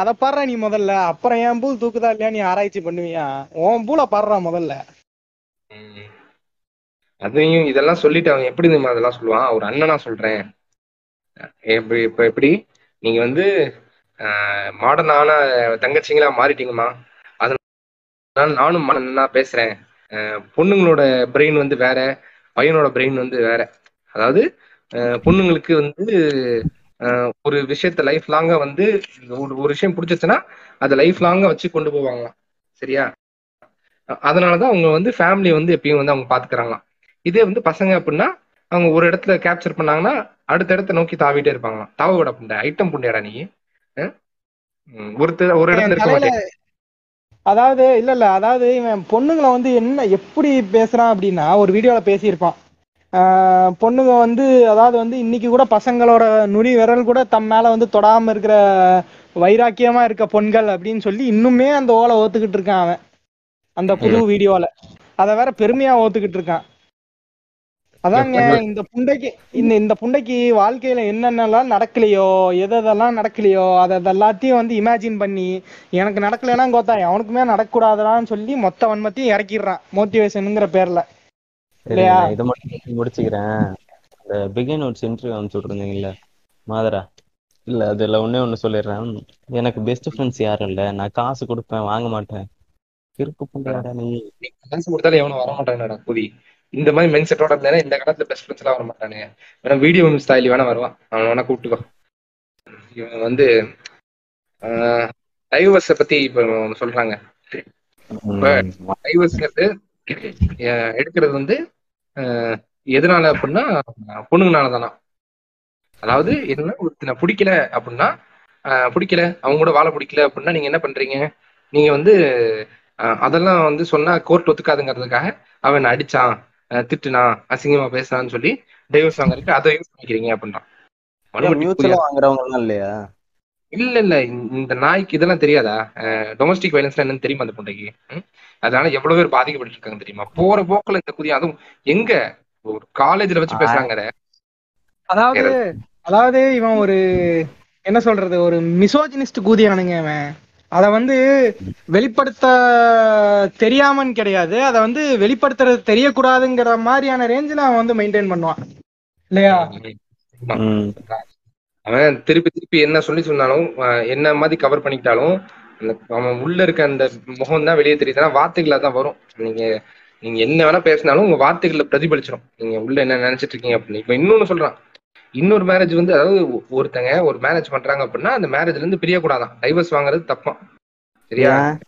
அத பாடுற நீ முதல்ல. அப்புறம் என் பூல் தூக்குதா இல்லையா நீ ஆராய்ச்சி பண்ணுவியா? உன் பூல பாடுறா முதல்ல. அதையும் இதெல்லாம் சொல்லிட்டு அவன் எப்படி தெரியுமா அதெல்லாம் சொல்லுவான்? ஒரு அண்ணனா சொல்றேன். எப்படி இப்ப எப்படி? நீங்க வந்து மாடர்னான தங்கச்சிங்களா மாறிட்டீங்கம்மா. நானும் மாடர்னா பேசுறேன். பொண்ணுங்களோட பிரெயின் வந்து வேற பையனோட பிரெயின் வந்து வேற. அதாவது பொண்ணுங்களுக்கு வந்து ஒரு விஷயத்த லைஃப் லாங்கா வந்து ஒரு ஒரு விஷயம் பிடிச்சிச்சுன்னா அதை லைஃப் லாங்கா வச்சு கொண்டு போவாங்க சரியா? அதனாலதான் அவங்க வந்து ஃபேமிலி வந்து எப்பயும் வந்து அவங்க பாத்துக்கிறாங்களாம். இதே வந்து பசங்க அப்படின்னா அவங்க ஒரு இடத்துல கேப்சர் பண்ணாங்கன்னா அடுத்த இடத்த நோக்கி தாவிட்டே இருப்பாங்களாம். தாவ விட புண்டை ஐட்டம் புண்டையாடா நீ. ஒருத்தர் ஒரு இடத்துல இருக்க மாட்டேன். அதாவது இல்ல இல்ல அதாவது இவன் பொண்ணுங்களை வந்து என்ன எப்படி பேசுறான் அப்படின்னா ஒரு வீடியோல பேசியிருப்பான். பொண்ணுங்க வந்து அதாவது வந்து இன்னைக்கு கூட பசங்களோட நுனி விரல் கூட தம் மேல வந்து தொடாம இருக்கிற வைராக்கியமா இருக்க பொண்கள் அப்படின்னு சொல்லி இன்னுமே அந்த ஓலை ஓத்துக்கிட்டு இருக்கான் அவன். அந்த புது வீடியோல. அத வேற பெருமையா ஓத்துக்கிட்டு இருக்கான். அதாங்க இந்த புண்டைக்கு இந்த இந்த புண்டைக்கு வாழ்க்கையில என்னென்னலாம் நடக்கலையோ எது எதெல்லாம் நடக்கலையோ அதை எல்லாத்தையும் வந்து இமேஜின் பண்ணி எனக்கு நடக்கலைன்னா கோத்தா எவனுக்குமே நடக்கக்கூடாதுடான்னு சொல்லி மொத்த வன்மத்தையும் இறக்கிடுறான் மோட்டிவேஷனுங்கிற பேர்ல. இல்லையா? இதை மட்டும் முடிச்சுக்கிறேன். இந்த பிகின் நோட்ஸ் இன்டர்வியூ அனுப்பிச்சு விட்ருந்தீங்கல்ல மாதரா? இல்ல அதுல ஒண்ணே ஒண்ணு சொல்லிடுறேன். எனக்கு பெஸ்ட் ஃப்ரெண்ட்ஸ் யாரும் இல்ல. நான் காசு கொடுப்பேன் வாங்க மாட்டேன். கிறுக்கு புண்டையாடா நீ. காசு கொடுத்தாலும் எவனும் வர மாட்டானுடா புதி இந்த மாதிரி மென் செட்டோட இருந்தா இந்த காலத்துல பெஸ்ட் ஃப்ரெண்ட்ஸ் எல்லாம் வர மாட்டானுங்க வேணா வீடியோ ஸ்டைல் வேணா வருவான். அவன் வேணா கூப்பிட்டுக்கோ இவன் வந்து டைவர்ஸ பத்தி இப்ப சொல்றாங்க. டைவர்ஸ்ங்கிறது எடுக்கிறது வந்து எதனால அப்படின்னா பொண்ணுங்கனால தானா. அதாவது என்ன ஒருத்தனை பிடிக்கல அப்படின்னா பிடிக்கல. அவங்க கூட வாழ பிடிக்கல அப்படின்னா நீங்க என்ன பண்றீங்க? நீங்க வந்து அதெல்லாம் வந்து சொன்னா கோர்ட் ஒத்துக்காதுங்கிறதுக்காக அவன் அடிச்சான். அஹ், திட்டுனான் அசிங்கமா பேசுறான்னு சொல்லி டைவர்ஸ் வாங்குறதுக்கு அதை யூஸ் பண்ணிக்கிறீங்க அப்படின்றான். இல்லையா? இல்ல இல்ல. இந்த- நாய்க்கு இதெல்லாம் தெரியாதா? டொமஸ்டிக் வயலன்ஸ்னா என்னன்னு தெரியுமா அந்த புண்டைக்கு? அதனால எவ்வளவு பேர் பாதிக்கப்பட்டு இருக்காங்க தெரியுமா? போற போக்குல இந்த குதி அதுவும் எங்க? ஒரு காலேஜ்ல வச்சு பேசுறாங்க அதாவது அதாவது இவன் ஒரு என்ன சொல்றது? ஒரு மிசோஜினிஸ்ட் கூதியானுங்க இவன். அத வந்து வெளிப்படுத்த தெரியாமன்னு கிடையாது. அத வந்து வெளிப்படுத்துறது தெரியக்கூடாதுங்கிற மாதிரியான ரேஞ்சில் அவன் வந்து மெயின்டைன் பண்ணுவான். இல்லையா. அவன் திருப்பி திருப்பி என்ன சொல்லி சொன்னாலும் என்ன மாதிரி கவர் பண்ணிக்கிட்டாலும் அந்த அவன் உள்ள இருக்க அந்த முகம் தான் வெளியே தெரியுதுன்னா வார்த்தைகளா தான் வரும். நீங்க நீங்க என்ன வேணா பேசினாலும் உங்க வார்த்தைகள்ல பிரதிபலிச்சிடும் நீங்க உள்ள என்ன நினைச்சிட்டு இருக்கீங்க அப்படின்னு. இப்ப இன்னொன்னு சொல்றான். இன்னொரு மேரேஜ் வந்து அதாவது ஒருத்தங்க ஒரு மேரேஜ் பண்றாங்க அப்படின்னா அந்த மேரேஜ்ல இருந்து பிரியக்கூடாதான். டைவர்ஸ் வாங்குறது தப்பா. சரியா?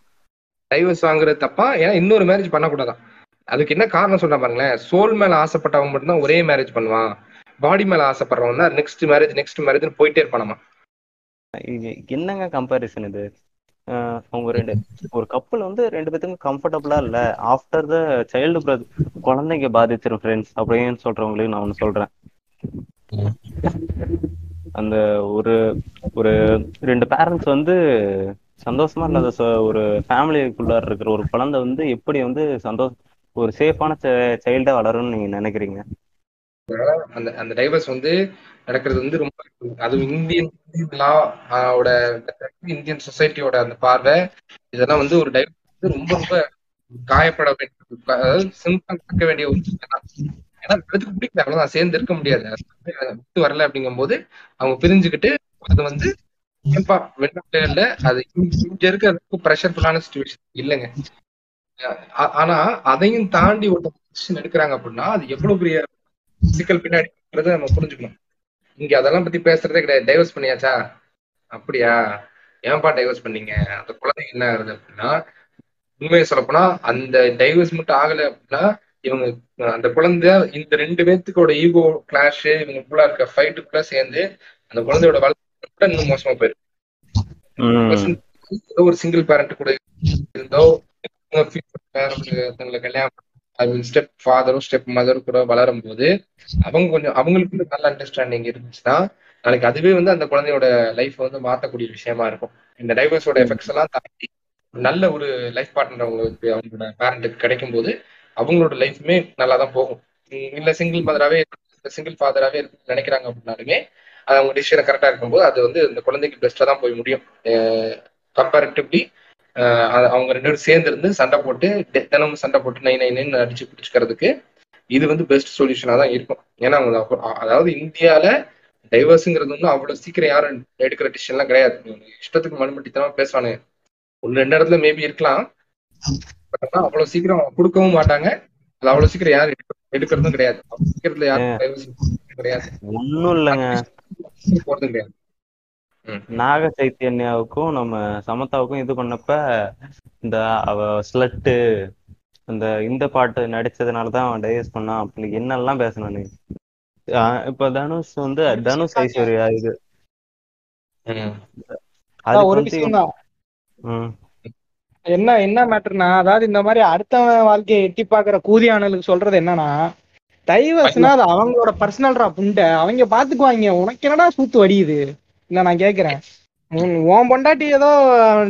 டைவர்ஸ் வாங்குறது தப்பா? ஏன்னா இன்னொரு மேரேஜ் பண்ணக்கூடாதான். அதுக்கு என்ன காரணம் சொல்றேன் பாருங்களேன். சோல் மேல ஆசைப்பட்டவங்க மட்டும்தான் ஒரே மேரேஜ் பண்ணுவான். பாடி மேல ஆசைப்படுறவன் தான் நெக்ஸ்ட் மேரேஜ் நெக்ஸ்ட் மேரேஜ் போயிட்டே இருப்பானாமா. என்னங்க கம்பேரிசன் இது? அவங்க ரெண்டு ஒரு கப்பல் வந்து ரெண்டு பேத்துக்கும் கம்ஃபர்டபுளா இல்ல. ஆஃப்டர் த சைல்டு பிரத் குழந்தைங்க பாதிச்சிரும் ஃப்ரெண்ட்ஸ் அப்படின்னு சொல்றவங்களுக்கு நான் ஒண்ணு சொல்றேன். அந்த ஒரு ஒரு ரெண்டு பேரண்ட்ஸ் வந்து சந்தோஷமா இல்லாத ச- ஒரு ஃபேமிலிக்குள்ள இருக்கிற ஒரு குழந்தை வந்து எப்படி வந்து சந்தோஷ ஒரு சேஃபான சைல்டா வளரும்னு நீங்க நினைக்கிறீங்க? அந்த அந்த டைவர்ஸ் வந்து நடக்கிறது வந்து ரொம்ப அதுவும் இந்தியன் லா இந்தியன் சொசைட்டியோட அந்த பார்வை. இதெல்லாம் வந்து ஒரு டைவர்ஸ் வந்து ரொம்ப ரொம்ப காயப்பட வேண்டிய அதாவது சிம்பிளா பார்க்க வேண்டிய ஒரு. ஏன்னா ரெண்டுத்துக்கும் பிடிக்கல அவ்வளவுதான். சேர்ந்து இருக்க முடியாது. விட்டு வரல அப்படிங்கும் போது வரல அப்படிங்கும்போது அவங்க பிரிஞ்சுக்கிட்டு அது வந்து வெளிநாட்டுல இல்ல அது இங்க இங்க ப்ரெஷர் ஃபுல்லான சுச்சுவேஷன் இல்லைங்க. ஆனா அதையும் தாண்டி ஒரு டிசிஷன் எடுக்கிறாங்க அப்படின்னா அது எவ்வளவு பெரிய சிக்கல் பின்னாடி நம்ம புரிஞ்சுக்கணும். இங்க அதெல்லாம் பத்தி பேசுறதே கிடையாது. டைவர்ஸ் பண்ணியாச்சா? அப்படியா? ஏன்பா டைவர்ஸ் பண்ணீங்க? அந்த குழந்தைங்க என்ன ஆகுது அப்படின்னா உண்மையை சொல்லப்போனா அந்த டைவர்ஸ் மட்டும் ஆகல அப்படின்னா இவங்க அந்த குழந்தை இந்த ரெண்டு பேத்துக்கோட ஈகோ கிளாஷ் இவங்களுக்குள்ள இருக்க ஃபைட்டுக்குள்ள சேர்ந்து அந்த குழந்தையோட வளர்ச்சி இன்னும் மோசமா போயிருக்கு ஒரு சிங்கிள் பேரண்ட் கூட இருந்தோ கல்யாணம் ஸ்டெப் ஃபாதரும் ஸ்டெப் மதரும் கூட வளரும் போது அவங்க கொஞ்சம் அவங்களுக்கு நல்ல அண்டர்ஸ்டாண்டிங் இருந்துச்சுன்னா நாளைக்கு அதுவே வந்து அந்த குழந்தையோட லைஃப் வந்து மாத்தக்கூடிய விஷயமா இருக்கும். இந்த டைவர்ஸோட எஃபெக்ட்ஸ் எல்லாம் தாண்டி நல்ல ஒரு லைஃப் பார்ட்னர் அவங்களுக்கு அவங்களோட பேரண்ட்டுக்கு கிடைக்கும் போது அவங்களோட லைஃப்மே நல்லா தான் போகும் இல்ல சிங்கிள் மதராகவே சிங்கிள் ஃபாதராகவே நினைக்கிறாங்க அப்படின்னாலுமே அது அவங்க டிசிஷன் கரெக்டாக இருக்கும்போது அது வந்து இந்த குழந்தைக்கு பெஸ்ட்டாக தான் போய் முடியும். கம்பேரிட்டிவ்லி அவங்க ரெண்டு பேரும் சேர்ந்து இருந்து சண்டை போட்டு தினமும் சண்டை போட்டு நை நை நைன்னு அடிச்சு பிடிச்சிக்கிறதுக்கு இது வந்து பெஸ்ட் சொல்யூஷனா தான் இருக்கும். ஏன்னா அவங்க அதாவது இந்தியால டைவர்ஸுங்கிறது வந்து அவ்வளோ சீக்கிரம் யாரும் எடுக்கிற டிசிஷன்லாம் கிடையாது. இஷ்டத்துக்கு மனுமட்டித்தனமாக பேசுவானு ஒன்று ரெண்டு இடத்துல மேபி இருக்கலாம். பட் அவ்வளவு சீக்கிரம் கொடுக்கவும் மாட்டாங்க. அது அவ்வளவு சீக்கிரம் யாரும் எடுக்க- எடுக்கிறதும் கிடையாது. அவ்வளவு சீக்கிரத்துல யாரும் கிடையாது. ஒண்ணும் இல்லைங்க. போறதும் கிடையாது. நாக சைத்தன்யாவுக்கும் நம்ம சமதாவுக்கும் இது பண்ணப்ப இந்த அவ ஸ்லட்டு அந்த இந்த பாட்டு நடிச்சதுனாலதான் அவன் டைவர்ஸ் பண்ணான் அப்படி என்னெல்லாம் பேசினானு ஆஹ் இப்ப தனுஷ் வந்து தனுஷ் ஐஸ்வர்யா இது. ஒரு விஷயம் என்ன என்ன மேட்டர்னா அதாவது இந்த மாதிரி அடுத்தவன் வாழ்க்கையை எட்டி பாக்குற கூதியானலுக்கு சொல்றது என்னன்னா டைவர்ஸ்னா அது அவங்களோட பர்சனல்ரா புண்டை. அவங்க பாத்துக்குவாங்க. உனக்கு என்னடா சூத்து வடியுது? இல்ல நான் கேக்குறேன் உன் பொண்டாட்டி ஏதோ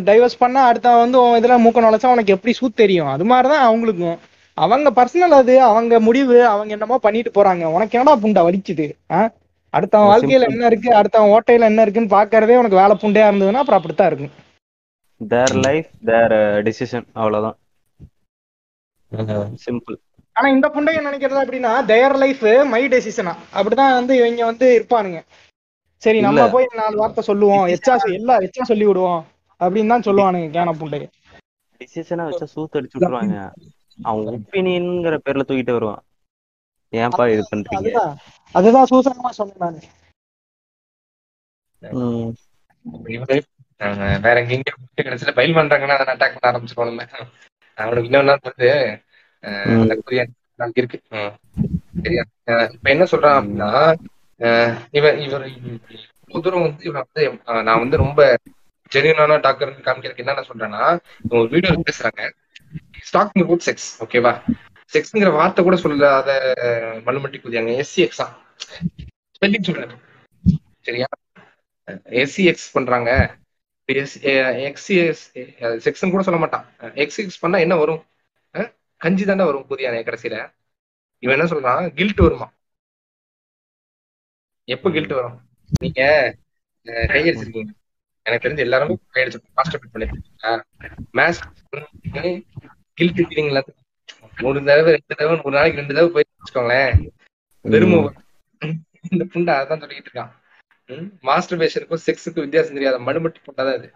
டைவர்ஸ் பண்ணா அடுத்தவன் வந்து உன் இதுல மூக்க நுழைச்சா உனக்கு எப்படி சூத் தெரியும்? அது மாதிரிதான் அவங்களுக்கும். அவங்க பர்சனல் அது அவங்க முடிவு அவங்க என்னமோ பண்ணிட்டு போறாங்க. உனக்கு என்னடா புண்டை வடிச்சுது ஆ? அடுத்தவன் வாழ்க்கையில என்ன இருக்கு? அடுத்தவன் ஓட்டையில என்ன இருக்குன்னு பாக்குறதே உனக்கு வேலை புண்டையா இருந்ததுன்னா அப்புறம் அப்படித்தான் இருக்கும். Their லைஃப் their டிசிஷன் அவ்வளவுதான். சிம்பிள் ஆனா இந்த புண்டைய நினைக்கிறது அப்படின்னா தேர் லைஃப் மை டெசிஷனா அப்படிதான் வந்து இவங்க வந்து இருப்பானுங்க. சரி நம்ம. போய் நாலு வார்த்தை சொல்லுவோம். எச்சா எல்லா எச்சா சொல்லி விடுவோம். அப்படின்னு தான் சொல்லுவானுங்க கேன புண்டைய டிசிஷனா வச்சா சூத்து அடிச்சு விட்டுருவாங்க. அவன் ஒப்பீனியன்ங்கிற பேர்ல தூக்கிட்டு வருவான். ஏன்பா இது பண்றீங்க? அதுதான். சூசகமா சொன்னேன் நானு. வேற எங்க விட்டு கிடைச்சல பயில் பண்றாங்கன்னா அதை அட்டாக் பண்ண ஆரம்பிச்சிருவானுங்க. அவனுக்கு இன்னொன்னு வந்து. அந்த நாளைக்கு இருக்கு. சரியா? இப்ப என்ன சொல்றான் அப்படின்னா இவன் இவர் இவ்வளவு தூரம் வந்து இவன் வந்து நான் வந்து ரொம்ப ஜெனியூனான டாக்டர் காமிக்கிறதுக்கு என்ன சொல்றேன்னா ஒரு வீடியோ பேசுறாங்க. ஸ்டாக்கிங் அபவுட் செக்ஸ் ஓகேவா செக்ஸ்ங்கிற வார்த்தை கூட சொல்லாத மண்ணுமட்டி குதியாங்க எஸ்சி எக்ஸா ஸ்பெல்லிங் சொல்றேன். சரியா? எஸ்சிஎக்ஸ் பண்றாங்க. எக்ஸிஎஸ் செக்ஷன் கூட சொல்ல மாட்டான். எக்ஸிஎக்ஸ் பண்ணா என்ன வரும்? கஞ்சி தானே வரும் புதிய கடைசியில. இவன் என்ன சொல்றான்? கில்ட் வருமா? எப்ப கில்ட் வரும்? நீங்க அஹ், கையடிச்சிருக்கீங்க எனக்கு தெரிஞ்சு எல்லாருமே மாஸ்டர் பண்ணிருக்கீங்க மேஸ் கில்ட் ஃபீலிங்ல ஒரு தடவை ரெண்டு தடவை ஒரு நாளைக்கு ரெண்டு தடவை போய் வச்சுக்கோங்களேன். வெறும் இந்த புண்டை அதான் சொல்லிட்டு இருக்கான். மாஸ்டர் பேஷனுக்கும் செக்ஸுக்கும் வித்தியாசம் தெரியாத மடுமட்டி போட்டாதான் அது.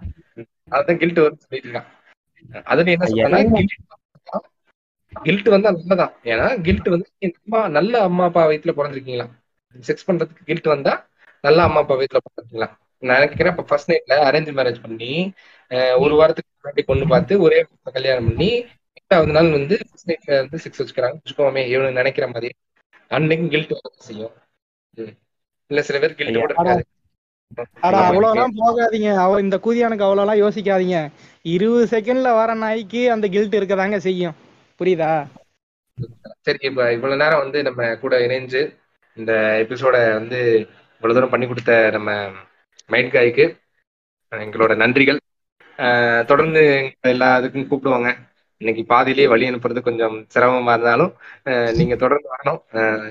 அதான் கில்ட் வரும் சொல்லிட்டு இருக்கான் என்ன guilt கில்ட் வந்தா நல்லதான். ஏன்னா கில்ட் வந்து அம்மா நல்ல அம்மா அப்பா வயித்துல பிறந்திருக்கீங்களா செக்ஸ் பண்றதுக்கு கில்ட் வந்தா நல்ல அம்மா அப்பா வயித்துல பிறந்திருக்கீங்களா நான் நினைக்கிறேன் இப்ப ஃபர்ஸ்ட் நைட்ல அரேஞ்ச் மேரேஜ் பண்ணி ஒரு வாரத்துக்கு முன்னாடி பொண்ணு பார்த்து ஒரே கல்யாணம் பண்ணி எட்டாவது நாள் வந்து ஃபர்ஸ்ட் நைட்ல வந்து செக்ஸ் வச்சுக்கிறாங்க. வச்சுக்கோமே இவனு நினைக்கிற மாதிரி அன்னைக்கும் கில்ட் செய்யும். இல்ல சில பேர் கில்ட் கூட இருக்காது. அட அவ்வளவுலாம் போகாதீங்க. அவ இந்த கூதியானுக்கு அவ்வளவுலாம் யோசிக்காதீங்க. இருபது செகண்ட்ல வர நாய்க்கு அந்த கில்ட் இருக்கதாங்க செய்யும். புரியுதா? சரி இப்ப இவ்வளவு நேரம் வந்து நம்ம கூட இணைஞ்சு இந்த எபிசோட வந்து இவ்வளவு தூரம் பண்ணி கொடுத்த நம்ம மைண்ட் காய்க்கு எங்களோட நன்றிகள். தொடர்ந்து எல்லா இதுக்கும் கூப்பிடுவாங்க. இன்னைக்கு பாதியிலேயே வழி அனுப்புறது கொஞ்சம் சிரமமா இருந்தாலும் நீங்க தொடர்ந்து வரணும்.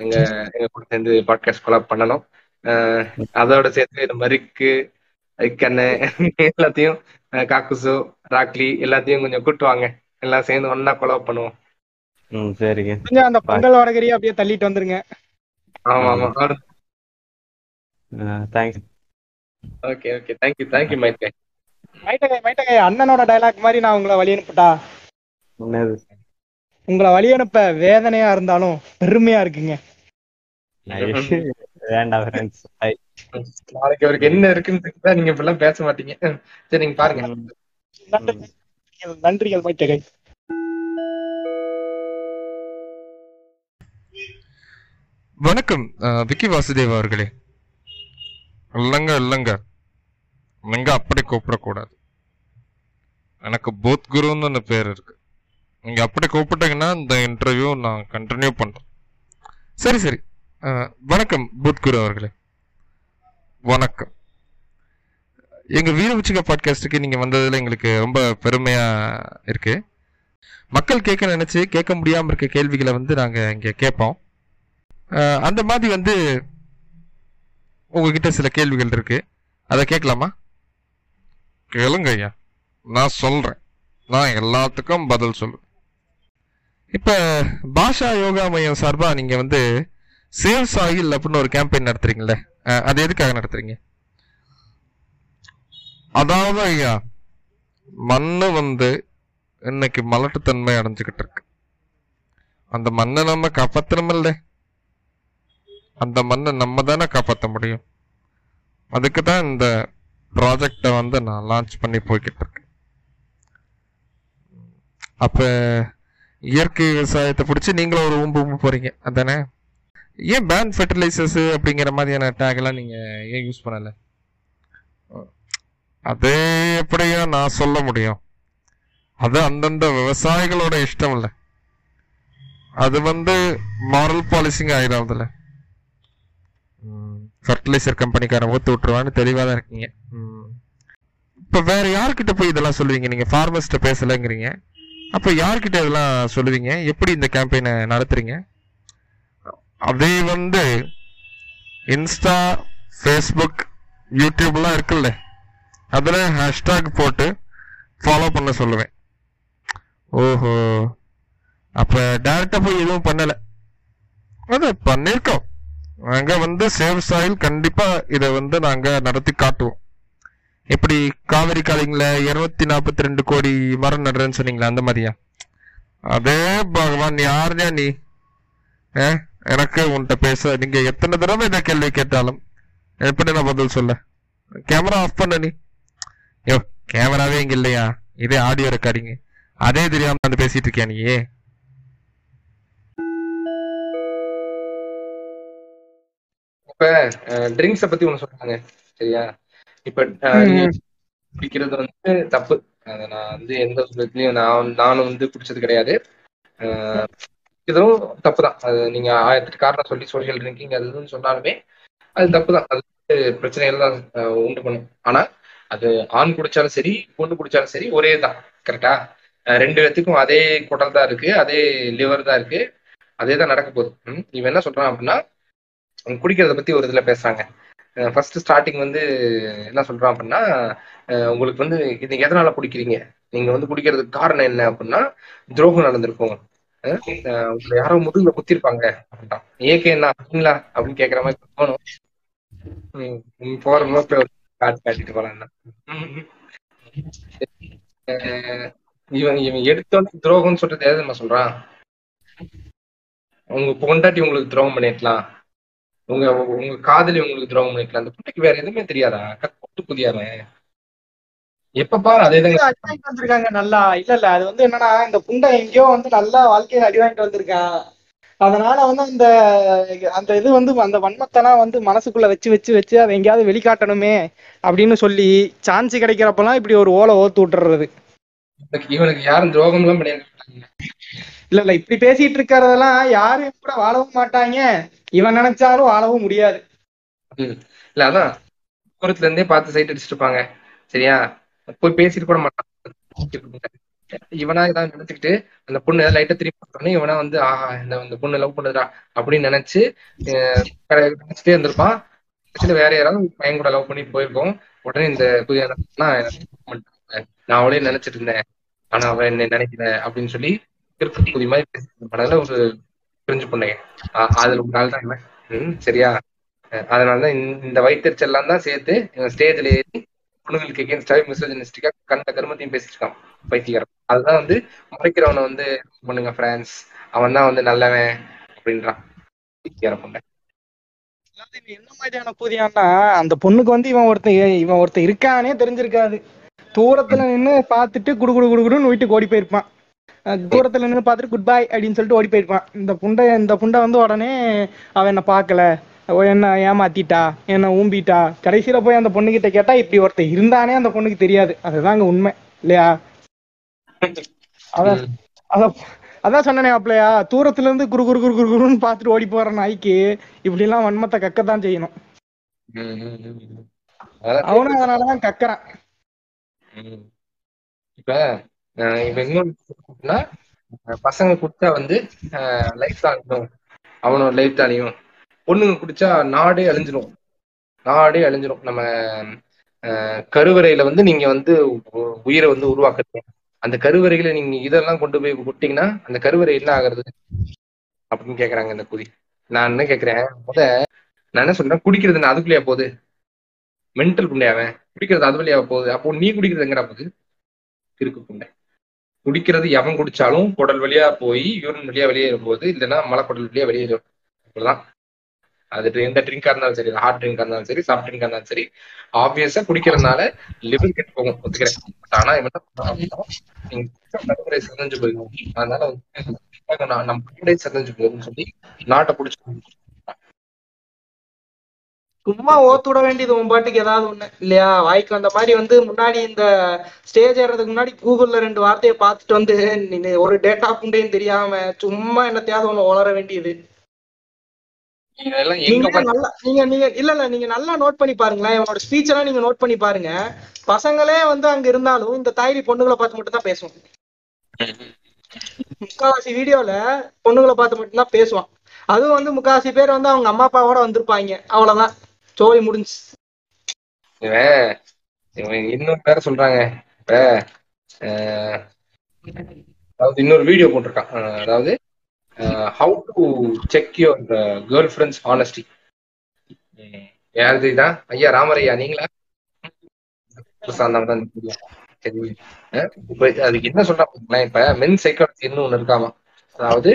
எங்க எங்க கூட சேர்ந்து பாட்காஸ்ட் கொலாப் பண்ணணும். அதோட சேர்த்து இந்த மரிக்கு ஐக்கண்ணு எல்லாத்தையும் காக்குசு ராக்லி எல்லாத்தையும் கொஞ்சம் கூட்டு வாங்க எல்லாம் சேர்ந்து ஒன்னா கொலாப் பண்ணுவோம். சரிங்க. கொஞ்சம் அந்த பொங்கல் வடகரியை அப்படியே தள்ளிட்டு வந்துருங்க. ஆமா ஆமா. Thanks okay okay thank you thank you Might Guy Might Guy Might Guy அண்ணனோட டயலாக் மாதிரி நான் உங்களை வழி அனுப்பிட்டா? என்னது? உங்களை வழி அனுப்ப வேதனையா இருந்தாலும் பெருமையா இருக்குங்க. வேண்டாம் ஃப்ரெண்ட்ஸ் நாளைக்கு அவருக்கு என்ன இருக்குன்னு தெரிஞ்சா நீங்க இப்பெல்லாம் பேச மாட்டீங்க. சரி நீங்க பாருங்க. நன்றிகள் நன்றிகள் மைட்டகை வணக்கம் அஹ், விக்கி வாசுதேவ் அவர்களே. இல்லைங்க இல்லைங்க. நீங்க அப்படி கூப்பிடக்கூடாது. எனக்கு போத் குருன்னு ஒன்று பேர் இருக்கு. நீங்க அப்படி கூப்பிட்டீங்கன்னா இந்த இன்டர்வியூ நான் கண்டினியூ பண்றேன். சரி சரி. வணக்கம் புத்குரு அவர்களே. வணக்கம். எங்க வீர உச்சிக பாட்காஸ்டுக்கு நீங்க வந்ததுல எங்களுக்கு ரொம்ப பெருமையா இருக்கு. மக்கள் கேட்க நினைச்சு கேட்க முடியாம இருக்க கேள்விகளை வந்து நாங்க இங்க கேட்போம். அந்த மாதிரி வந்து உங்ககிட்ட சில கேள்விகள் இருக்கு. அதை கேட்கலாமா? கேளுங்க ஐயா. நான் சொல்றேன். நான் எல்லாத்துக்கும் பதில் சொல்லுவேன். இப்ப பாஷா யோகா மையம் சார்பா நீங்க வந்து சேவ் சாயில் அப்படின்னு ஒரு கேம்பெயின் நடத்துறீங்களே அது எதுக்காக நடத்துறீங்க? அதாவது ஐயா மண்ணு வந்து இன்னைக்கு மலட்டுத்தன்மை அடைஞ்சுக்கிட்டு இருக்கு. அந்த மண்ணை நம்ம காப்பாத்தணுமில்ல. அந்த மண்ணை நம்ம தானே காப்பாற்ற முடியும். அதுக்கு தான் இந்த ப்ராஜெக்டை வந்து நான் லான்ச் பண்ணி போய்கிட்டு இருக்கேன் அப்போ இயற்கை விவசாயத்தை பிடிச்சி நீங்களும் ஒரு ஊம்பு ஊம்ப போறீங்க. அதானே? ஏன் பேன் ஃபெர்டிலைசர்ஸ் அப்படிங்கிற மாதிரியான டேக் எல்லாம் நீங்க ஏன் யூஸ் பண்ணல? அதே எப்படியா நான் சொல்ல முடியும். அது அந்தந்த விவசாயிகளோட இஷ்டம் இல்ல. அது வந்து மாரல் பாலிசிங் ஆயிடாதுல்ல. ஃபர்டிலைசர் கம்பெனிக்காரன் ஊத்து விட்டுருவான்னு தெளிவாக தான் இருக்கீங்க. ம். வேற யார்கிட்ட போய் இதெல்லாம் சொல்லுவீங்க? நீங்க ஃபார்மர்ஸ்ட பேசலைங்கிறீங்க. அப்போ யார்கிட்ட இதெல்லாம் சொல்லுவீங்க? எப்படி இந்த கேம்பெயினை நடத்துறீங்க? அதே வந்து இன்ஸ்டா ஃபேஸ்புக் யூடியூப்லாம் இருக்குல்ல. அதில் ஹேஷ்டாக் போட்டு ஃபாலோ பண்ண சொல்லுவேன். ஓஹோ. அப்போ டேரெக்டாக போய் எதுவும் பண்ணலை. அது பண்ணிருக்கோம். நாங்கள் வந்து சேவ் சாயில் கண்டிப்பாக இதை வந்து நாங்கள் நடத்தி காட்டுவோம். எப்படி காவிரி காலிங்கில் இருநூத்தி நாற்பத்தி ரெண்டு கோடி மரம் நடுறேன்னு சொன்னீங்களா அந்த மாதிரியா? அதே பகவான் யாரு냐 நீ? ஆ? எனக்கு உன்கிட்ட பேச நீங்க எத்தனை தடவை இந்த கேள்வி கேட்டாலும் எப்படி நான் பதில் சொல்ல? கேமரா ஆஃப் பண்ண நீ. யோ கேமராவே இங்க இல்லையா? இதே ஆடியோ ரெக்கார்டிங் அதே தெரியாம வந்து பேசிட்டு இருக்கியா நீ? இப்ப ட்ரிங்க்ஸ பத்தி ஒண்ணு சொல்றாங்க. சரியா? இப்ப குடிக்கிறது வந்து தப்பு. அதை நான் வந்து எந்த விதத்துலயும் நான் நானும் வந்து குடிச்சது கிடையாது. இதுவும் தப்பு தான் அது நீங்க ஆயிரத்தி காரணம் சொல்லி சோசியல் ட்ரிங்கிங் அது இதுன்னு சொன்னாலுமே அது தப்பு தான் அது பிரச்சனைகள் தான் உண்டு பண்ணும். ஆனா அது ஆண் குடிச்சாலும் சரி பொண்ணு குடிச்சாலும் சரி ஒரே தான். கரெக்டா ரெண்டு பேத்துக்கும் அதே குடல் தான் இருக்கு அதே லிவர் தான் இருக்கு. அதே தான் நடக்க போகுது. இவன் என்ன சொல்றான் அப்படின்னா குடிக்கிறத பத்தி ஒரு இதுல பேசுறாங்க. ஃபர்ஸ்ட் ஸ்டார்டிங் வந்து என்ன சொல்றான் அப்படின்னா உங்களுக்கு வந்து இது எதனால குடிக்கிறீங்க? நீங்க வந்து குடிக்கிறதுக்கு காரணம் என்ன அப்படின்னா துரோகம் நடந்திருக்கும். உங்களை யாரோ முதுகுல குத்திருப்பாங்க. அப்படின்ட்டான் ஏகே என்ன அப்படிங்களா? அப்படின்னு கேக்குற மாதிரி தோணும். ம், காட்டு காட்டிட்டு போலாம் இவன் இவன் எடுத்தோன்னு துரோகம்னு சொல்றது எது நம்ம சொல்றான்? உங்க பொண்டாட்டி உங்களுக்கு துரோகம் பண்ணிருக்கலாம். உங்க உங்க காதலி உங்களுக்கு துரோகம் பண்ணிருக்கலாம். அந்த பொண்ணுக்கு வேற எதுவுமே தெரியாதா? கட்டு புதியாம. எப்ப பாரு அதே வந்திருக்காங்க நல்லா. இல்ல இல்ல அது வந்து என்னன்னா இந்த புண்டை எங்கேயோ வந்து நல்லா வாழ்க்கையில அடி வாங்கிட்டு வந்திருக்கான் அதனால வந்து அந்த அந்த இது வந்து அந்த வன்மத்தெல்லாம் வந்து மனசுக்குள்ள வச்சு வச்சு வச்சு அதை எங்கேயாவது வெளிக்காட்டணுமே அப்படின்னு சொல்லி சான்ஸ் கிடைக்கிறப்பெல்லாம் இப்படி ஒரு ஓலை ஓத்து விட்டுறது. இவனுக்கு யாரும் துரோகம் எல்லாம் இல்ல இல்ல இப்படி பேசிட்டு இருக்கிறதெல்லாம் யாரும் கூட வாழவும் மாட்டாங்க. இவன் நினைச்சாலும் வாழவும் முடியாது. இல்ல அதான் தூரத்துல இருந்தே பார்த்து சைட் அடிச்சுட்டு இருப்பாங்க. சரியா? போய் பேசிட்டு கூட மாட்டான். இவனா இதான் நினைச்சுக்கிட்டு அந்த பொண்ணு லைட்டா திரும்பி பார்த்தோன்னே இவனா வந்து ஆஹா இந்த இந்த பொண்ணு லவ் பண்ணுதுடா அப்படின்னு நினைச்சு நினைச்சிட்டே இருந்திருப்பான். ஆக்சுவலி வேற யாராவது பையன் கூட லவ் பண்ணி போயிருக்கோம். உடனே இந்த புதிய நான் அவளே நினைச்சிட்டு இருந்தேன். ஆனா அவன் என்னை நினைக்கல அப்படின்னு சொல்லி கிறுக்கு புதி மாதிரி பேசிட்டு படத்துல ஒரு பிரிஞ்சு பொண்ணுங்க அதுல ஒரு நாள் தான் இவன். சரியா? அதனாலதான் இந்த- இந்த வயிற்றுச்செல்லாம் தான் சேர்த்து ஸ்டேஜ்ல ஏறி பொண்ணுங்களுக்கு எகேன்ஸ்டாவே மிசோஜனிஸ்டிக்கா கண்ட கருமத்தையும் பேசிட்டு இருக்கான் அதுதான் வந்து மறைக்கிறவனை வந்து பண்ணுங்க பிரான்ஸ் அவன் தான் வந்து நல்லவன் அப்படின்றான் பைத்தியக்கார பொண்ணு. என்ன மாதிரியான பூதியான்னா அந்த பொண்ணுக்கு வந்து இவன் ஒருத்தன் இவன் ஒருத்தன் இருக்கானே தெரிஞ்சிருக்காது. தூரத்துல நின்னு பாத்துட்டு குடு குடு குடு குடுன்னு வீட்டுக்கு ஓடி போயிருப்பான். தூரத்துல நின்னு பார்த்துட்டு குட் பை அப்படின்னு சொல்லிட்டு ஓடி போயிருப்பான். இந்த புண்டை இந்த புண்டை வந்து உடனே அவன் என்ன பார்க்கல. என்ன ஏமாத்திட்டா? என்ன ஊம்பிட்டா? கடைசியில போய் அந்த பொண்ணுகிட்ட கேட்டா இப்படி ஒருத்தன் இருந்தானே அந்த பொண்ணுக்கு தெரியாது. அதுதாங்க உண்மை இல்லையா? அதான் அதான் அதான் சொன்னனே அப்பலையா தூரத்துல இருந்து குரு குரு குரு குரு குருன்னு பார்த்துட்டு ஓடி போற நாய்க்கு இப்படி எல்லாம் வன்மத்தை கக்கத்தான் செய்யணும். அவனும் அதனாலதான் கக்கறான். இப்ப இப்ப இன்னொன்னு பசங்க குடிச்சா வந்து லைஃப் தான் அவனோட லைஃப் தான் அழியும் பொண்ணுங்க குடிச்சா நாடே அழிஞ்சிடும் நாடே அழிஞ்சிடும் நம்ம கருவறையில வந்து நீங்க வந்து உயிரை வந்து உருவாக்குறீங்க அந்த கருவறையில நீங்க இதெல்லாம் கொண்டு போய் விட்டீங்கன்னா அந்த கருவறை என்ன ஆகுறது? அப்படின்னு கேக்குறாங்க இந்த குதி. நான் என்ன கேக்குறேன்? முத நான் என்ன சொல்றேன்? குடிக்கிறது நான் அதுக்குள்ளேயா போகுது? மென்டல் புண்டையாவன் குடிக்கிறது அது வழியா போகுது? அப்போ நீ குடிக்கிறது எங்கடா போகுது? இருக்கு குண்டை. குடிக்கிறது எவன் குடிச்சாலும் குடல் வழியா போய் யூரின் வழியா வெளியேறும் போது இல்லைன்னா மலைக்குடல் வழியா வெளியேறும். அவ்வளவுதான். அது எந்த ட்ரிங்கா இருந்தாலும் சரி ஹார்ட் ட்ரிங்கா இருந்தாலும் சரி சாஃப்ட் ட்ரிங்கா இருந்தாலும் சரி ஆப்வியஸா குடிக்கிறதுனால லிவர் கெட்டு போகும் ஒத்துக்கிறேன். பட் ஆனா இவன் என்ன பண்றான் அப்படின்னா, போயிடும். அதனால வந்து நம்ம கருவறை சிதைஞ்சு போகும்னு சொல்லி நாட்டை பிடிச்சி சும்மா ஓத்து விட வேண்டியது உன் பாட்டுக்கு ஏதாவது ஒண்ணு இல்லையா? வாய்க்கு வந்த மாதிரி வந்து முன்னாடி இந்த ஸ்டேஜ் ஏறதுக்கு முன்னாடி கூகுள்ல ரெண்டு வார்த்தையை பார்த்துட்டு வந்து நீ ஒரு டேட்டா புண்டையும் தெரியாம சும்மா என்னத்தையாவது ஒண்ணு உளர வேண்டியது. நீங்க உட்கார்ந்து நல்லா நீங்க நீங்க இல்ல இல்ல நீங்க நல்லா நோட் பண்ணி பாருங்களேன். இவனோட ஸ்பீச் எல்லாம் நீங்க நோட் பண்ணி பாருங்க. பசங்களே வந்து அங்க இருந்தாலும் இந்த தாய்ரி பொண்ணுங்களை பார்த்து மட்டும் தான் பேசுவோம் முக்காவாசி வீடியோல பொண்ணுங்களை பார்த்து மட்டும் தான் பேசுவான். அதுவும் வந்து முக்காவாசி பேர் வந்து அவங்க அம்மா அப்பாவோட வந்திருப்பாங்க. அவ்வளவுதான். சோழி முடிஞ்சு. இவன் இன்னொரு பேர சொல்றாங்க. அதாவது இன்னொரு வீடியோ போட்டிருக்கான். அதாவது how to check your girlfriend's honesty யாரு இதான் ஐயா ராமரையா நீங்களா? தான் சரி இப்ப அதுக்கு என்ன சொல்றா இப்ப மென் சைக்காலஜின்னு ஒண்ணு இருக்காமா? அதாவது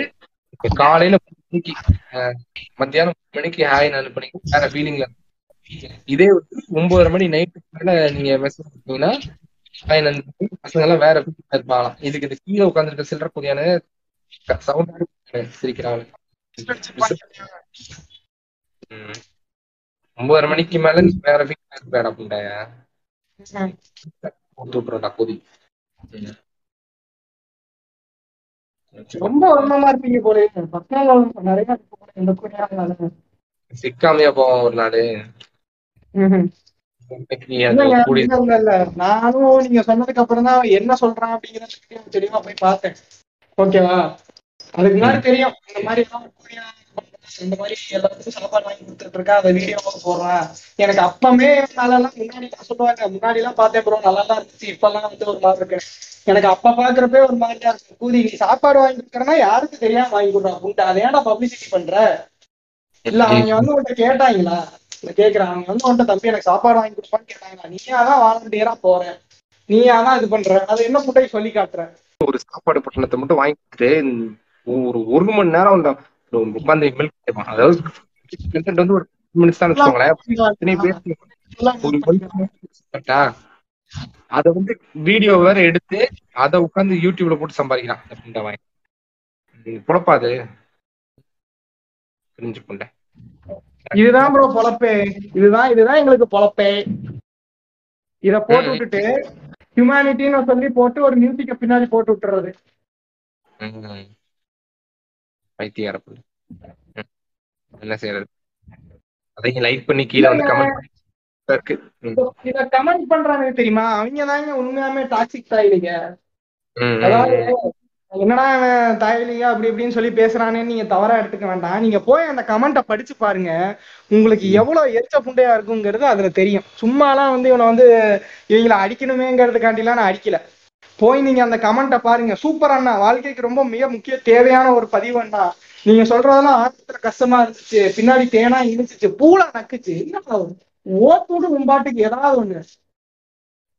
இப்ப காலையில மணிக்கு மத்தியானம் பத்து மணிக்கு ஹாய் நாலு வேற ஃபீலிங்ல இதே வந்து ஒன்பதரை மணி நைட்டு மேல நீங்க மெசேஜ் பண்ணீங்கன்னா ஹாய் பசங்க எல்லாம் வேற ஃபீலிங்ல இருப்பாங்களாம். இதுக்கு இந்த கீழே உட்காந்துருக்க சில்லற புதியான சவுண்ட் சிரிக்கிறாங்க ம். ஒன்பதரை மணிக்கு மேல வேற ஃபீலிங்ல இருப்பேன் அப்படின்டாயா கொடுத்து விட்டுறா கொதி. ரொம்ப வருமானமா இருப்பீங்க போல நிறைய. சிக்காமையா போவோம் ஒரு நாள். நானும் நீங்க சொன்னதுக்கு அப்புறம் தான் என்ன சொல்றான் அப்படிங்கறத தெளிவா போய் பார்த்தேன் ஓகேவா அதுக்கு முன்னாடி தெரியும். இந்த மாதிரி எல்லாம் இந்த மாதிரி எல்லாத்துக்கும் சாப்பாடு வாங்கி கொடுத்துட்டு இருக்கா அதை வீடியோவா போடுறேன். எனக்கு அப்பமே முன்னாடி எல்லாம் சொல்லுவாங்க முன்னாடி எல்லாம் பார்த்தேன் ப்ரோ நல்லா தான் இருந்துச்சு இப்ப எல்லாம் வந்து ஒரு மாதிரி இருக்கு. எனக்கு அப்ப பாக்குறப்பே ஒரு மாதிரியா இருக்கு. கூதி நீ சாப்பாடு வாங்கி கொடுக்கறனா யாருக்கு தெரியாம வாங்கி கொடுறான் புண்டை அதை ஏன்டா பப்ளிசிட்டி பண்ற? இல்ல அவங்க வந்து உன்கிட்ட கேட்டாங்களா? இல்ல கேக்குறான் அவங்க வந்து உன்கிட்ட தம்பி எனக்கு சாப்பாடு வாங்கி கொடுப்பான்னு கேட்டாங்களா? நீயா தான் வாலண்டியரா போற நீயா தான் இது பண்ற? அது என்ன புட்டை சொல்லி காட்டுற? ஒரு சாப்பாடு பொட்டணத்தை மட்டும் வாங்கி கொடுத்துட்டு ஒரு ஒரு மணி நேரம் அந்த உட்காந்து மில்க் கேட்பான் அதாவது கண்டென்ட் வந்து ஒரு மினிட்ஸ் தான் வச்சுக்கோங்களேன். அத வந்து வீடியோ வேற எடுத்து அத உட்காந்து யூடியூப்ல போட்டு சம்பாதிக்கிறான். அந்த புண்டவன் பொழப்பாது. புரிஞ்சு புண்டை. இதுதான் ப்ரோ பொழப்பே. இதுதான் இதுதான் எங்களுக்கு பொழப்பே. இத போட்டு. விட்டுட்டு ஹியூமனிட்டின்னு சொல்லி போட்டு ஒரு மியூசிக்க பின்னாடி போட்டு விட்டுறது. பைத்தியார புள்ள. என்ன செய்யறது அதையும் லைக் பண்ணி கீழே வந்து கமெண்ட் இருக்கு. இத கமெண்ட் பண்றாங்க தெரியுமா? அவங்க தாங்க உண்மையாமே டாக்ஸிக் தாயிலிங்க. அதாவது. என்னடா அவன் தாயலிங்க அப்படி இப்படின்னு சொல்லி பேசுறானேன்னு நீங்க தவறா எடுத்துக்க வேண்டாம். நீங்க போய் அந்த கமெண்ட்டை படிச்சு பாருங்க. உங்களுக்கு எவ்வளவு எரிச்ச புண்டையா இருக்குங்கிறது அதுல தெரியும். சும்மாலாம் வந்து இவனை வந்து இவங்கள அடிக்கணுமேங்கிறதுக்காண்டிலாம் நான் அடிக்கல. போய் நீங்க அந்த கமெண்ட்டை பாருங்க. சூப்பர் அண்ணா. வாழ்க்கைக்கு ரொம்ப மிக முக்கிய தேவையான ஒரு பதிவு அண்ணா. நீங்க சொல்றதெல்லாம் ஆரம்பத்துல கஷ்டமா இருந்துச்சு. பின்னாடி தேனா இருந்துச்சு பூலா நக்குச்சு. என்ன ஓத்தோடு உம்பாட்டுக்கு ஏதாவது ஒண்ணு.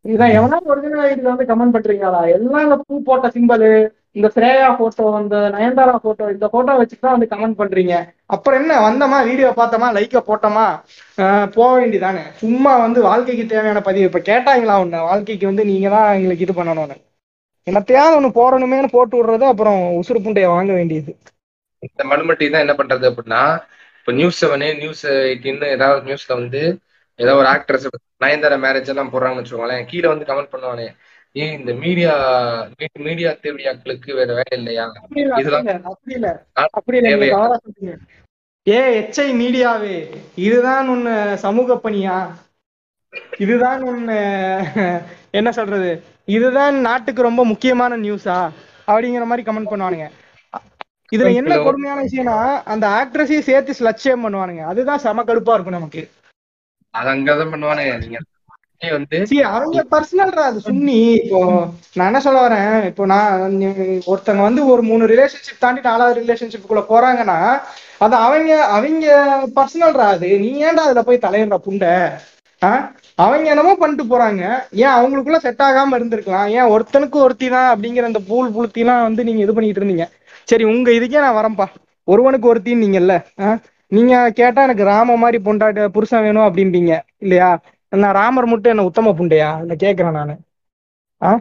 இதான் எவனா ஒரிஜினல் ஐடியில வந்து கமெண்ட் பண்றீங்களா? எல்லாம் இந்த பூ போட்ட சிம்பலு இந்த ஸ்ரேயா போட்டோ இந்த நயன்தாரா போட்டோ இந்த போட்டோ வச்சுட்டு தான் வந்து கமெண்ட் பண்றீங்க. அப்புறம் என்ன? வந்தோமா? வீடியோ பார்த்தோமா? லைக்க போட்டோமா? போக வேண்டியதானே சும்மா வந்து வாழ்க்கைக்கு தேவையான பதிவு. இப்ப கேட்டாங்களா ஒண்ணு வாழ்க்கைக்கு வந்து நீங்க தான் எங்களுக்கு இது பண்ணணும்னு என்னத்தையாவது ஒண்ணு போடணுமேனு போட்டு விடுறது அப்புறம் உசுறு புண்டைய வாங்க வேண்டியது. இந்த மண்மட்டி தான் என்ன பண்றது அப்படின்னா இப்ப நியூஸ் செவனு நியூஸ் எயிட்டின்னு ஏதாவது நியூஸ்ல வந்து ஏதாவது ஒரு ஆக்ட்ரஸ் நயன்தாரா மேரேஜ் எல்லாம் போடுறாங்கன்னு வச்சுக்கோங்களேன் கீழே வந்து கமெண்ட் பண்ணுவானே ஏன் இந்த மீடியா மீடியா தேவையாக்களுக்கு வேற வேலை இல்லையா? இதெல்லாம் ஏ எச்ஐ மீடியாவே இதுதான் உன் சமூக பணியா? இதுதான் உன் என்ன சொல்றது? இதுதான் நாட்டுக்கு ரொம்ப முக்கியமான நியூஸா அப்படிங்கிற மாதிரி கமெண்ட் பண்ணுவானுங்க. இதுல என்ன கொடுமையான விஷயம்னா அந்த ஆக்ட்ரஸையும் சேர்த்து ஸ்லட்சியம் பண்ணுவானுங்க. அதுதான் செம கடுப்பா இருக்கும் நமக்கு. அது அங்கதான் பண்ணுவானே நீங்க ஏன் வந்து சி அவங்க பர்சனல்ரா அது சுன்னி இப்போ நான் என்ன சொல்ல வரேன்? இப்போ நான் ஒருத்தங்க வந்து ஒரு மூணு ரிலேஷன்ஷிப் தாண்டி நாலாவது ரிலேஷன்ஷிப்புக்குள்ள போறாங்கன்னா அது அவங்க அவங்க பர்சனல்ரா அது. நீ ஏன்டா அதுல போய் தலையிடுற புண்டை? அவங்க என்னமோ பண்ணிட்டு போறாங்க. ஏன் அவங்களுக்குள்ள செட் ஆகாம இருந்திருக்கலாம்? ஏன் ஒருத்தனுக்கு ஒருத்தி தான் அப்படிங்கிற அந்த பூல் புளுத்திலாம் வந்து நீங்க இது பண்ணிட்டு இருந்தீங்க. சரி உங்க இதுக்கே நான் வரேன்ப்பா. ஒருவனுக்கு ஒருத்தின்னு நீங்கல்ல ஆ? நீங்க கேட்டா எனக்கு ராம மாதிரி பொண்டாட்ட புருஷன் வேணும் அப்படின்றீங்க இல்லையா? நான் ராமர் மட்டும் என்ன உத்தம புண்டையா? இல்ல கேக்குறேன் நானு. ஆ?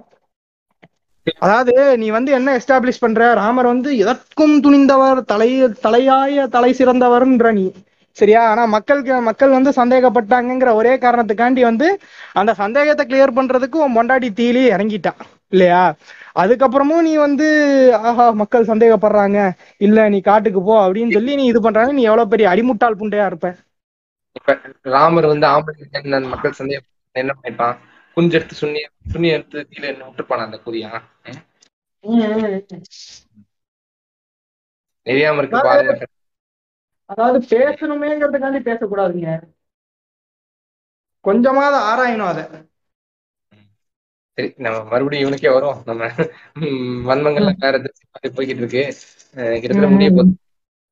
அதாவது நீ வந்து என்ன எஸ்டாப்ளிஷ் பண்ற? ராமர் வந்து எதற்கும் துணிந்தவர் தலை தலையாய தலை சிறந்தவர்ன்ற நீ. சரியா? ஆனா மக்களுக்கு மக்கள் வந்து சந்தேகப்பட்டாங்கங்கிற ஒரே காரணத்துக்காண்டி வந்து அந்த சந்தேகத்தை கிளியர் பண்றதுக்கு உன் பொண்டாட்டி தீலி இறங்கிட்டான் இல்லையா? அதுக்கப்புறமும் நீ வந்து ஆஹா மக்கள் சந்தேகப்படுறாங்க. இல்ல நீ காட்டுக்கு போ அப்படின்னு சொல்லி நீ இது பண்றாங்க. நீ எவ்வளவு பெரிய அடிமுட்டாள் புண்டையா இருப்ப. இப்ப ராமர் வந்து ஆம்பளை என்ன மக்கள் சந்தேகம் என்ன பண்ணிப்பான்? குஞ்சு எடுத்து சுண்ணி சுண்ணி எடுத்து கீழே என்ன விட்டுருப்பான் அந்த குதியா தெரியாம இருக்கு பாருங்க. அதாவது பேசணுமேங்கிறதுக்காண்டி பேசக்கூடாதுங்க. கொஞ்சமாவது ஆராயணும் அதை. சரி நம்ம மறுபடியும் இவனுக்கே வரும். நம்ம வன்மங்கள்ல வேற போய்கிட்டு இருக்கு கிட்டத்தட்ட முடிய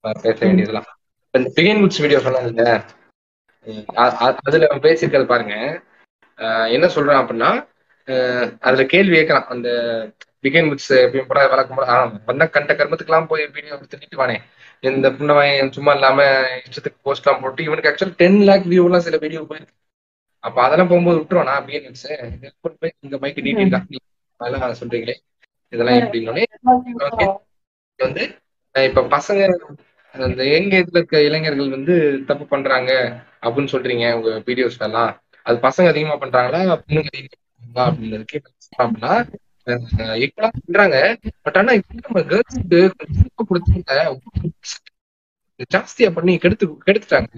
அஹ் பேச வேண்டியதெல்லாம். இந்த பிகின் குட்ஸ் வீடியோ அ- அதுல பேசியிருக்கிறது பாருங்க. என்ன சொல்றான் அப்படின்னா அதுல கேள்வி கேட்கறான் அந்த பிகின் குட்ஸ் எப்பயும் போல வழக்கம் போல வந்த கண்ட கர்மத்துக்கெல்லாம் போய் வீடியோ எடுத்து திட்டு வானே. இந்த புண்ணவன் சும்மா இல்லாம இஷ்டத்துக்கு போஸ்ட் எல்லாம் போட்டு இவனுக்கு ஆக்சுவலி டென் லேக் வியூ எல்லாம் சில வீடியோ போயிருக்கு. அப்ப அதெல்லாம் போகும்போது விட்டுருவானா பிகின் குட்ஸ் போய் இந்த மைக்கு டீட்டெயில் அதெல்லாம் சொல்றீங்களே? இதெல்லாம் எப்படின்னோடனே வந்து இப்ப பசங்க அந்த யங் ஏஜ்ல இருக்க இளைஞர்கள் வந்து தப்பு பண்றாங்க அப்படின்னு சொல்றீங்க உங்க வீடியோஸ் எல்லாம் அது பசங்க அதிகமா பண்றாங்களா பொண்ணுங்க அதிகமா அப்படின்றதுக்கு அப்படின்னா ஈக்குவலா பண்றாங்க. பட் ஆனா இப்ப நம்ம கேர்ள்ஸ்க்கு கொடுத்தாங்க ஜாஸ்தியா பண்ணி கெடுத்து கெடுத்துட்டாங்க.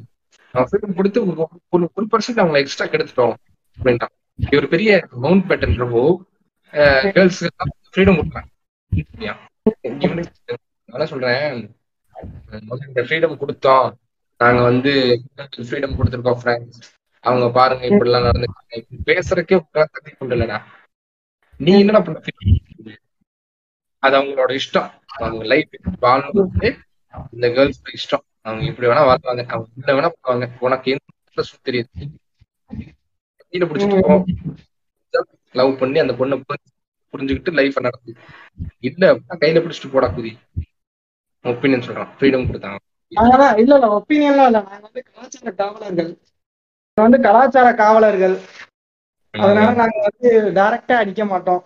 ஃப்ரீடம் கொடுத்து ஒரு ஒரு பர்சன்ட் அவங்க எக்ஸ்ட்ரா கெடுத்துட்டோம் அப்படின்ட்டான் இது ஒரு பெரிய மவுண்ட் பேட்டன் கேர்ள்ஸ் ஃப்ரீடம் கொடுக்குறாங்க. இவனுக்கு நான் சொல்றேன்? இந்த ஃப்ரீடம் கொடுத்தோம். நாங்க வந்து ஃப்ரீடம் கொடுத்துருக்கோம் ஃப்ரெண்ட்ஸ் அவங்க பாருங்க இப்படி எல்லாம் நடந்து பேசுறதுக்கே உட்காந்து கொண்டு இல்லடா நீ என்னடா பண்ண அது அவங்களோட இஷ்டம். அவங்க லைஃப் வாழணும் இந்த கேர்ள்ஸ் இஷ்டம். அவங்க இப்படி வேணா வாழ்வாங்க. அவங்க என்ன வேணா பண்ணுவாங்க. உனக்கு என்ன தெரியுது. கீழே பிடிச்சிட்டு போ. லவ் பண்ணி அந்த பொண்ணை புரிஞ்சுக்கிட்டு லைஃப் நடத்து. இல்ல அப்படின்னா கையில பிடிச்சிட்டு போடா குதி. ஒப்பீனியன் சொல்றான். ஃப்ரீடம் கொடுத்தாங்க அதனால இல்ல இல்ல ஒப்பீனியன்லாம் இல்ல. நாங்க வந்து கலாச்சார காவலர்கள். நாங்க வந்து கலாச்சார காவலர்கள். அதனால நாங்க வந்து டைரக்டா அடிக்க மாட்டோம்.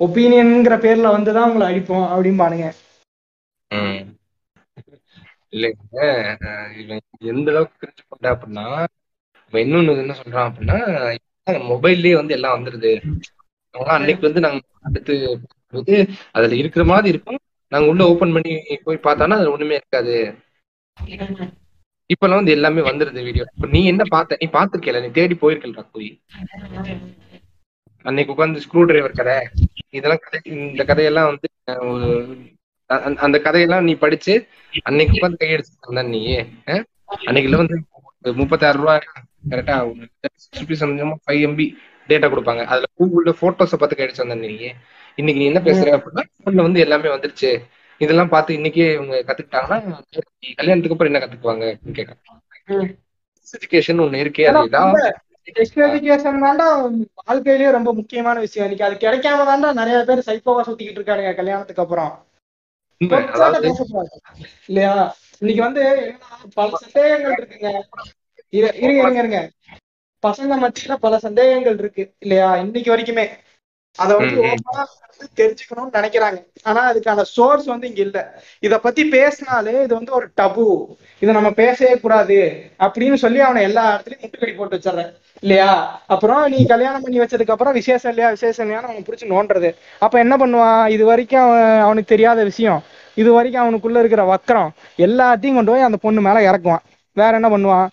ஒப்பீனியன்ங்கிற பேர்ல வந்து தான் உங்களை அடிப்போம் அப்படிம்பானுங்க. இல்லைங்க இவன் எந்த அளவுக்கு கிரிஞ்சு பண்ணா அப்படின்னா இவன் இன்னொன்னு என்ன சொல்றான் அப்படின்னா மொபைல்லயே வந்து எல்லாம் வந்துருது. அன்னைக்கு வந்து நாங்க அடுத்து போது அதுல இருக்கிற மாதிரி இருக்கும். நாங்க உள்ள ஓபன் பண்ணி போய் பார்த்தானா அதுல ஒண்ணுமே இருக்காது. இப்பெல்லாம் வந்து எல்லாமே வந்துருது வீடியோ இப்ப நீ என்ன பார்த்த? நீ பார்த்திருக்கல நீ தேடி போயிருக்கலடா போய் அன்னைக்கு உட்கார்ந்து ஸ்க்ரூ டிரைவர் கதை. இதெல்லாம் கதை இந்த கதையெல்லாம் வந்து ஒரு அந்த- கதையெல்லாம் நீ படிச்சு அன்னைக்கு உட்காந்து கையெடுத்து நீ? அன்னைக்குல வந்து முப்பத்தாறு ரூபாய் கரெக்டா ஃபைவ் எம்பி டேட்டா கொடுப்பாங்க. அதுல கூகுள்ல போட்டோஸை பார்த்து கையடிச்சு வந்த நீ இன்னைக்கு நீ என்ன பேசுற அப்படின்னா போன்ல வந்து எல்லாமே வந்துருச்சு. இதெல்லாம் பார்த்து இன்னைக்கே இவங்க கத்துக்கிட்டாங்கன்னா கல்யாணத்துக்கு அப்புறம் என்ன கத்துக்குவாங்க கேட்கறாங்க. எஜுகேஷன் ஒண்ணு இருக்கே அது ஏதாவது டெஸ்ட் எஜுகேஷன் தாண்டா வாழ்க்கையிலேயே ரொம்ப முக்கியமான விஷயம். இன்னைக்கு அது கிடைக்காம தாண்டா நிறைய பேர் சைக்கோவா சுத்திக்கிட்டு இருக்கானுங்க கல்யாணத்துக்கு அப்புறம். இல்லையா? இன்னைக்கு வந்து பல சந்தேகங்கள் இருக்குங்க. இரு- இருங்க இருங்க இருங்க. பசங்க மத்தியில பல சந்தேகங்கள் இருக்கு. இல்லையா? இன்னைக்கு வரைக்குமே. அத வந்து. ஓப்பனா தெரிஞ்சுக்கணும்னு நினைக்கிறாங்க. ஆனா அதுக்கான சோர்ஸ் வந்து இங்க இல்ல. இத பத்தி பேசினாலே இது வந்து ஒரு டபு இத நம்ம பேசவே கூடாது அப்படின்னு சொல்லி அவனை எல்லா இடத்துலயும் முட்டுக்கடி போட்டு வச்சிடுறேன் இல்லையா? அப்புறம் நீ கல்யாணம் பண்ணி வச்சதுக்கு அப்புறம் விசேஷம் இல்லையா? விசேஷம் இல்லையான்னு அவன் பிடிச்சி நோண்டுறது. அப்ப என்ன பண்ணுவான்? இது வரைக்கும் அவன் அவனுக்கு தெரியாத விஷயம். இது வரைக்கும் அவனுக்குள்ள இருக்கிற வக்கரம் எல்லாத்தையும் கொண்டு போய் அந்த பொண்ணு மேல இறக்குவான். வேற என்ன பண்ணுவான்?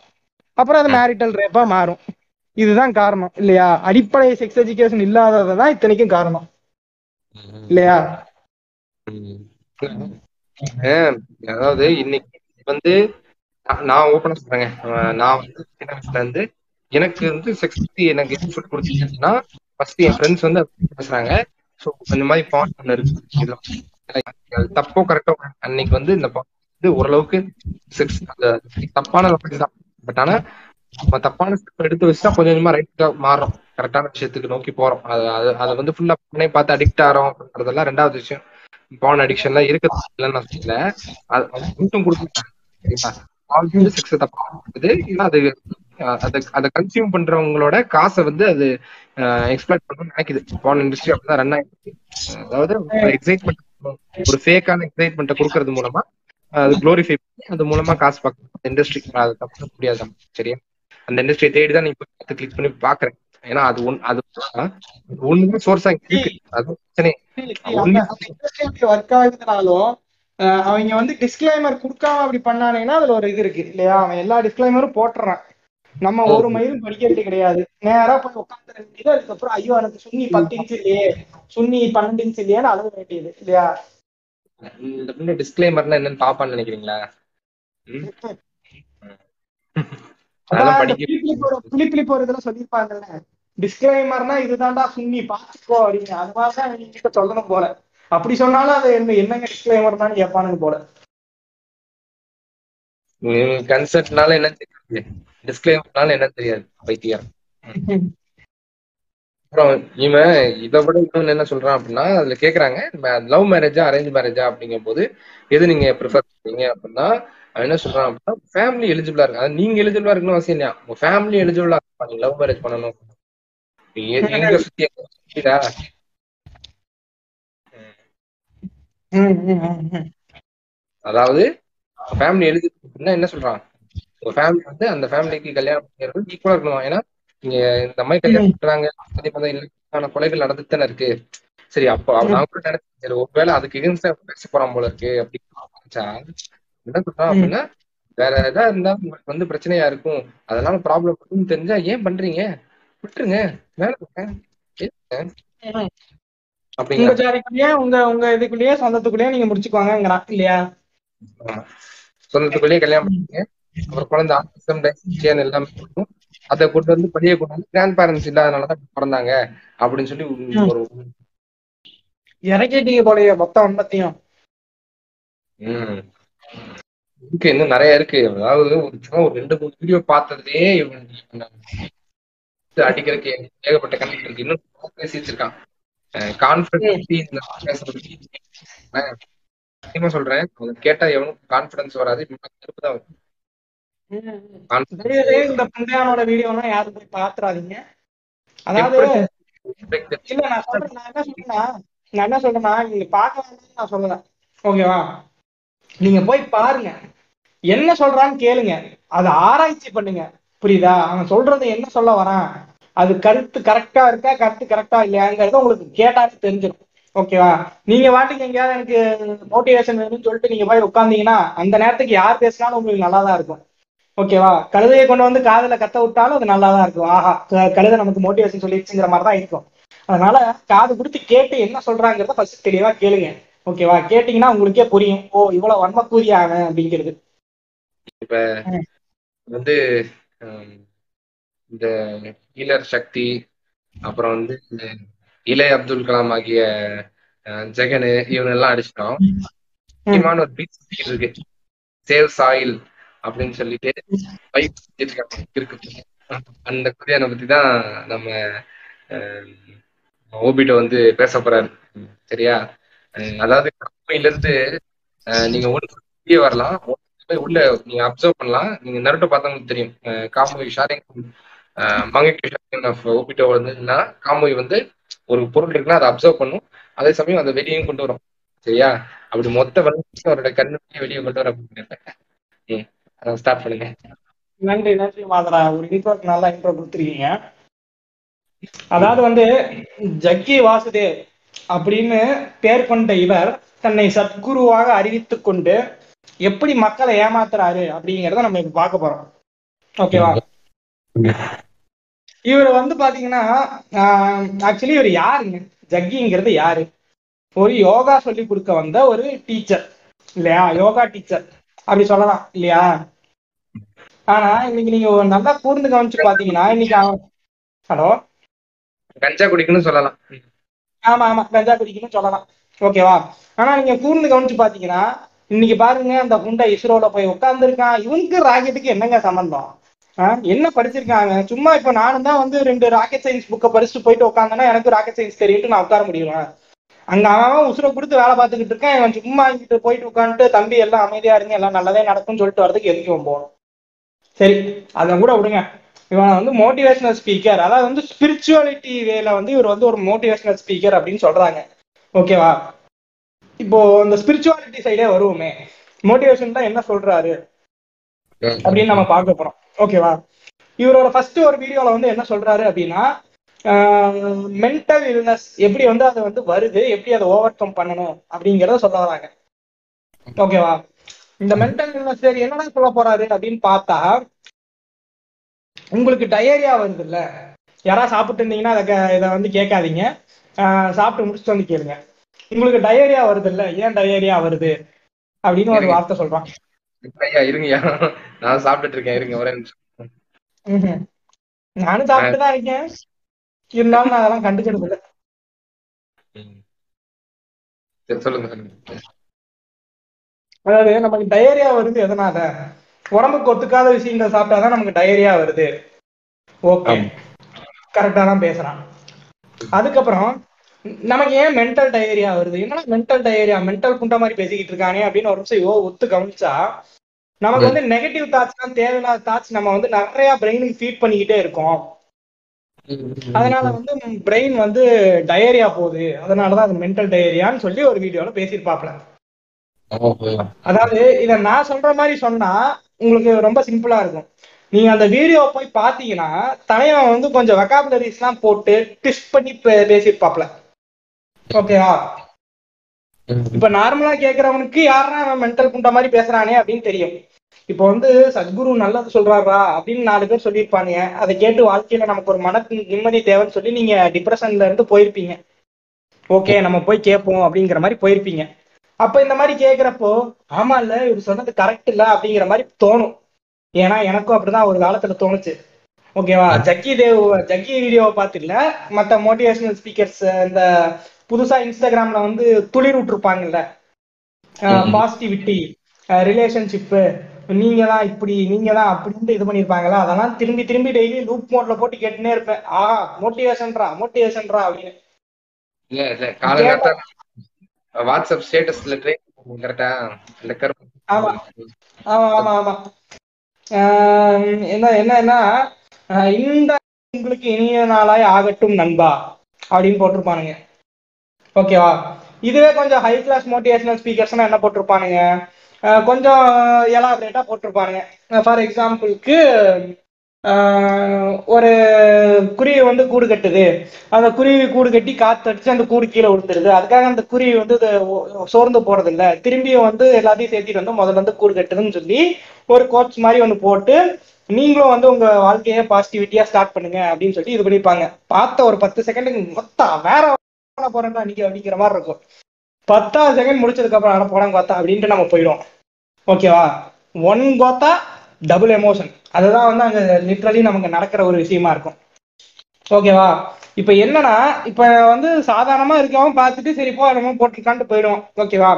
அப்புறம் அது மேரிட்டல் ரேப்பா மாறும். இதுதான் காரணம் இல்லையா? அடிப்படை செக்ஸ் எஜுகேஷன் இல்லாததான் இத்தனைக்கும் காரணம் இல்லையா? அதாவது இன்னைக்கு வந்து நான் நான் ஓப்பனா சொல்றேங்க. நான் வந்து சின்ன வயசுல இருந்து எனக்கு வந்து செக்ஸ் பத்தி எனக்கு எது சொல்லி கொடுத்துருச்சுன்னா ஃபர்ஸ்ட் என் ஃப்ரெண்ட்ஸ் வந்து பேசுறாங்க. ஸோ இந்த மாதிரி பாயிண்ட் ஒன்று இருக்கு. அது தப்போ கரெக்டோ அன்னைக்கு வந்து இந்த porn வந்து ஓரளவுக்கு செக்ஸ் தப்பான பட் ஆனா நம்ம தப்பான ஸ்டெப் எடுத்து வச்சுட்டா கொஞ்சம் கொஞ்சமா ரைட்டா மாறும். கரெக்டான விஷயத்துக்கு நோக்கி போறோம். அது அது அதை வந்து ஃபுல்லா பண்ணி பார்த்து அடிக்ட் ஆகிறோம் அப்படின்றதெல்லாம் ரெண்டாவது விஷயம். பான் அடிக்ஷன்லாம் இருக்குது. இல்லைன்னு நான் சொல்லல. அது அது மட்டும் கொடுத்துருக்காங்க சரிங்களா? ஆல்ரெடி செக்ஸ் தப்பா இருக்குது. ஏன்னா அது அதை அதை கன்சியூம் பண்றவங்களோட காசை வந்து அது எக்ஸ்பிளைட் பண்ணணும்னு நினைக்குது. பான் இண்டஸ்ட்ரி அப்படிதான் ரன் ஆயிடுச்சு. அதாவது எக்ஸைட்மெண்ட் ஒரு ஃபேக்கான எக்ஸைட்மெண்ட்டை கொடுக்கறது மூலமா அது குளோரிஃபை பண்ணி அது மூலமா காசு பார்க்கணும். இண்டஸ்ட்ரி அது தப்பு முடியாது சரியா? அந்த இண்டஸ்ட்ரியை தேடி தான் நீ போய் கிளிக் பண்ணி பாக்குறேன் ஏன்னா அது ஒன் அது ஒண்ணுதான் சோர்ஸா இருக்கு. அது பிரச்சனை ஒர்க் ஆகுதுனாலும் அவங்க வந்து டிஸ்க்ளைமர் கொடுக்காம அப்படி பண்ணானுங்கன்னா அதுல ஒரு இது இருக்கு இல்லையா? அவன் எல்லா டிஸ்க்ளைமரும் போட்டுறான். நம்ம ஒரு மயிலும் படிக்கிறது கிடையாது. நேரா போய் உட்காந்து வேண்டியது அதுக்கப்புறம் ஐயோ எனக்கு சுன்னி பத்து இன்ச்சு இல்லையே சுன்னி பன்னெண்டு இன்ச்சு இல்லையான்னு அழுக வேண்டியது இல்லையா? இந்த டிஸ்க்ளைமர்னா என்னன்னு பாப்பான்னு நினைக்கிறீங்களா? புளிப்புளிப்பு ஒரு புளிப்புளிப்பு ஒரு இதுல சொல்லியிருப்பாங்கல்ல. டிஸ்க்ளைமர்னா இதுதான்டா சுன்னி பாத்துக்கோ அப்படின்னு. அது மாதிரிதான் நீங்க சொல்லணும் போல. அப்படி சொன்னாலும் அது என்ன என்னங்க டிஸ்க்ளைமர்னான்னு கேட்பானுங்க போல. கன்செப்ட்னால என்ன தெரியாது. டிஸ்க்ளைமர்னால என்ன தெரியாது பைத்தியம். அப்புறம் இவன் இதை விட இன்னொன்னு என்ன சொல்றான் அப்படின்னா அதுல கேக்குறாங்க லவ் மேரேஜா அரேஞ்ச் மேரேஜா அப்படிங்கும் போது எது நீங்க ப்ரிஃபர் பண்ணீங்க? அப்படின்னா அவன் என்ன சொல்றான் அப்படின்னா ஃபேமிலி எலிஜிபிளா இருக்கு அதாவது நீங்க எலிஜிபிளா இருக்கணும் அவசியம் இல்லையா? உங்க ஃபேமிலி எலிஜிபிளா இருக்கா நீங்க லவ் மேரேஜ் பண்ணணும். எங்க சுத்தி எங்க சுத்திடா? ம், ம், ம், ம். அதாவது ஃபேமிலி எலிஜிபிள் என்ன சொல்றான்? உங்க ஃபேமிலி வந்து அந்த ஃபேமிலிக்கு கல்யாணம் பண்ணிடுறது ஈக்குவலா இருக்கணும்? ஏன்னா நீங்க இந்த மாதிரி கல்யாணம் பண்றாங்க அதே மாதிரி இல்லைக்கான கொலைகள் நடந்துட்டு தானே இருக்கு. சரி அப்போ அவ- நான் கூட நினைச்சேன் ஒருவேளை அதுக்கு எகென்ஸ்டா பேச போறான் போல இருக்கு அப்படின்னு நினைச்சா என்ன சொல்றான் அப்படின்னா வேற ஏதா இருந்தா உங்களுக்கு வந்து பிரச்சனையா இருக்கும். அதனால ப்ராப்ளம் இருக்குன்னு தெரிஞ்சா ஏன் பண்றீங்க? விட்டுருங்க. கேளுங்க. உங்க ஜாதிக்குள்ளேயே உங்க உங்க இதுக்குள்ளேயே சொந்தத்துக்குள்ளேயே நீங்க முடிச்சுக்குவாங்கங்கிறான் இல்லையா. சொந்தத்துக்குள்ளேயே கல்யாணம் பண்ணுங்க. அப்புறம் குழந்தை ஆட்டிசம் டைசன் எல்லாமே இருக்கும். அதை கொண்டு வந்து பள்ளியை கொண்டு வந்து கிராண்ட் பேரண்ட்ஸ் இல்லாதனாலதான் பிறந்தாங்க அப்படின்னு சொல்லி ஒரு- இறக்கிட்டீங்க போலயே மொத்த உண்மத்தையும் ம். இருக்கு இன்னும் நிறைய இருக்கு. அதாவது ஒரு சும்மா ஒரு ரெண்டு மூணு வீடியோ பார்த்ததுலயே இவன் அடிக்கிறதுக்கு ஏகப்பட்ட கண்டிப்பாக இருக்கு. இன்னும் பேசி வச்சிருக்கான் கான்பிடன்ஸ் சொல்றேன். கேட்டா எவனும் கான்பிடன்ஸ் வராது. கருப்பு தான் வரும். இந்த புண்டையானோட வீடியோலாம் யாரும் போய் பாத்துறாதீங்க. அதாவது. இல்ல நான் சொல்றேன் நான் என்ன சொல்றேன்னா நான் என்ன சொல்றேன்னா நீங்க வேண்டாம்னு நான் சொல்லல ஓகேவா? நீங்க போய் பாருங்க. என்ன சொல்றான்னு கேளுங்க. அதை ஆராய்ச்சி பண்ணுங்க. புரியுதா? அவன் சொல்றது என்ன சொல்ல வரான்? அது கருத்து கரெக்டா இருக்கா கருத்து கரெக்டா இல்லையாங்கிறத உங்களுக்கு கேட்டாலே தெரிஞ்சிடும் ஓகேவா நீங்க வாட்டுக்கு எங்கேயாவது எனக்கு மோட்டிவேஷன் வேணும்னு சொல்லிட்டு நீங்க போய் உட்காந்தீங்கன்னா அந்த நேரத்துக்கு யார் பேசினாலும் உங்களுக்கு நல்லா தான் இருக்கும் ஓகேவா கழுதையை கொண்டு வந்து காதல கத்த விட்டாலும் அது நல்லா தான் இருக்கும். ஆஹா க- கழுதை நமக்கு மோட்டிவேஷன் சொல்லிடுச்சுங்கிற மாதிரி தான் இருக்கும். அதனால காது கொடுத்து கேட்டு என்ன சொல்றாங்கிறத ஃபர்ஸ்ட் தெளிவா கேளுங்க. ஓகேவா கேட்டீங்கன்னா உங்களுக்கே புரியும். ஓ இவ்வளவு வன்மக்கூறிய அவன் அப்படிங்கிறது. இப்ப வந்து இந்த ஹீலர் சக்தி அப்புறம் வந்து இலை அப்துல் கலாம் ஆகிய ஜெகனு இவங்க எல்லாம் அடிச்சிட்டோம் முக்கியமான ஒரு பீச் இருக்கு. சேவ் சாயில் அப்படின்னு சொல்லிட்டு இருக்கு. அந்த குதியானை பத்தி தான் நம்ம ஓபிட்ட வந்து பேச போறாரு. சரியா? அதாவது கம்பெனில இருந்து நீங்க ஒன்று வெளியே வரலாம். போய் உள்ள நீங்க அப்சர்வ் பண்ணலாம். நீங்க நருட்டோ பார்த்தவங்களுக்கு தெரியும். காமோய் ஷாரிங் மங்கக்கு ஷாரிங் ஆஃப் ஓபிட்டோ வந்துன்னா காமோய் வந்து ஒரு பொருள் இருக்குன்னா அதை அப்சர்வ் பண்ணும். அதே சமயம் அதை வெளியும் கொண்டு வரும். சரியா? அப்படி மொத்த வளர்ச்சி அவரோட கண்ணு வெளியே கொண்டு வர அப்படின்னு ஸ்டார்ட் பண்ணுங்க. நன்றி நன்றி மாதரா. ஒரு இன்ட்ரோக்கு நல்லா இன்ட்ரோ கொடுத்துருக்கீங்க. அதாவது வந்து ஜக்கி வாசுதேவ் அப்படின்னு பேர் கொண்ட இவர் தன்னை சத்குருவாக அறிவித்துக் கொண்டு எப்படி மக்களை ஏமாத்துறாரு அப்படிங்கறத நம்ம இப்ப பார்க்க போறோம். ஓகேவா? இவர் வந்து பாத்தீங்கன்னா ஆக்சுவலி இவர் யாருங்க? ஜக்கிங்கிறது யாரு? ஒரு யோகா சொல்லி கொடுக்க வந்த ஒரு டீச்சர் இல்லையா? யோகா டீச்சர் அப்படி சொல்லலாம் இல்லையா? ஆனா இன்னைக்கு நீங்க நல்லா கூர்ந்து கவனிச்சு பாத்தீங்கன்னா இன்னைக்கு ஹலோ? கஞ்சா குடிக்கணும்னு சொல்லலாம். ஆமா ஆமா. கஞ்சா குடிக்கணும்னு சொல்லலாம். ஓகேவா ஆனா நீங்க கூர்ந்து கவனிச்சு பாத்தீங்கன்னா இன்னைக்கு பாருங்க அந்த குண்டை இஸ்ரோல போய் உட்காந்துருக்கான் இவனுக்கு ராக்கெட்டுக்கு என்னங்க சம்பந்தம்? என்ன படிச்சிருக்காங்க? சும்மா இப்ப நானும் தான் வந்து ரெண்டு ராக்கெட் சயின்ஸ் புக்கை படிச்சுட்டு போயிட்டு உட்காந்தேன்னா எனக்கு ராக்கெட் சயின்ஸ் தெரியும்ட்டு நான் உட்கார முடியுமா? அங்க அவன் உசுரை கொடுத்து வேலை பார்த்துக்கிட்டு இருக்கான். இவன் சும்மா இங்கிட்டு போயிட்டு உட்காந்துட்டு தம்பி எல்லாம் அமைதியா இருங்க. எல்லாம் நல்லதே நடக்கும்னு சொல்லிட்டு வரதுக்கு எதுக்கும் போகணும்? சரி அதை கூட விடுங்க. இவன் வந்து மோட்டிவேஷனல் ஸ்பீக்கர் அதாவது வந்து ஸ்பிரிச்சுவாலிட்டி வேல வந்து இவர் வந்து ஒரு மோட்டிவேஷனல் ஸ்பீக்கர் அப்படின்னு சொல்றாங்க. ஓகேவா இப்போ இந்த ஸ்பிரிச்சுவாலிட்டி சைடே வருவோமே. மோட்டிவேஷன் தான் என்ன சொல்றாரு? அப்படின்னு நம்ம பார்க்க போறோம். ஓகேவா இவரோட ஃபர்ஸ்ட் ஒரு வீடியோல வந்து என்ன சொல்றாரு அப்படின்னா மென்டல் இல்னஸ் எப்படி வந்து அது வந்து வருது எப்படி அதை ஓவர் கம் பண்ணணும் அப்படிங்கறத சொல்ல வராங்க. ஓகேவா இந்த மென்டல் இல்னஸ் சரி என்னடா சொல்ல போறாரு அப்படின்னு பார்த்தா உங்களுக்கு டயரியா வருது இல்ல யாராவது சாப்பிட்டு இருந்தீங்கன்னா அதை இதை வந்து கேட்காதீங்க. சாப்பிட்டு முடிச்சுட்டு வந்து கேளுங்க. உங்களுக்கு டயரியா வருது இல்ல ஏன் டயரியா வருது? அப்படின்னு ஒரு வார்த்தை சொல்றான். ஐயா இருங்கய்யா நான் சாப்பிட்டுட்டு இருக்கேன். இருங்க ஒரே நிமிஷம். நானும் சாப்பிட்டு தான் இருக்கேன். இருந்தாலும் நான் அதெல்லாம் கண்டுக்கிறது இல்ல. சொல்லுங்க அதாவது நமக்கு டயரியா வருது எதனால? உடம்புக்கு ஒத்துக்காத விஷயங்கள் சாப்பிட்டாதான் நமக்கு டயரியா வருது. ஓகே. கரெக்டா தான் பேசுறான். அதுக்கப்புறம் நமக்கு ஏன் மென்டல் டயரியா வருது? என்னடா மென்டல் டயரியா மென்டல் புண்ட மாதிரி பேசிக்கிட்டு இருக்கானே அப்படின்னு ஒரு நிமிஷம் யோ ஒத்து கவனிச்சா நமக்கு வந்து நெகட்டிவ் தாட்ஸ் தான் தேவையில்லாத தாட்ஸ் நம்ம வந்து நிறைய பிரெயினுக்கு ஃபீட் பண்ணிக்கிட்டே இருக்கோம். அதனால வந்து பிரெயின் வந்து டயரியா போகுது. அதனாலதான் அது மென்டல் டயரியான்னு சொல்லி ஒரு வீடியோல பேசியிருப்பாப்ல அதாவது இத நான் சொல்ற மாதிரி சொன்னா உங்களுக்கு ரொம்ப சிம்பிளா இருக்கும். நீங்க அந்த வீடியோ போய் பாத்தீங்கன்னா தலைவன் வந்து கொஞ்சம் வெக்காபுலரிஸ் எல்லாம் போட்டு ட்விஸ்ட் பண்ணி பேசியிருப்பாப்ல. ஓகேவா இப்ப நார்மலா கேக்குறவனுக்கு யாரா அவன் மென்டல் புண்ட மாதிரி பேசுறானே அப்படின்னு தெரியும். இப்போ வந்து சத்குரு நல்லது சொல்றாரா அப்படின்னு நாலு பேர் சொல்லியிருப்பாங்க அதை கேட்டு வாழ்க்கையில நமக்கு ஒரு மன நிம்மதி தேவைன்னு சொல்லி நீங்க டிப்ரெஷன்ல இருந்து போயிருப்பீங்க. ஓகே நம்ம போய் கேட்போம் அப்படிங்கிற மாதிரி போயிருப்பீங்க. அப்ப இந்த மாதிரி கேக்குறப்போ ஆமா இல்ல இவர் சொன்னது கரெக்ட் இல்ல அப்படிங்கிற மாதிரி தோணும். ஏன்னா எனக்கும் அப்படிதான் ஒரு காலத்துல தோணுச்சு. ஓகேவா ஜக்கி தேவ் ஜக்கி வீடியோவை பார்த்து இல்ல மத்த மோட்டிவேஷனல் ஸ்பீக்கர்ஸ் இந்த புதுசா இன்ஸ்டாகிராம்ல வந்து துளிர் விட்டுருப்பாங்கல்ல? பாசிட்டிவிட்டி ரிலேஷன்ஷிப்பு நீங்க தான் இப்படி நீங்க தான் அப்படின்ட்டு இது பண்ணிருப்பாங்களா? அதெல்லாம் திரும்பி திரும்பி டெய்லி லூப் மோட்ல போட்டு கேட்டுனே இருப்பேன். ஆஹா மோட்டிவேஷன்ரா மோட்டிவேஷன்ரா அப்படின்னு. வாட்ஸ்அப் ஸ்டேட்டஸ்ல ட்ரெயின் கரெக்டா அந்த கருப்பு ஆமா. ஆமா ஆமா ஆமா. ஆஹ் என்ன என்னன்னா இந்த உங்களுக்கு இனிய நாளாய் ஆகட்டும் நண்பா அப்படின்னு போட்டிருப்பானுங்க. ஓகேவா? இதுவே கொஞ்சம் ஹை கிளாஸ் மோட்டிவேஷனல் ஸ்பீக்கர்ஸ்னா என்ன போட்டிருப்பானுங்க? கொஞ்சம் எலாபரேட்டா போட்டிருப்பானுங்க. ஃபார் எக்ஸாம்பிளுக்கு ஒரு குருவி வந்து கூடு கட்டுது. அந்த குருவி கூடு கட்டி காத்தடிச்சு அந்த கூடு கீழே விழுந்துருது அதுக்காக அந்த குருவி வந்து சோர்ந்து போறது இல்ல திரும்பியும் வந்து எல்லாத்தையும் சேர்த்திட்டு வந்து முதல்ல வந்து கூடு கட்டுதுன்னு சொல்லி ஒரு கோச் மாதிரி ஒன்று போட்டு நீங்களும் வந்து உங்க வாழ்க்கைய பாசிட்டிவிட்டியா ஸ்டார்ட் பண்ணுங்க அப்படின்னு சொல்லி இது பண்ணிருப்பாங்க. பார்த்த ஒரு பத்து செகண்டுக்கு மொத்தம் வேற போறேன்டா நீங்க அப்படிங்கிற மாதிரி இருக்கும். பத்தாவது செகண்ட் முடிச்சதுக்கு அப்புறம் அட போறாங்க பார்த்தா அப்படின்ட்டு நம்ம போயிடும் ஓகேவா ஒன் கோத்தா டபுள் எமோஷன் அதுதான் வந்து அங்க லிட்ரலி நமக்கு நடக்கிற ஒரு விஷயமா இருக்கும். ஓகேவா இப்ப என்னன்னா இப்ப வந்து சாதாரணமா இருக்கவன் பார்த்துட்டு சரி போ நம்ம போட்டிருக்கான்ட்டு போயிடும் ஓகேவா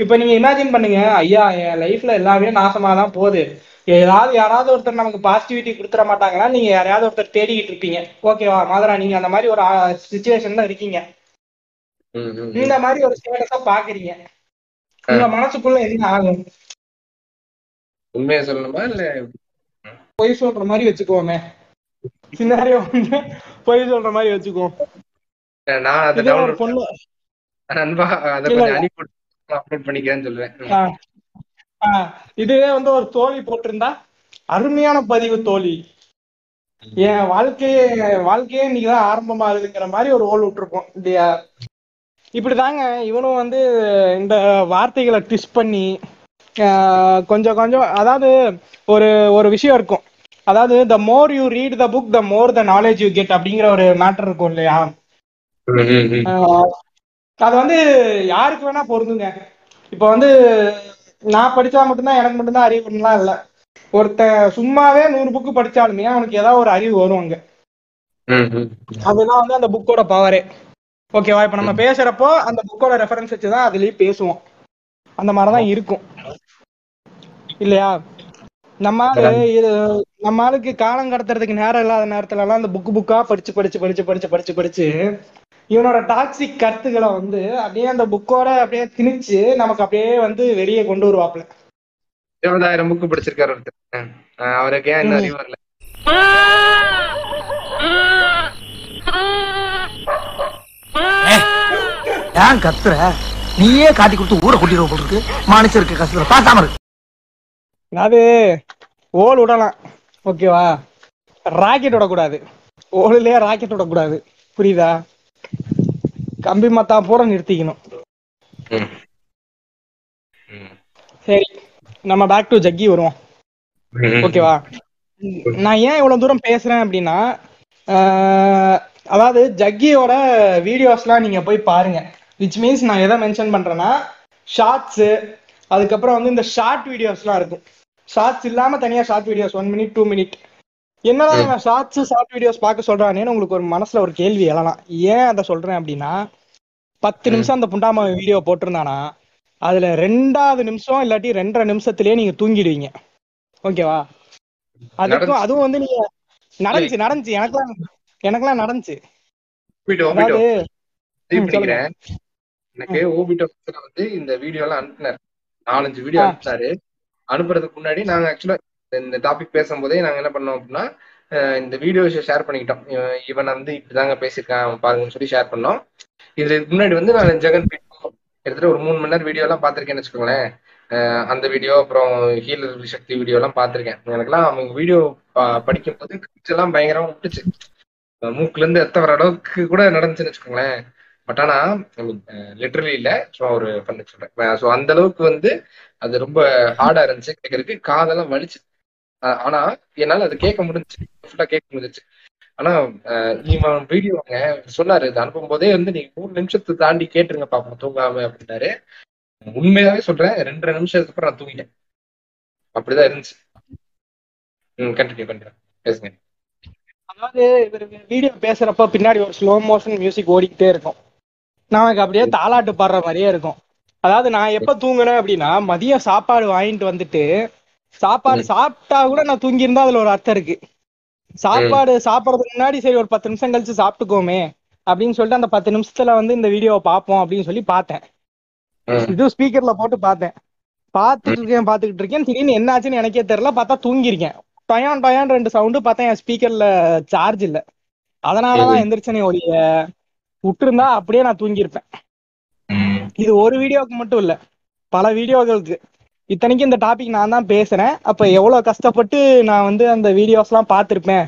இப்ப நீங்க இமேஜின் பண்ணுங்க ஐயா என் லைஃப்ல எல்லாமே நாசமா தான் போகுது. ஏதாவது யாராவது ஒருத்தர் நமக்கு பாசிட்டிவிட்டி கொடுத்துட மாட்டாங்கன்னா நீங்க யாரையாவது ஒருத்தர் தேடிக்கிட்டு இருப்பீங்க. ஓகேவா மாதரா நீங்க அந்த மாதிரி ஒரு சுச்சுவேஷன்ல இருக்கீங்க. இந்த மாதிரி ஒரு ஸ்டேட்டஸா பாக்குறீங்க உங்க மனசுக்குள்ள என்ன ஆகும்? உண்மையை சொல்லணுமா இல்ல பொய் சொல்ற மாதிரி வச்சுக்குவோமே. சின்னாரியோ வந்து பொய் சொல்ற மாதிரி வச்சுக்குவோம். நான் அதை இதே ஒரு டவுன்லோட் பொண்ணு. நண்பா அதை இல்ல, கொஞ்சம் இல்ல. அனுப்பி அப்லோட் பண்ணிக்கிறேன்னு சொல்லுவேன். ம். ஆ, ஆ, இதுவே வந்து ஒரு தோழி போட்டிருந்தா. அருமையான பதிவு தோழி. என் வாழ்க்கையே வாழ்க்கையே இன்னைக்குதான் ஆரம்பமாகுதுங்கிற மாதிரி ஒரு ஓல் விட்டுருப்போம் இல்லையா? இப்படிதாங்க இவனும் வந்து இந்த வார்த்தைகளை ட்விஸ்ட் பண்ணி கொஞ்சம் கொஞ்சம் அதாவது ஒரு ஒரு விஷயம் இருக்கும். அதாவது the more you read the book the more the knowledge you get அப்படிங்கிற ஒரு மேட்டர் இருக்கும் இல்லையா? அது வந்து யாருக்கு வேணா பொருந்துங்க. இப்போ வந்து நான் படிச்சா மட்டும்தான் எனக்கு மட்டும்தான் அறிவுலாம் இல்ல. ஒருத்தன் சும்மாவே நூறு புக்கு படிச்சாலுமே அவனுக்கு ஏதாவது ஒரு அறிவு வரும் அங்க. அதுதான் வந்து அந்த புக்கோட பவரே ஓகேவா இப்ப நம்ம பேசுறப்போ அந்த புக்கோட ரெஃபரன்ஸ் வச்சுதான் அதுலயே பேசுவோம். அந்த மாதிரிதான் இருக்கும். இல்லையா? நம்ம இது நம்ம ஆளுக்கு காலம் கடத்துறதுக்கு நேரம் இல்லாத நேரத்துல எல்லாம் அந்த புக்கு புக்கா படிச்சு படிச்சு படிச்சு படிச்சு படிச்சு படிச்சு இவனோட டாக்ஸிக் கருத்துக்களை வந்து அப்படியே அந்த புக்கோட அப்படியே திணிச்சு நமக்கு அப்படியே வந்து வெளியே கொண்டு வருவாப்ல இருபதாயிரம் புக்கு படிச்சிருக்காரு ஒருத்தர். அவருக்கு ஏன் இந்த அறிவு வரல? ஏன் கத்துற? நீயே காட்டி கொடுத்து ஊரை கூட்டிடுவோம் போல இருக்கு. மனுஷருக்கு கஷ்டத்துல பாசாம இருக்கு அது ஓல் விடலாம். ஓகேவா? ராக்கெட் விடக்கூடாது. ஓலுலயே ராக்கெட் விடக்கூடாது. புரியுதா? கம்பி மத்தா பூரா நிறுத்திக்கணும். சரி நம்ம பேக் டு ஜக்கி வருவோம். ஓகேவா? நான் ஏன் இவ்வளவு தூரம் பேசுறேன் அப்படின்னா ஆஹ், அதாவது ஜக்கியோட வீடியோஸ்லாம் நீங்க போய் பாருங்க. விச் மீன்ஸ் நான் எதை மென்ஷன் பண்றேன்னா ஷார்ட்ஸ் அதுக்கப்புறம் வந்து இந்த ஷார்ட் வீடியோஸ்லாம் இருக்கும். ஷார்ட்ஸ் இல்லாம தனியா short videos one minute two minute என்னதான் இவன் ஷார்ட்ஸ் ஷார்ட் வீடியோஸ் பார்க்க சொல்றானேன்னு உங்களுக்கு ஒரு மனசுல ஒரு கேள்வி எழலாம். ஏன் அதை சொல்றேன் அப்படின்னா பத்து நிமிஷம் அந்த புண்டாம வீடியோ போட்டிருந்தானா அதுல ரெண்டாவது நிமிஷம் இல்லாட்டி ரெண்டரை நிமிஷத்துலயே நீங்க தூங்கிடுவீங்க. ஓகேவா? அதுக்கும். அதுவும் வந்து நீங்க நடந்துச்சு நடந்துச்சு. எனக்கெல்லாம் எனக்கெல்லாம் நடந்துச்சு. எனக்கு ஓபிட்டோ வந்து இந்த வீடியோ எல்லாம் அனுப்புனாரு. நாலஞ்சு வீடியோ. அனுப்புனாரு. அனுப்புறதுக்கு முன்னாடி நாங்க ஆக்சுவலா இந்த டாபிக் பேசும்போதே நாங்க என்ன பண்ணோம் அப்படின்னா இந்த வீடியோஸ் ஷேர் பண்ணிக்கிட்டோம். இவன் வந்து இப்படிதாங்க பேசியிருக்கான் அவன் பாருங்கன்னு சொல்லி ஷேர் பண்ணோம். இதுல இதுக்கு முன்னாடி வந்து நான் ஜெகன் கிட்டத்தட்ட ஒரு மூணு மணி நேரம் வீடியோ எல்லாம் பாத்திருக்கேன்னு வச்சுக்கோங்களேன். அந்த வீடியோ அப்புறம் ஹீலர் சக்தி வீடியோ எல்லாம் பாத்திருக்கேன் எனக்கெல்லாம் அவங்க வீடியோ படிக்கும் போது எல்லாம் பயங்கரமா விட்டுச்சு. மூக்குல இருந்து எத்த வர அளவுக்கு கூட நடந்துச்சுன்னு வச்சுக்கோங்களேன். பட் ஆனா லிட்டரலி இல்ல. சும்மா ஒரு பண்ண சொல்றேன். ஸோ அந்த அளவுக்கு வந்து அது ரொம்ப ஹார்டா இருந்துச்சு. கேட்கறதுக்கு காதெல்லாம் வலிச்சு. ஆனா என்னால அது கேட்க முடிஞ்சுச்சு. ஃபுல்லா கேட்க முடிஞ்சிச்சு. ஆனா நீ வீடியோ வீடியோங்க சொன்னாரு. இது அனுப்பும் போதே வந்து நீங்க மூணு நிமிஷத்தை தாண்டி கேட்டுருங்க பாப்போம். தூங்காம அப்படின்னாரு. உண்மையாவே சொல்றேன். ரெண்டரை நிமிஷத்துக்கு அப்புறம் நான் தூங்கிட்டேன். அப்படிதான் இருந்துச்சு. ம் கண்டினியூ பண்றேன் பேசுங்க. அதாவது இவர் வீடியோ பேசுறப்ப பின்னாடி ஒரு ஸ்லோ மோஷன் மியூசிக் ஓடிக்கிட்டே இருக்கும். நமக்கு அப்படியே தாலாட்டு பாடுற மாதிரியே இருக்கும். அதாவது நான் எப்ப தூங்குனேன் அப்படின்னா மதியம் சாப்பாடு வாங்கிட்டு வந்துட்டு சாப்பாடு சாப்பிட்டா கூட நான் தூங்கி இருந்தா அதுல ஒரு அர்த்தம் இருக்கு. சாப்பாடு சாப்பிடறதுக்கு முன்னாடி சரி ஒரு பத்து நிமிஷம் கழிச்சு சாப்பிட்டுக்கோமே அப்படின்னு சொல்லிட்டு அந்த பத்து நிமிஷத்துல வந்து இந்த வீடியோவை பார்ப்போம் அப்படின்னு சொல்லி பார்த்தேன். இது ஸ்பீக்கர்ல போட்டு பார்த்தேன். பார்த்துட்டு இருக்கேன் பார்த்துக்கிட்டு இருக்கேன். திடீர்னு என்ன ஆச்சுன்னு எனக்கே தெரியல. பார்த்தா தூங்கியிருக்கேன். டயான் டயான் ரெண்டு சவுண்டு பார்த்தா என் ஸ்பீக்கர்ல சார்ஜ் இல்ல. அதனாலதான் எந்திரிச்சனே ஒழிய விட்டுருந்தா அப்படியே நான் தூங்கியிருப்பேன். இது ஒரு வீடியோவுக்கு மட்டும் இல்ல பல வீடியோகளுக்கு. இத்தனைக்கும் இந்த டாபிக் நான் தான் பேசுறேன். அப்ப எவ்வளவு கஷ்டப்பட்டு நான் வந்து அந்த வீடியோஸ் எல்லாம் பார்த்திருப்பேன்.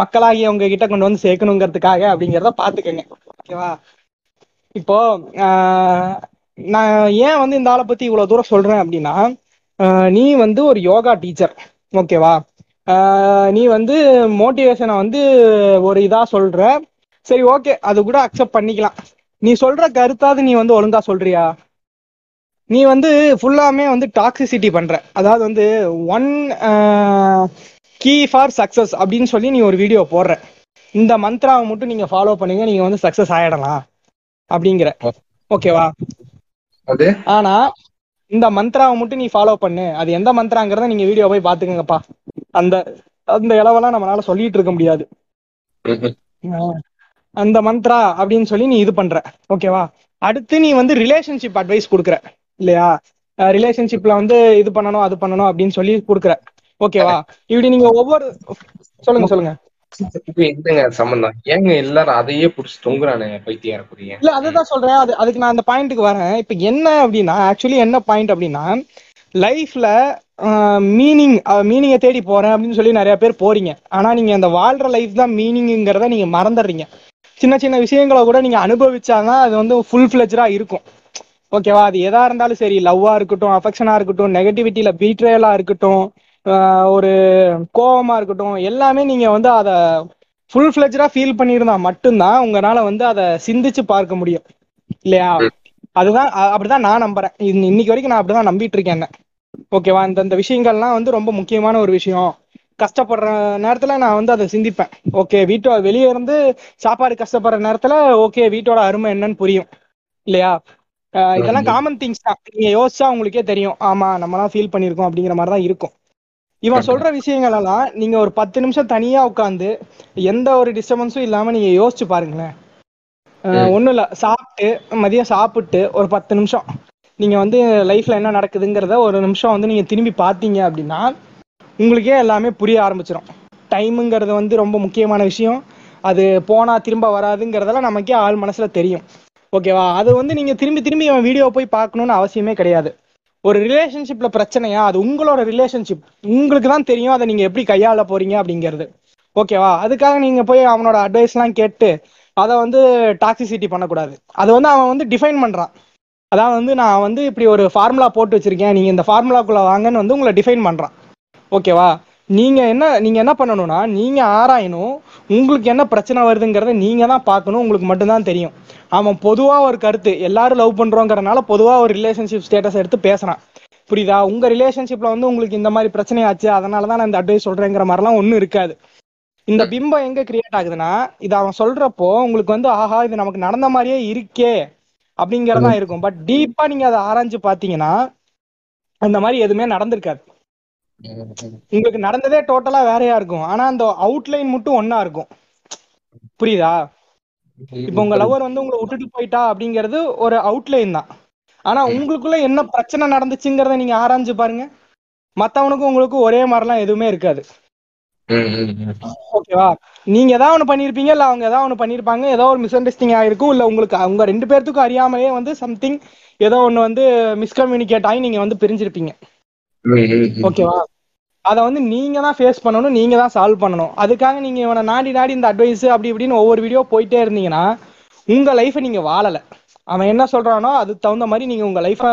மக்களாகி அவங்க கிட்ட கொண்டு வந்து சேர்க்கணுங்கிறதுக்காக அப்படிங்கிறத பாத்துக்கங்க ஓகேவா இப்போ நான் ஏன் வந்து இந்த ஆளை பத்தி இவ்வளவு தூரம் சொல்றேன் அப்படின்னா நீ வந்து ஒரு யோகா டீச்சர் ஓகேவா நீ வந்து மோட்டிவேஷனை வந்து ஒரு இதா சொல்ற. சரி ஓகே அது கூட அக்செப்ட் பண்ணிக்கலாம். நீ சொல்ற கருத்தாவது நீ வந்து ஒழுங்கா சொல்றியா? நீ வந்து ஃபுல்லாமே வந்து டாக்ஸிசிட்டி பண்ற. அதாவது வந்து ஒன் கீ ஃபார் சக்சஸ் அப்படின்னு சொல்லி நீ ஒரு வீடியோ போடுற. இந்த மந்த்ராவை மட்டும் நீங்க ஃபாலோ பண்ணுங்க. நீங்க வந்து சக்சஸ் ஆயிடலாம் அப்படிங்கிற. ஓகேவா அது? ஆனா இந்த மந்த்ராவை மட்டும் நீ ஃபாலோ பண்ணு. அது எந்த மந்த்ராங்கிறத நீங்க வீடியோ போய் பாத்துக்கங்கப்பா அந்த அந்த இளவெல்லாம் நம்மளால சொல்லிட்டு இருக்க முடியாது. அந்த மந்த்ரா அப்படின்னு சொல்லி நீ இது பண்ற. ஓகேவா அடுத்து நீ வந்து ரிலேஷன்ஷிப் அட்வைஸ் கொடுக்குற. இல்லையா? ரிலேஷன்ஷிப்ல வந்து இது பண்ணணும் அது பண்ணணும் அப்படின்னு சொல்லி கொடுக்குற. ஓகேவா இப்படி நீங்க ஒவ்வொரு சொல்லுங்க சொல்லுங்க. இப்ப என்னங்க சம்பந்தம்? ஏங்க எல்லாரும் அதையே புடிச்சு தொங்குறானுங்க பைத்தியார புரிய இல்ல அதுதான் சொல்றேன். அது அதுக்கு நான் அந்த பாயிண்ட்டுக்கு வரேன். இப்ப என்ன அப்படின்னா ஆக்சுவலி என்ன பாயிண்ட் அப்படின்னா லைஃப்ல மீனிங் மீனிங்கை தேடி போறேன் அப்படின்னு சொல்லி நிறைய பேர் போறீங்க. ஆனா நீங்க அந்த வாழ்ற லைஃப் தான் மீனிங்கிறத நீங்க மறந்துடுறீங்க. சின்ன சின்ன விஷயங்களை கூட நீங்க அனுபவிச்சாங்க அது வந்து ஃபுல் ஃபிளஜரா இருக்கும். ஓகேவா? அது எதா இருந்தாலும் சரி லவ்வா இருக்கட்டும் அஃபெக்ஷனா இருக்கட்டும் நெகட்டிவிட்டியில பீட்ரேலா இருக்கட்டும் ஒரு கோவமா இருக்கட்டும் எல்லாமே நீங்க வந்து அதை ஃபுல் ஃபிளஜரா ஃபீல் பண்ணியிருந்தா மட்டும்தான் உங்களால வந்து அதை சிந்திச்சு பார்க்க முடியும். இல்லையா? அதுதான் அப்படிதான் நான் நம்புறேன். இன்னைக்கு வரைக்கும் நான் அப்படிதான் நம்பிட்டு இருக்கேன் என்ன. ஓகேவா? இந்த விஷயங்கள்லாம் வந்து ரொம்ப முக்கியமான ஒரு விஷயம். கஷ்டப்படுற நேரத்துல நான் வந்து அதை சிந்திப்பேன். ஓகே வீட்டோ வெளியே இருந்து சாப்பாடு கஷ்டப்படுற நேரத்துல ஓகே வீட்டோட அருமை என்னன்னு புரியும். இல்லையா? இதெல்லாம் காமன் திங்ஸ் தான். நீங்க யோசிச்சா உங்களுக்கே தெரியும். ஆமா நம்மலாம் ஃபீல் பண்ணிருக்கோம் அப்படிங்கிற மாதிரி தான் இருக்கும். இவன் சொல்ற விஷயங்கள் எல்லாம் நீங்க ஒரு பத்து நிமிஷம் தனியா உட்காந்து எந்த ஒரு டிஸ்டர்பன்ஸும் இல்லாம நீங்க யோசிச்சு பாருங்களேன். ஒண்ணும் இல்ல. சாப்பிட்டு மதியம் சாப்பிட்டு ஒரு பத்து நிமிஷம். நீங்க வந்து லைஃப்ல என்ன நடக்குதுங்கிறத ஒரு நிமிஷம் வந்து நீங்க திரும்பி பார்த்தீங்க அப்படின்னா உங்களுக்கே எல்லாமே புரிய ஆரம்பிச்சிடும் டைமுங்கிறது வந்து ரொம்ப முக்கியமான விஷயம். அது போனால் திரும்ப வராதுங்கிறதெல்லாம் நமக்கே ஆள் மனசில் தெரியும். ஓகேவா அது வந்து நீங்கள் திரும்பி திரும்பி அவன் வீடியோ போய் பார்க்கணுன்னு அவசியமே கிடையாது. ஒரு ரிலேஷன்ஷிப்பில் பிரச்சனையா? அது உங்களோட ரிலேஷன்ஷிப் உங்களுக்கு தான் தெரியும் அதை நீங்கள் எப்படி கையாள போகிறீங்க அப்படிங்கிறது. ஓகேவா அதுக்காக நீங்கள் போய் அவனோட அட்வைஸ்லாம் கேட்டு அதை வந்து டாக்ஸிசிட்டி பண்ணக்கூடாது. அது வந்து அவன் வந்து டிஃபைன் பண்ணுறான் அதான் வந்து நான் வந்து இப்படி ஒரு ஃபார்முலா போட்டு வச்சுருக்கேன். நீங்கள் இந்த ஃபார்முலாக்குள்ளே வாங்கன்னு வந்து உங்களை டிஃபைன் பண்ணுறான் ஓகேவா? நீங்க என்ன நீங்க என்ன பண்ணணும்னா நீங்க ஆராயணும் உங்களுக்கு என்ன பிரச்சனை வருதுங்கிறத நீங்க தான் பார்க்கணும் உங்களுக்கு மட்டும்தான் தெரியும். அவன் பொதுவா ஒரு கருத்து எல்லாரும் லவ் பண்றோங்கிறனால பொதுவா ஒரு ரிலேஷன்ஷிப் ஸ்டேட்டஸ் எடுத்து பேசுறான். புரியுதா? உங்க ரிலேஷன்ஷிப்ல வந்து உங்களுக்கு இந்த மாதிரி பிரச்சனை ஆச்சு அதனால தான் நான் இந்த அட்வைஸ் சொல்றேங்கிற மாதிரிலாம் ஒன்றும் இருக்காது. இந்த பிம்பம் எங்க கிரியேட் ஆகுதுன்னா இது அவன் சொல்றப்போ உங்களுக்கு வந்து ஆஹா இது நமக்கு நடந்த மாதிரியே இருக்கே அப்படிங்கறதா இருக்கும். பட் டீப்பா நீங்க அதை ஆராய்ஞ்சு பாத்தீங்கன்னா அந்த மாதிரி எதுவுமே நடந்திருக்காது. உங்களுக்கு நடந்ததே டோட்டலா வேறையா இருக்கும். ஆனா அந்த அவுட்லைன் மட்டும் ஒன்னா இருக்கும். புரியுதா? இப்ப உங்க லவர் வந்து உங்களை விட்டுட்டு போயிட்டா அப்படிங்கிறது ஒரு அவுட்லைன் தான். ஆனா உங்களுக்குள்ள என்ன பிரச்சனை நடந்துச்சுங்கிறத நீங்க ஆராய்ஞ்சு பாருங்க. மத்தவனுக்கும் உங்களுக்கும் ஒரே மாதிரிலாம் எதுவுமே இருக்காது. ஓகேவா நீங்க ஏதாவது ஒண்ணு பண்ணிருப்பீங்க இல்ல அவங்க ஏதாவது ஒண்ணு பண்ணிருப்பாங்க ஏதோ ஒரு மிஸ் அண்டர்ஸ்டிங் ஆயிருக்கும் இல்ல உங்களுக்கு அவங்க ரெண்டு பேர்த்துக்கும் அறியாமலே வந்து சம்திங் ஏதோ ஒண்ணு வந்து மிஸ்கம்யூனிகேட் ஆகி நீங்க வந்து பிரிஞ்சிருப்பீங்க. ஓகேவா? அதை வந்து நீங்க தான் ஃபேஸ் பண்ணணும் நீங்க தான் சால்வ் பண்ணணும். அதுக்காக நீங்க இவனை நாடி நாடி இந்த அட்வைஸ் அப்படி இப்படின்னு ஒவ்வொரு வீடியோ போயிட்டே இருந்தீங்கன்னா உங்க லைஃபை நீங்க வாழல. அவன் என்ன சொல்றானோ அதுக்கு தகுந்த மாதிரி நீங்க உங்க லைஃபை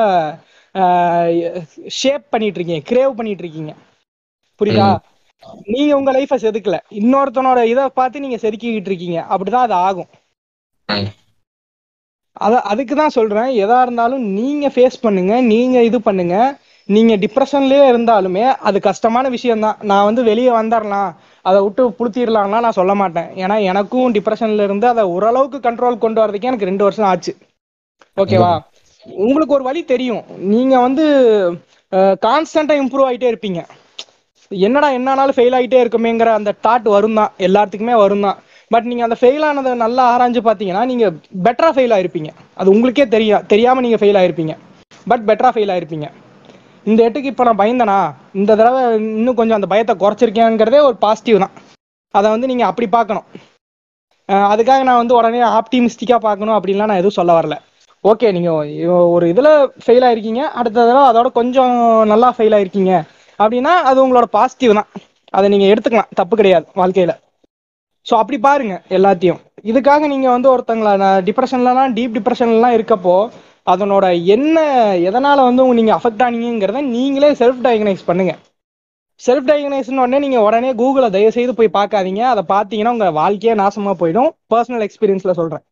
ஷேப் பண்ணிட்டு இருக்கீங்க கிரேவ் பண்ணிட்டு இருக்கீங்க. புரியுதா? நீங்க உங்க லைஃபை செதுக்கல. இன்னொருத்தனோட இதை பார்த்து நீங்க செதுக்கிக்கிட்டு இருக்கீங்க. அப்படிதான் அது ஆகும். அத அதுக்கு தான் சொல்றேன். எதா இருந்தாலும் நீங்க ஃபேஸ் பண்ணுங்க நீங்க இது பண்ணுங்க. நீங்க டிப்ரெஷன்லயே இருந்தாலுமே அது கஷ்டமான விஷயம் தான் நான் வந்து வெளியே வந்துடலாம் அதை விட்டு புளுத்திடலாம்லாம் நான் சொல்ல மாட்டேன். ஏன்னா எனக்கும் டிப்ரெஷன்ல இருந்து அதை ஓரளவுக்கு கண்ட்ரோல் கொண்டு வரதுக்கே எனக்கு ரெண்டு வருஷம் ஆச்சு. ஓகேவா? உங்களுக்கு ஒரு வழி தெரியும். நீங்க வந்து கான்ஸ்டன்டா இம்ப்ரூவ் ஆயிட்டே இருப்பீங்க. என்னடா என்னானாலும் ஃபெயில் ஆகிட்டே இருக்குமேங்கிற அந்த தாட் வரும் தான் எல்லாத்துக்குமே வரும் தான் பட் நீங்க அந்த ஃபெயில் ஆனதை நல்லா ஆராய்ஞ்சு பார்த்தீங்கன்னா நீங்க பெட்டரா ஃபெயில் ஆயிருப்பீங்க. அது உங்களுக்கே தெரியும் தெரியாம நீங்க ஃபெயில் ஆயிருப்பீங்க. பட் பெட்டரா ஃபெயில் ஆயிருப்பீங்க. இந்த எட்டுக்கு இப்போ நான் பயந்தனா? இந்த தடவை இன்னும் கொஞ்சம் அந்த பயத்தை குறைச்சிருக்கேங்கிறதே ஒரு பாசிட்டிவ் தான். அதை வந்து நீங்க அப்படி பார்க்கணும். அதுக்காக நான் வந்து உடனே ஆப்டிமிஸ்டிக்காக பார்க்கணும் அப்படின்லாம் நான் எதுவும் சொல்ல வரல. ஓகே நீங்க ஒரு இதுல ஃபெயில் ஆயிருக்கீங்க. அடுத்த தடவை அதோட கொஞ்சம் நல்லா ஃபெயில் ஆயிருக்கீங்க. அப்படின்னா அது உங்களோட பாசிட்டிவ் தான். அதை நீங்க எடுத்துக்கலாம். தப்பு கிடையாது வாழ்க்கையில. ஸோ அப்படி பாருங்க எல்லாத்தையும். இதுக்காக நீங்க வந்து ஒருத்தங்கள டிப்ரெஷன்லலாம் டீப் டிப்ரெஷன்லாம் இருக்கப்போ அதனோட என்ன எதனால வந்து உங்க நீங்க அஃபெக்ட் ஆனீங்கிறத நீங்களே செல்ஃப் டயக்னைஸ் பண்ணுங்க. செல்ஃப் டயக்னைஸ்னு உடனே நீங்க உடனே கூகுளை தயவு செய்து போய் பார்க்காதீங்க. அதை பார்த்தீங்கன்னா உங்க வாழ்க்கையே நாசமா போயிடும். பர்சனல் எக்ஸ்பீரியன்ஸ்ல சொல்றேன்.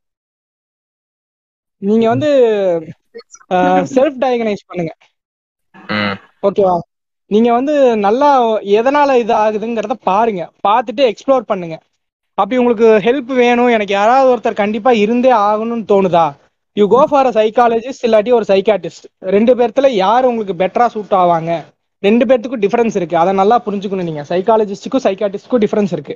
நீங்க வந்து செல்ஃப் டயக்னைஸ் பண்ணுங்க. ஓகேவா நீங்க வந்து நல்லா எதனால இது ஆகுதுங்கிறத பாருங்க. பார்த்துட்டு எக்ஸ்ப்ளோர் பண்ணுங்க. அப்படி உங்களுக்கு ஹெல்ப் வேணும். எனக்கு யாராவது ஒருத்தர் கண்டிப்பா இருந்தே ஆகணும்னு தோணுதா? You go for a psychologist இல்லாட்டி ஒரு சைக்காட்டிஸ்ட் ரெண்டு பேர்த்துல யார் உங்களுக்கு பெட்டரா சூட் ஆவாங்க? ரெண்டு பேர்த்துக்கும் டிஃபரன்ஸ் இருக்கு. அதை நல்லா புரிஞ்சுக்கணும் நீங்க. சைக்காலஜிஸ்டுக்கும் சைக்காட்டிஸ்டுக்கும் டிஃபரன்ஸ் இருக்கு.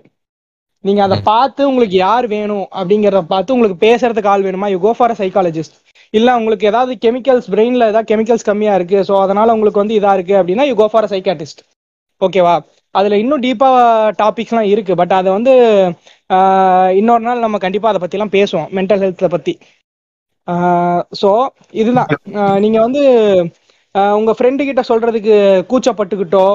நீங்க அதை பார்த்து உங்களுக்கு யார் வேணும் அப்படிங்கறத பார்த்து உங்களுக்கு பேசுறதுக்கு ஆள் வேணுமா? You go for a psychologist இல்ல உங்களுக்கு ஏதாவது கெமிக்கல்ஸ் பிரெயின்ல ஏதாவது கெமிக்கல்ஸ் கம்மியா இருக்கு. ஸோ அதனால உங்களுக்கு வந்து இதா இருக்கு அப்படின்னா you go for a psychiatrist ஓகேவா அதுல இன்னும் டீப்பா டாபிக்ஸ்லாம் இருக்கு. பட் அதை வந்து இன்னொரு நாள் நம்ம கண்டிப்பா அதை பத்திலாம் பேசுவோம். மென்டல் ஹெல்த்தை பத்தி. ஸோ இதுதான். நீங்கள் வந்து உங்கள் உங்க ஃப்ரெண்டு கிட்ட சொல்றதுக்கு கூச்சப்பட்டுக்கிட்டோ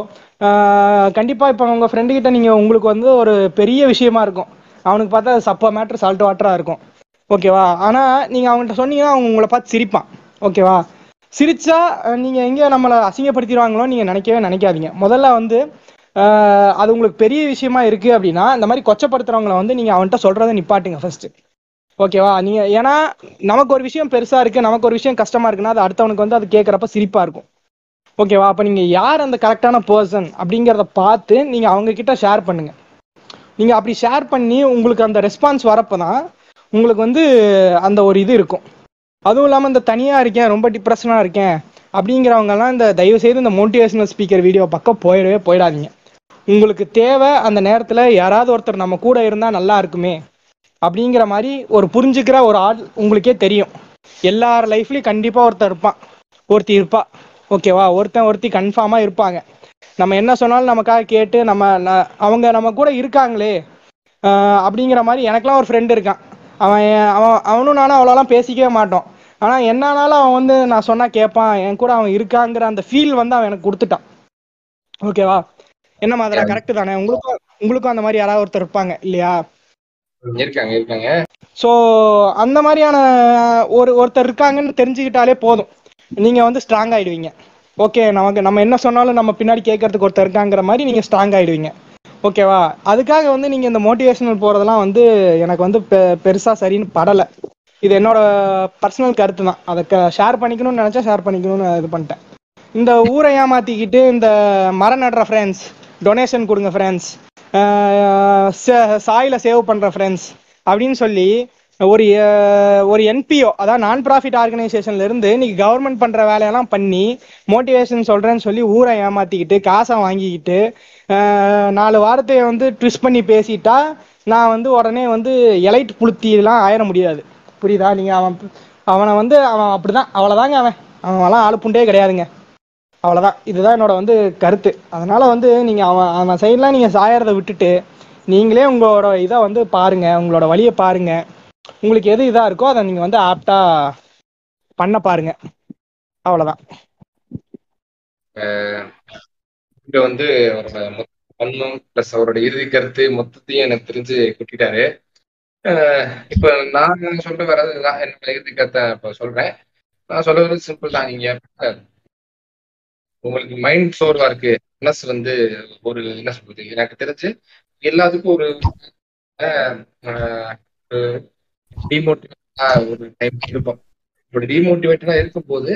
கண்டிப்பாக கண்டிப்பா இப்போ உங்க ஃப்ரெண்டு கிட்ட நீங்க உங்களுக்கு வந்து ஒரு பெரிய விஷயமா இருக்கும். அவனுக்கு பார்த்தா அது சப்ப மேட்ரு சால்ட் வாட்டரா இருக்கும். ஓகேவா ஆனா நீங்க அவன்கிட்ட சொன்னீங்கன்னா அவங்க உங்களை பார்த்து சிரிப்பான். ஓகேவா சிரிச்சா நீங்கள் நீங்க எங்க நம்மளை அசிங்கப்படுத்திடுவாங்களோ நீங்க நினைக்கவே நினைக்காதீங்க. முதல்ல வந்து அது உங்களுக்கு பெரிய விஷயமா இருக்கு அப்படின்னா இந்த மாதிரி கொச்சப்படுத்துறவங்கள வந்து நீங்க அவன்கிட்ட சொல்றதை நிப்பாட்டுங்க ஃபர்ஸ்ட் ஓகேவா? நீங்க ஏன்னா நமக்கு ஒரு விஷயம் பெருசா இருக்கு நமக்கு ஒரு விஷயம் கஷ்டமா இருக்குன்னா அது அடுத்தவனுக்கு வந்து அது கேட்கறப்ப சிரிப்பா இருக்கும். ஓகேவா? அப்ப நீங்க யார் அந்த கரெக்டான பர்சன் அப்படிங்கிறத பார்த்து நீங்க அவங்க கிட்ட ஷேர் பண்ணுங்க. நீங்க அப்படி ஷேர் பண்ணி உங்களுக்கு அந்த ரெஸ்பான்ஸ் வரப்பதான் உங்களுக்கு வந்து அந்த ஒரு இது இருக்கும். அதுவும் இல்லாமல் இந்த தனியாக இருக்கேன் ரொம்ப டிப்ரெஷனாக இருக்கேன் அப்படிங்கிறவங்கெல்லாம் இந்த தயவு செய்து இந்த மோட்டிவேஷனல் ஸ்பீக்கர் வீடியோ பக்கம் போயிடவே போயிடாதீங்க. உங்களுக்கு தேவை அந்த நேரத்தில் யாராவது ஒருத்தர் நம்ம கூட இருந்தால் நல்லா இருக்குமே அப்படிங்கிற மாதிரி ஒரு புரிஞ்சுக்கிற ஒரு ஆள் உங்களுக்கே தெரியும். எல்லார் லைஃப்லயும் கண்டிப்பா ஒருத்தர் இருப்பான். ஒருத்தி இருப்பா. ஓகேவா ஒருத்தன் ஒருத்தி கன்ஃபார்மா இருப்பாங்க. நம்ம என்ன சொன்னாலும் நமக்காக கேட்டு நம்ம ந- அவங்க நம்ம கூட இருக்காங்களே அப்படிங்கிற மாதிரி எனக்கெல்லாம் ஒரு ஃப்ரெண்டு இருக்கான். அவன் அவன் அவனும் நானும் அவ்வளோலாம் பேசிக்கவே மாட்டோம். ஆனா என்னானாலும் அவன் வந்து நான் சொன்னா கேட்பான். என் கூட அவன் இருக்காங்கிற அந்த ஃபீல் வந்து அவன் எனக்கு கொடுத்துட்டான். ஓகேவா என்ன மாதிரி கரெக்ட் தானே? உங்களுக்கும் உங்களுக்கும் அந்த மாதிரி யாராவது ஒருத்தர் இருப்பாங்க இல்லையா? இருக்காங்க இருக்காங்க. ஸோ அந்த மாதிரியான ஒரு ஒருத்தர் இருக்காங்கன்னு தெரிஞ்சுக்கிட்டாலே போதும். நீங்க வந்து ஸ்ட்ராங் ஆயிடுவீங்க. ஓகே நமக்கு நம்ம என்ன சொன்னாலும் நம்ம பின்னாடி கேட்கறதுக்கு ஒருத்தர் இருக்காங்கிற மாதிரி நீங்க ஸ்ட்ராங் ஆயிடுவீங்க. ஓகேவா அதுக்காக வந்து நீங்க இந்த மோட்டிவேஷனல் போறதெல்லாம் வந்து எனக்கு வந்து பெ- பெருசா சரின்னு படலை. இது என்னோட பர்சனல் கருத்து தான். அதை ஷேர் பண்ணிக்கணும்னு நினைச்சா ஷேர் பண்ணிக்கணும்னு இது பண்ணிட்டேன். இந்த ஊரை ஏமாத்திக்கிட்டு இந்த மரம் நடுற ஃப்ரெண்ட்ஸ் டொனேஷன் கொடுங்க ஃப்ரெண்ட்ஸ் சாயில சேவ் பண்ற ஃப்ரெண்ட்ஸ் அப்படின்னு சொல்லி ஒரு ஒரு என்பிஓ அதாவது நான் ப்ராஃபிட் ஆர்கனைசேஷன்ல இருந்து கவர்மெண்ட் பண்ற வேலையெல்லாம் பண்ணி மோட்டிவேஷன் சொல்றேன்னு சொல்லி ஊரை ஏமாத்திக்கிட்டு காசை வாங்கிக்கிட்டு நாலு வாரத்தையை வந்து ட்விஸ்ட் பண்ணி பேசிட்டா நான் வந்து உடனே வந்து எலைட் புளுத்திலாம் ஆயிட முடியாது. புரியுதா? நீங்க அவன் அவனை வந்து அவன் அப்படிதான். அவ்வளவுதாங்க அவன். அவன்லாம் ஆளு புண்டே கிடையாதுங்க. அவ்வளோதான் இதுதான் என்னோட வந்து கருத்து. அதனால வந்து நீங்கள் அவன் அவன் சைட்லாம் நீங்கள் சாயறதை விட்டுட்டு நீங்களே உங்களோட இதை வந்து பாருங்க உங்களோட வழியை பாருங்க. உங்களுக்கு எது இதாக இருக்கோ அதை நீங்கள் வந்து ஆப்டா பண்ண பாருங்க. அவ்வளோதான் இங்க வந்து பண்ணும் ப்ளஸ் அவரோட இறுதி கருத்து மொத்தத்தையும் எனக்கு தெரிஞ்சு கூட்டிட்டாரு. இப்போ நான் சொல்ல வர்றது என்னோட இறுதி கருத்தை இப்போ சொல்றேன். நான் சொல்ல சிம்பிள் தான். நீங்க உங்களுக்கு மைண்ட் சோர்வா இருக்கு. மனசு வந்து ஒரு என்ன சொல்றது எனக்கு தெரிஞ்சு எல்லாத்துக்கும் ஒரு டிமோட்டிவேட்டா ஒரு டைம் இருக்கும் இப்படி டிமோட்டிவேட்டடா இருக்கும்போது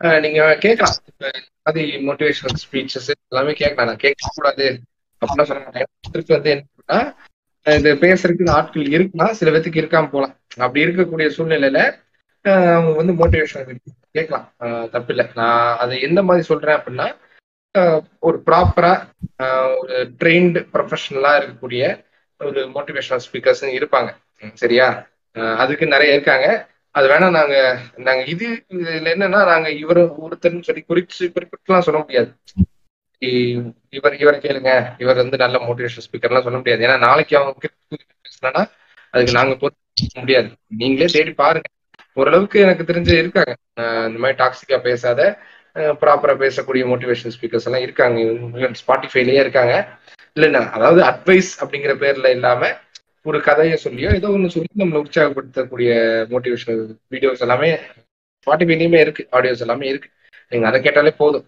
அஹ் நீங்க கேட்கலாம். இப்ப அது மோட்டிவேஷனல் ஸ்பீச்சஸ் எல்லாமே கேட்கலாம். நான் கேட்க கூடாது அப்படின்னா சொல்ல மாட்டேன். திருப்பி வந்து என்னன்னா இது பேசுறதுக்கு ஆட்கள் இருக்குன்னா சில பேத்துக்கு இருக்காம போகலாம் அப்படி இருக்கக்கூடிய சூழ்நிலையில அவங்க வந்து மோட்டிவேஷன் கேட்கலாம். அஹ் தப்பில்லை. நான் அதை எந்த மாதிரி சொல்றேன் அப்படின்னா ஒரு ப்ராப்பரா ஒரு ட்ரெயின்டு ப்ரொஃபஷனலா இருக்கக்கூடிய ஒரு மோட்டிவேஷனல் ஸ்பீக்கர்ஸ் இருப்பாங்க. சரியா? அதுக்கு நிறைய இருக்காங்க. அது வேணா நாங்க நாங்க இது இதுல என்னன்னா நாங்க இவர் ஒருத்தர்னு சொல்லி குறிச்சு குறிப்பிட்டுலாம் சொல்ல முடியாது. இவர் இவரை கேளுங்க. இவர் வந்து நல்ல மோட்டிவேஷன் ஸ்பீக்கர்லாம் சொல்ல முடியாது. ஏன்னா நாளைக்கு அவங்க பேசலன்னா அதுக்கு நாங்க பொறுத்து முடியாது. நீங்களே தேடி பாருங்க. ஓரளவுக்கு எனக்கு தெரிஞ்சு இருக்காங்க. இந்த மாதிரி டாக்ஸிக்கா பேசாத ப்ராப்பரா பேசக்கூடிய மோட்டிவேஷன் ஸ்பீக்கர்ஸ் எல்லாம் இருக்காங்க. ஸ்பாட்டிஃபைலயே இருக்காங்க. இல்லைன்னா அதாவது அட்வைஸ் அப்படிங்கிற பேர்ல இல்லாம ஒரு கதையை சொல்லியோ ஏதோ ஒன்று சொல்லி நம்மளை உற்சாகப்படுத்தக்கூடிய மோட்டிவேஷனல் வீடியோஸ் எல்லாமே ஸ்பாட்டிஃபைலயுமே இருக்கு. ஆடியோஸ் எல்லாமே இருக்கு. நீங்க அதை கேட்டாலே போதும்.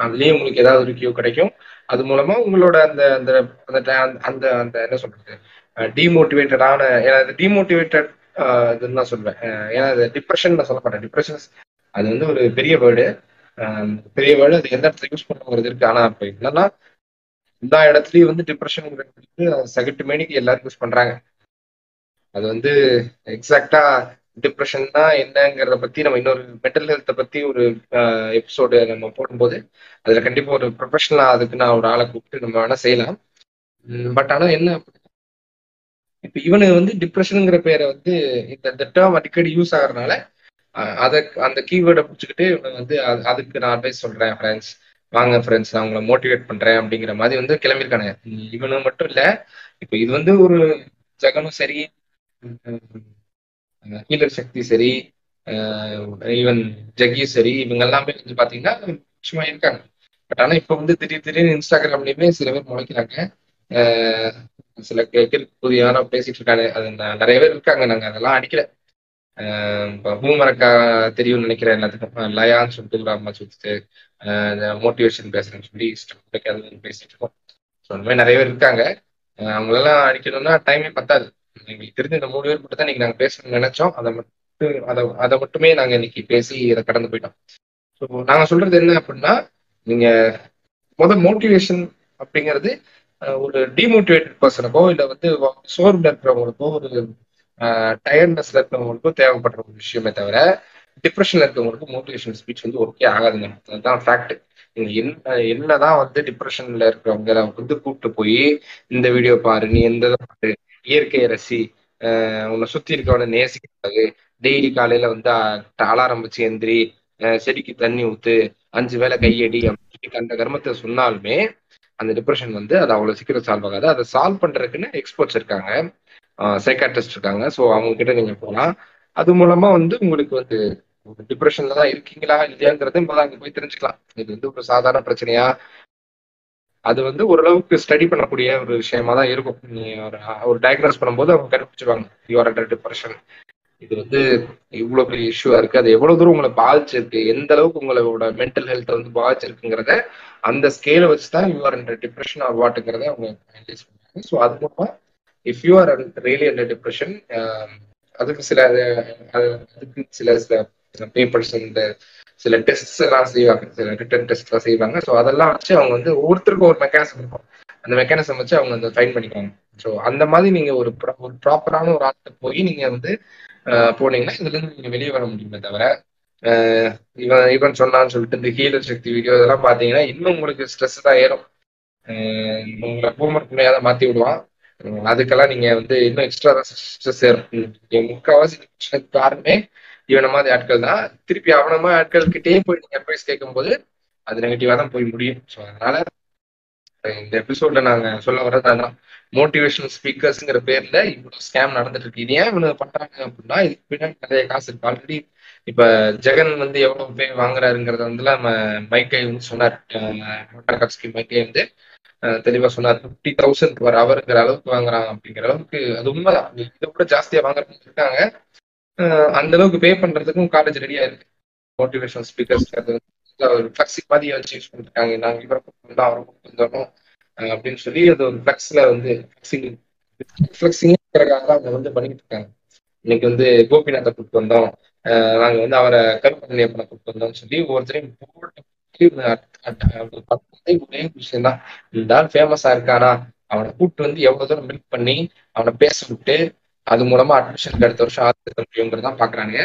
அதுலயும் உங்களுக்கு ஏதாவது ஒரு கியூ கிடைக்கும். அது மூலமா உங்களோட அந்த அந்த அந்த அந்த அந்த என்ன சொல்றது? டிமோட்டிவேட்டடான ஏன்னா டிமோட்டிவேட்டட் இதுன்னு நான் சொல்லுவேன் ஏன்னா அது டிப்ரெஷன் நான் சொல்ல மாட்டேன் டிப்ரெஷன் அது வந்து ஒரு பெரிய வேர்டு பெரிய வேர்டு அது எந்த இடத்துல யூஸ் பண்ணுறது இருக்கு. ஆனா இப்போ என்னன்னா எல்லா இடத்துலயும் வந்து டிப்ரெஷன் சகட்டு மேனிக்கு எல்லாரும் யூஸ் பண்றாங்க. அது வந்து எக்ஸாக்டா டிப்ரெஷன்னா என்னங்கிறத பத்தி நம்ம இன்னொரு மென்டல் ஹெல்த்தை பத்தி ஒரு எபிசோடு நம்ம போடும்போது அதுல கண்டிப்பா ஒரு ப்ரொஃபஷனலா அதுக்கு நான் ஒரு ஆளை கூப்பிட்டு நம்ம வேணா செய்யலாம். பட் ஆனா என்ன இப்ப இவனு வந்து டிப்ரெஷனுங்கிற பேரை வந்து இந்த இந்த டேர்ம் அடிக்கடி யூஸ் ஆகுறதுனால அதை அந்த கீவேர்டை பிடிச்சிக்கிட்டு இவனை வந்து அதுக்கு நான் அட்வைஸ் சொல்றேன் ஃப்ரெண்ட்ஸ் வாங்க ஃப்ரெண்ட்ஸ் நான் உங்களை மோட்டிவேட் பண்றேன் அப்படிங்கிற மாதிரி வந்து கிளம்பியிருக்கானே இவனு மட்டும் இல்ல இப்ப இது வந்து ஒரு ஜெகனும் சரி ஹீலர் சக்தி சரி ஈவன் ஜக்கி சரி இவங்க எல்லாமே வந்து பாத்தீங்கன்னா சும்மா இருக்காங்க. பட் ஆனா இப்ப வந்து திடீர் திடீர்னு இன்ஸ்டாகிராம்லயுமே சில பேர் முளைக்கிறாங்க. சில புதிய பேசிட்டு இருக்காங்க. அது நிறைய பேர் இருக்காங்க. நாங்க அதெல்லாம் அடிக்கல. அஹ் பூமரக்கா தெரியும்னு நினைக்கிறேன். எல்லாத்துக்கும். லயான்னு சொல்லிட்டு ஒரு அம்மா சுத்திட்டு மோட்டிவேஷன் பேசுறேன்னு சொல்லி இஷ்டம் பேசிட்டு இருக்கோம். ஸோ அந்த மாதிரி நிறைய பேர் இருக்காங்க. அவங்களெல்லாம் அடிக்கணும்னா டைமே பத்தாது. எங்களுக்கு தெரிஞ்ச இந்த மூணு பேர் மட்டும் தான் இன்னைக்கு நாங்க பேசணும்னு நினைச்சோம். அதை மட்டும் அதை அதை மட்டுமே நாங்க இன்னைக்கு பேசி அதை கடந்து போயிட்டோம். ஸோ நாங்க சொல்றது என்ன அப்படின்னா நீங்க முதல் மோட்டிவேஷன் அப்படிங்கிறது ஒரு டிமோட்டிவேட்டட் பர்சனுக்கோ இல்லை வந்து சோர்வில் இருக்கிறவங்களுக்கோ ஒரு டயர்ட்னஸ்ல இருக்கிறவங்களுக்கோ தேவைப்படுற ஒரு விஷயமே தவிர டிப்ரெஷன்ல இருக்கிறவங்களுக்கு மோட்டிவேஷன் ஸ்பீச் வந்து ஓகே ஆகாதுங்க. அதுதான் ஃபேக்ட் நீங்க என்ன என்னதான் வந்து டிப்ரெஷன்ல இருக்கிறவங்க வந்து கூப்பிட்டு போய் இந்த வீடியோ பாரு நீ எந்த பாரு இயற்கையை ரசி உன்னை சுத்தி இருக்கவன நேசிக்கிறது டெய்லி காலையில வந்து அலாரம் வச்சு எந்திரி செடிக்கு தண்ணி ஊத்து அஞ்சு வேளை கையடி அப்படின்னு கண்ட கர்மத்தை சொன்னாலுமே அந்த டிப்ரெஷன் வந்து அது அவ்வளவு சீக்கிரம் சால்வ் ஆகாது. அதை சால்வ் பண்றதுக்குன்னு எக்ஸ்பர்ட்ஸ் இருக்காங்க. சைக்காட்ரிஸ்ட் இருக்காங்க. ஸோ அவங்க கிட்ட நீங்க போகலாம் அது மூலமா வந்து உங்களுக்கு வந்து டிப்ரெஷன்ல தான் இருக்கீங்களா? இல்லையாங்கிறத முதல்ல அங்க போய் தெரிஞ்சுக்கலாம். இது வந்து ஒரு சாதாரண பிரச்சனையா? அது வந்து ஓரளவுக்கு ஸ்டடி பண்ணக்கூடிய ஒரு விஷயமா தான் இருக்கும். நீ ஒரு ஒரு டயக்னோஸ் பண்ணும்போது அவங்க கண்டுபிடிச்சிருவாங்க யூஆர் அண்டர் டிப்ரெஷன் இது வந்து இவ்வளவு பெரிய இஷ்யூவா இருக்கு. அது எவ்வளவு தூரம் உங்களை பாதிச்சிருக்கு எந்த அளவுக்கு உங்களோட மென்டல் ஹெல்த் வந்து பாதிச்சிருக்குங்கிறத அந்த ஸ்கேலை வச்சு தான் you are under depression or வாட்டுங்கிறத அவங்க அனலைஸ் பண்ணுவாங்க ஸோ அது மூலமா if you are really under depression அதுக்கு சில அதுக்கு சில சில பேப்பர்ஸ் இந்த சில டெஸ்ட்ஸ் எல்லாம் செய்வாங்க. சில ரிட்டன் டெஸ்ட் எல்லாம் செய்வாங்க. ஸோ அதெல்லாம் வச்சு அவங்க வந்து ஒவ்வொருத்தருக்கும் ஒரு மெக்கானிசம் இருக்கும். அந்த மெக்கானிசம் வச்சு அவங்க அதை ஃபைன் பண்ணிக்குவாங்க. ஸோ அந்த மாதிரி நீங்க ஒரு ஒரு ப்ராப்பரான ஒரு ஆள்கிட்ட போய் நீங்க வந்து போனீங்கன்னா இதுல இருந்து நீங்க வெளியே வர முடியுமே தவிர இவன் இவன் சொன்னான்னு சொல்லிட்டு இந்த ஹீலர் சக்தி வீடியோ இதெல்லாம் பாத்தீங்கன்னா இன்னும் உங்களுக்கு ஸ்ட்ரெஸ் தான் ஏறும். உங்களை பூமர் முறையாக மாத்தி விடுவான். அதுக்கெல்லாம் நீங்க வந்து இன்னும் எக்ஸ்ட்ரா தான் ஸ்ட்ரெஸ் ஏறும். முக்கால்வாசி யாருமே காரணமே இவன மாதிரி ஆட்கள் தான். திருப்பி அவனமா ஆட்கள் கிட்டே போய் நீங்க அட்வைஸ் கேட்கும்போது அது நெகட்டிவா தான் போய் முடியும். ஸோ அதனால இந்த எபிசோட்ல நாங்க சொல்ல வர்றது அதான். மோட்டிவேஷனல் ஸ்பீக்கர்ஸ்ங்கிற பேர்ல இவ்வளவு ஸ்கேம் நடந்துட்டு இருக்கு இது ஏன் இவ்வளவு பண்றாங்க அப்படின்னா இதுக்கு பின்னாடி நிறைய காசு இருக்கு. ஆல்ரெடி இப்ப ஜெகன் வந்து எவ்வளவு பேர் வாங்குறாருங்கிறத வந்து நம்ம மைக்கை வந்து சொன்னார். மோட்டார் மைக்கை வந்து தெளிவா சொன்னார். ஃபிஃப்டி தௌசண்ட் பர் அவருங்கிற அளவுக்கு வாங்குறாங்க அப்படிங்கிற அளவுக்கு அது உண்மைதான். இதை விட ஜாஸ்தியா வாங்குறவங்க இருக்காங்க. அந்த அளவுக்கு பே பண்றதுக்கும் காலேஜ் ரெடியா இருக்கு மோட்டிவேஷனல் ஸ்பீக்கர்ஸ் அது ஒரு ஃபிளக்ஸி மாதிரி வச்சு யூஸ் பண்ணிருக்காங்க நாங்க இவரை கூப்பிட்டு வந்தோம் அவரை கூப்பிட்டு வந்தோம். அப்படின்னு சொல்லி அது ஒரு ஃபிளக்ஸ்ல வந்து ஃபிளக்ஸிங் தான் அவங்க வந்து பண்ணிட்டு இருக்காங்க. இன்னைக்கு வந்து கோபிநாத்தை கூப்பிட்டு வந்தோம். நாங்க வந்து அவரை கருப்பண்ணியப்பனை கூப்பிட்டு வந்தோம்னு சொல்லி ஒவ்வொருத்தரையும் போட்டு ஒரே விஷயம் தான் இந்த ஆள் ஃபேமஸா இருக்கானா? அவனை கூப்பிட்டு வந்து எவ்வளவு தூரம் மில்க் பண்ணி அவனை பேச விட்டு அது மூலமா அட்மிஷனுக்கு அடுத்த வருஷம் ஆதரிக்க முடியுங்கிறதான் பாக்குறாங்க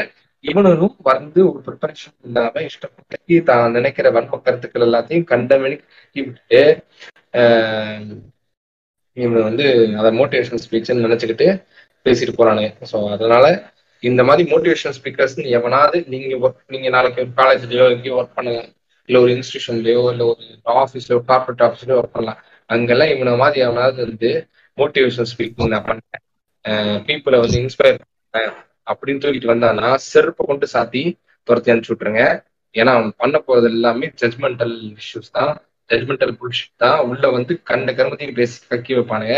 இவனும் வந்து ஒரு ப்ரிப்பரேஷன் இல்லாம இஷ்டப்பட்டு தான் நினைக்கிற வன்ம கருத்துக்கள் எல்லாத்தையும் கண்டமணி விட்டுட்டு இவங்க வந்து அதை மோட்டிவேஷன் ஸ்பீச்னு நினைச்சுக்கிட்டு பேசிட்டு போறானுங்க ஸோ அதனால இந்த மாதிரி மோட்டிவேஷன் ஸ்பீக்கர்ஸ் எவனாவது நீங்க ஒர்க் நீங்க நாளைக்கு ஒரு காலேஜ்லயோ எங்கேயோ ஒர்க் பண்ணுங்க இல்லை ஒரு இன்ஸ்டியூஷன்லயோ இல்லை ஒரு ஆஃபீஸ்லயோ கார்பரேட் ஆஃபீஸ்லயோ ஒர்க் பண்ணலாம். அங்கெல்லாம் இவனை மாதிரி எவனாவது வந்து மோட்டிவேஷன் ஸ்பீக்கிங் நான் பண்ணேன் பீப்புளை வந்து இன்ஸ்பயர் பண்ணேன் அப்படின்னு தூக்கிட்டு வந்தான்னா செருப்பை கொண்டு சாத்தி துரத்தி அனுப்பிச்சு விட்டுருங்க. ஏன்னா அவன் பண்ண போறது எல்லாமே ஜட்மெண்டல் இஷ்யூஸ் தான். ஜட்மெண்டல் புல்ஷிட் தான். உள்ள வந்து கண்ட கருமத்தையும் பேசி கக்கி வைப்பானுங்க.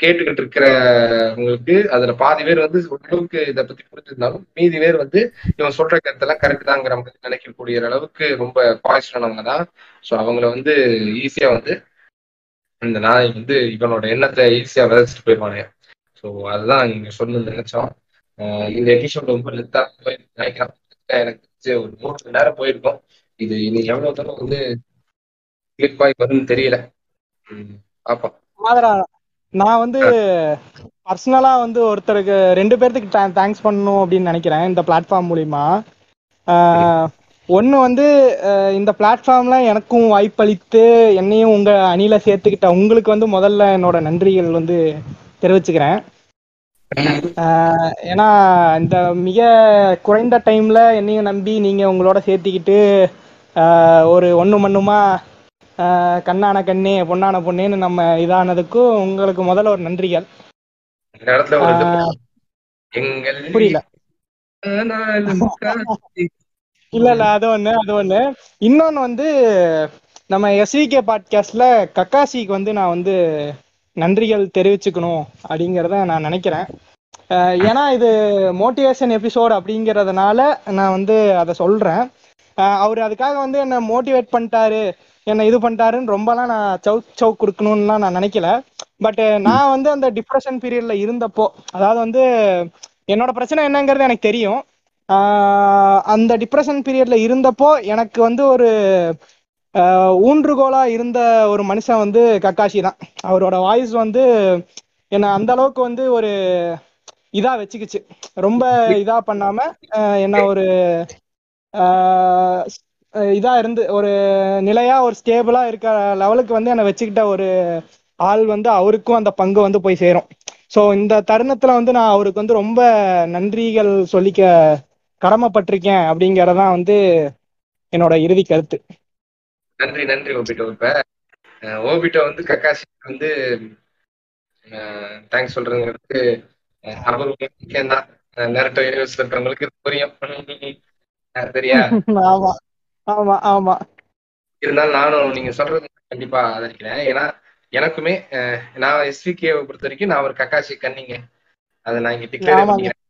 கேட்டுக்கிட்டு இருக்கிறவங்களுக்கு அதுல பாதி பேர் வந்து ஓரளவுக்கு இதை பத்தி புரிஞ்சிருந்தாலும் மீதி பேர் வந்து இவன் சொல்ற கருத்தெல்லாம் கரெக்ட் தாங்கிற மாதிரி நினைக்கக்கூடிய அளவுக்கு ரொம்ப பாய்ச்சனவங்க தான். ஸோ அவங்கள வந்து ஈஸியா வந்து இந்த நாய் வந்து இவனோட எண்ணத்தை ஈஸியா விதைச்சிட்டு போயிடுவானுங்க. ஸோ அதுதான் நீங்க சொல்லு நினைச்சோம். இந்த எபிசோட் ரொம்ப லெத்தா போய் நினைக்கிறேன். எனக்கு ஒரு மூணு மணி நேரம் போயிருக்கோம். இது இனி எவ்வளவு தூரம் வந்து கிளிக் ஆகி வரும்னு தெரியல. பாப்போம். நான் வந்து பர்சனலா வந்து ஒருத்தருக்கு ரெண்டு பேர்த்துக்கு தேங்க்ஸ் பண்ணணும் அப்படின்னு நினைக்கிறேன் இந்த பிளாட்ஃபார்ம் மூலிமா ஒன்று வந்து இந்த பிளாட்ஃபார்ம்ல எனக்கும் வாய்ப்பளித்து என்னையும் உங்க அணியில சேர்த்துக்கிட்ட உங்களுக்கு வந்து முதல்ல என்னோட நன்றிகள் வந்து தெரிவிச்சுக்கிறேன். ஏன்னா இந்த மிக குறைந்த டைம்ல என்னையும் நம்பி நீங்க உங்களோட சேர்த்திக்கிட்டு ஒரு ஒண்ணு மண்ணுமா கண்ணான கண்ணே பொண்ணான பொண்ணேன்னு நம்ம இதானதுக்கும் உங்களுக்கு முதல்ல ஒரு நன்றிகள். புரியல. இல்ல இல்ல அது ஒண்ணு அது ஒண்ணு. இன்னொன்னு வந்து நம்ம எஸ்விகே பாட்காஸ்ட்ல கக்காசிக்கு வந்து நான் வந்து நன்றிகள் தெரிவிச்சுக்கணும் அப்படிங்கிறத நான் நினைக்கிறேன். ஏன்னா இது மோட்டிவேஷன் எபிசோட் அப்படிங்கிறதுனால நான் வந்து அதை சொல்றேன். அவர் அதுக்காக வந்து என்னை மோட்டிவேட் பண்ணிட்டாரு. என்னை இது பண்ணிட்டாருன்னு ரொம்பலாம் நான் சவுக் சவுக் கொடுக்கணும்லாம் நான் நினைக்கல. பட் நான் வந்து அந்த டிப்ரெஷன் பீரியட்ல இருந்தப்போ அதாவது வந்து என்னோட பிரச்சனை என்னங்கிறது எனக்கு தெரியும். அந்த டிப்ரெஷன் பீரியட்ல இருந்தப்போ எனக்கு வந்து ஒரு ஊன்றுகோலா இருந்த ஒரு மனுஷன் வந்து கக்காஷி தான். அவரோட வாய்ஸ் வந்து என்னை அந்த அளவுக்கு வந்து ஒரு இதா வச்சுக்கிச்சு. ரொம்ப இதா பண்ணாம என்ன ஒரு இதா இருந்து ஒரு நிலையா ஒரு ஸ்டேபிளா இருக்க லெவலுக்கு வந்து என்னை வச்சுக்கிட்ட ஒரு ஆள் வந்து அவருக்கும் அந்த பங்கு வந்து போய் சேரும். ஸோ இந்த தருணத்துல வந்து நான் அவருக்கு வந்து ரொம்ப நன்றிகள் சொல்லிக்க கடமைப்பட்டிருக்கேன் அப்படிங்கறதான் வந்து என்னோட இறுதி கருத்து. நன்றி நன்றி ஓபிட்டோ. இப்ப ஓபிட்டோ வந்து கக்காசி வந்து தேங்க்ஸ் சொல்றதுங்கிறது அவர் தான் நேரட்டோ யூனிவர்ஸ்ல இருக்கிறவங்களுக்கு புரியும். சரியா? ஆமா ஆமா. இருந்தாலும் நானும் நீங்க சொல்றது கண்டிப்பா ஆதரிக்கிறேன். ஏன்னா எனக்குமே நான் எஸ்விகேவை பொறுத்த வரைக்கும் நான் ஒரு கக்காசி கண்ணிங்க அதை நான் இங்க டிக்ளேர். பண்ணிக்கிறேன்.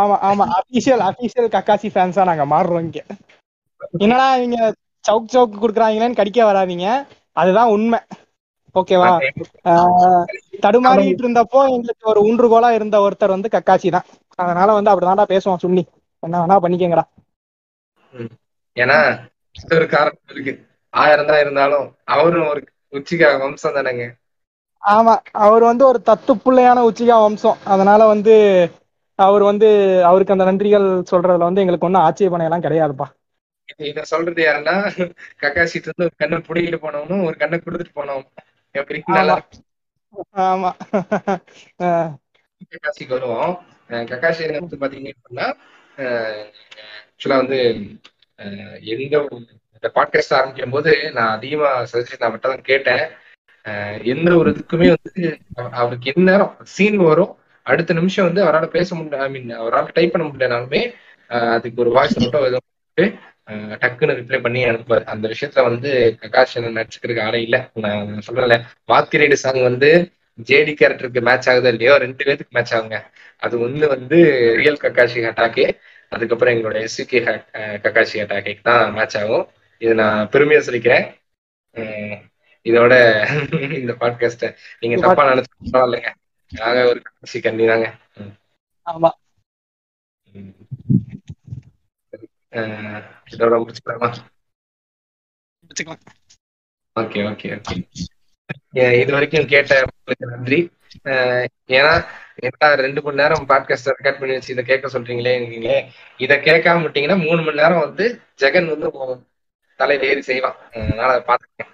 ஆமா ஆமா. அபிஷியல் அபிஷியல் கக்காசி ஃபேன்ஸா நாங்க மாறுறோம் இங்க. என்னடா இவங்க சவுக் சவுக் குடுக்குறாங்களேன்னு கடிக்க வராதீங்க. அதுதான் உண்மை. ஓகேவா? தடுமாறிட்டு இருந்தப்போ எங்களுக்கு ஒரு ஊன்றுகோலா இருந்த ஒருத்தர் வந்து கக்காசி தான். அதனால வந்து அப்படிதான்டா பேசுவோம் சுண்ணி. என்ன வேணா பண்ணிக்கங்கடா. ஏன்னா ஒரு காரணம் இருக்கு. ஆயிரம் தான் இருந்தாலும் அவரும் ஒரு உச்சிகா வம்சம் தானேங்க. ஆமா அவர் வந்து ஒரு தத்து பிள்ளையான உச்சிகா வம்சம். அதனால வந்து அவர் வந்து அவருக்கு அந்த நன்றிகள் சொல்றதுல வந்து எங்களுக்கு ஒன்றும் ஆட்சேபனை எல்லாம் கிடையாதுப்பா. இது- சொல்றது யாருன்னா கக்காசிட்டு இருந்து ஒரு கண்ணை புடிக்கிட்டு போனவனும் ஒரு கண்ணை கொடுத்துட்டு போனவனும் எப்படி? ஆமா. கக்காசிக்கு வருவோம். கக்காசி வந்து பாத்தீங்க அப்படின்னா ஆக்சுவலா வந்து எந்த ஒரு- இந்த பாட்காஸ்ட் ஆரம்பிக்கும் போது நான் அதிகமா சஜஷன் நான் மட்டும் தான் கேட்டேன் எந்த ஒரு இதுக்குமே வந்து அவருக்கு என்ன நேரம் சீன் வரும் அடுத்த நிமிஷம் வந்து அவரால் பேச முடியல ஐ மீன் அவரால் டைப் பண்ண முடியலனாலுமே அதுக்கு ஒரு வாய்ஸ் மட்டும் எதுவும் டக்குன்னு ரிப்ளை பண்ணி அனுப்புவார். அந்த விஷயத்துல வந்து பிரகாஷ் என்ன நடிச்சுக்கிறதுக்கு ஆளே இல்லை. நான் சொல்றேன்ல வாத்திரைடு சாங் வந்து ஜேடி கேரக்டருக்கு மேட்ச் ஆகுதோ இல்லையோ ரெண்டு பேருக்கு மேட்ச் ஆகுங்க. அது ஒண்ணு வந்து ரியல் கக்காஷி அட்டாக்கு அதுக்கப்புறம் எங்களோட S V K Kakashi attack தான் மேட்ச் ஆகும். இது நான் பெருமையா சொல்லிக்கிறேன். இதோட இந்த பாட்காஸ்ட நீங்க தப்பா நினைச்சு பரவாயில்லைங்க. நாங்க ஒரு கக்காஷி கண்ணி தாங்க. ஆமா. இதோட முடிச்சுக்கலாமா? வச்சுக்கலாம் ஓகே ஓகே ஓகே. இது வரைக்கும் கேட்ட நன்றி. அஹ் ஏன்னா என்ன ரெண்டு மணி நேரம் பாட்காஸ்ட் ரெக்கார்ட் பண்ணி வச்சு இதை கேட்க சொல்றீங்களே இதை கேட்காம விட்டீங்கன்னா மூணு மணி நேரம் வந்து ஜெகன் வந்து தலையில ஏறி செய்வான். அதனால பாத்துக்கேன்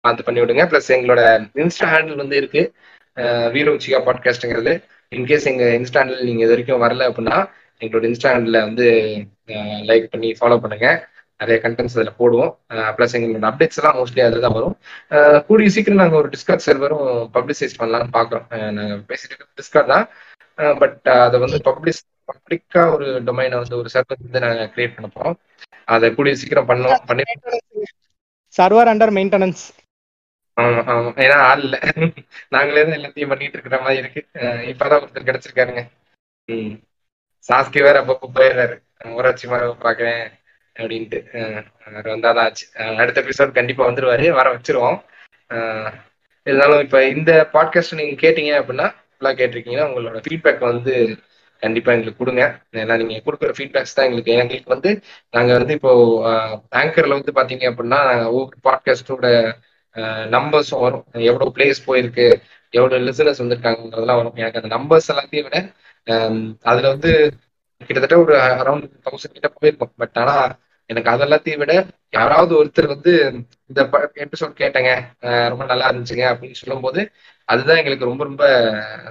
பார்த்து பண்ணி விடுங்க. ப்ளஸ் எங்களோட இன்ஸ்டா ஹேண்டில் வந்து இருக்கு. வீரோச்சிகா வீர இன்கேஸ் எங்க இன்ஸ்டா ஹேண்டில் நீங்க இது வரைக்கும் வரல அப்படின்னா எங்களோட இன்ஸ்டா ஹேண்டில் வந்து லைக் பண்ணி ஃபாலோ பண்ணுங்க. நிறைய கண்டென்ட்ஸ் அதில் போடுவோம். ப்ளஸ் எங்களோட அப்டேட்ஸ் எல்லாம் மோஸ்ட்லி அதில் தான் வரும் கூடிய சீக்கிரம் நாங்கள் ஒரு டிஸ்கார்ட் சர்வரும் பப்ளிசைஸ் பண்ணலாம்னு பார்க்குறோம். நாங்கள் பேசிட்டு டிஸ்கார்ட் தான். பட் அதை வந்து பப்ளிஷ் பப்ளிக்கா ஒரு டொமைனை வந்து ஒரு சர்வர் வந்து நாங்கள் கிரியேட் பண்ண போகிறோம் அதை கூடிய சீக்கிரம் பண்ணோம் பண்ணி சர்வர் அண்டர் மெயின்டெனன்ஸ் ஆமா ஆமா. ஏன்னா ஆள் இல்ல. நாங்களே தான் எல்லாத்தையும் பண்ணிட்டு இருக்கிற மாதிரி இருக்கு. இப்பதான் ஒருத்தர் கிடைச்சிருக்காருங்க. சாஸ்கி வேற அப்பப்போ போயிடுறாரு. ஊராட்சி மரம் பாக்குறேன் அப்படின்ட்டு அவர் வந்தாதான் ஆச்சு. அடுத்த எபிசோட் கண்டிப்பா வந்துருவாரு. வர வச்சிருவோம். இருந்தாலும் இப்ப இந்த பாட்காஸ்ட் நீங்க கேட்டீங்க அப்படின்னா ஃபுல்லா கேட்டிருக்கீங்கன்னா உங்களோட ஃபீட்பேக் வந்து கண்டிப்பா எங்களுக்கு கொடுங்க. ஏன்னா நீங்க கொடுக்குற ஃபீட்பேக்ஸ் தான் எங்களுக்கு. எங்களுக்கு வந்து நாங்க வந்து இப்போ ஆங்கர்ல வந்து பாத்தீங்க அப்படின்னா ஒவ்வொரு பாட்காஸ்டோட நம்பர்ஸும் வரும். எவ்வளவு பிளேஸ் போயிருக்கு எவ்வளவு லிசனர்ஸ் வந்திருக்காங்கிறதெல்லாம் வரும். எனக்கு அந்த நம்பர்ஸ் எல்லாத்தையும் விட அதுல வந்து கிட்டத்தட்ட ஒரு அரௌண்ட் தௌசண்ட் கிட்ட போயிருக்கும். பட் ஆனா எனக்கு அதெல்லாத்தையும் விட யாராவது ஒருத்தர் வந்து இந்த எபிசோட் கேட்டேங்க ரொம்ப நல்லா இருந்துச்சுங்க அப்படின்னு சொல்லும்போது அதுதான் எங்களுக்கு ரொம்ப ரொம்ப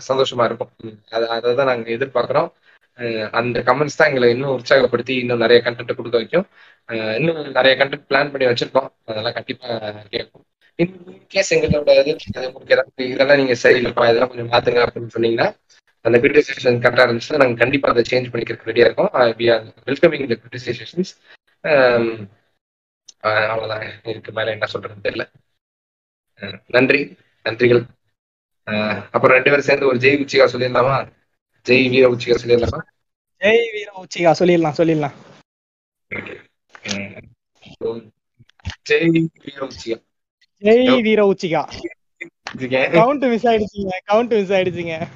சந்தோஷமா இருக்கும். உம் அது அதை தான் நாங்க எதிர்பார்க்கிறோம். அந்த கமெண்ட்ஸ் தான் எங்களை இன்னும் உற்சாகப்படுத்தி இன்னும் நிறைய கண்டென்ட் கொடுக்க வைக்கும். அஹ் இன்னும் நிறைய கண்டென்ட் பிளான் பண்ணி வச்சிருக்கோம். அதெல்லாம் கண்டிப்பா கேட்கும் இன்கேஸ் எங்களோட இது இதெல்லாம் நீங்க சரியில்லைப்பா இதெல்லாம் கொஞ்சம் மாத்துங்க அப்படின்னு சொன்னீங்கன்னா அந்த கிரிட்டிசேஷன் கரெக்டாக இருந்துச்சுன்னா நாங்கள் கண்டிப்பாக அதை சேஞ்ச் பண்ணிக்கிறதுக்கு ரெடியாக இருக்கோம். We are welcoming the criticisations அவ்வளோதான் இதுக்கு மேலே என்ன சொல்றதுன்னு தெரியல. நன்றி. நன்றிகள். அப்புறம் ரெண்டு பேரும் சேர்ந்து ஒரு ஜெய் உச்சிகா சொல்லிடலாமா? ஜெய் வீர உச்சிகா சொல்லிடலாமா? ஜெய் வீர உச்சிகா சொல்லிடலாம் சொல்லிடலாம். ஜெய் வீர உச்சிகா. ஜெய் வீர உச்சிகா. கவுண்ட் மிஸ் ஆயிடுச்சுங்க. கவுண்ட் மிஸ் ஆயிடுச்சுங்க.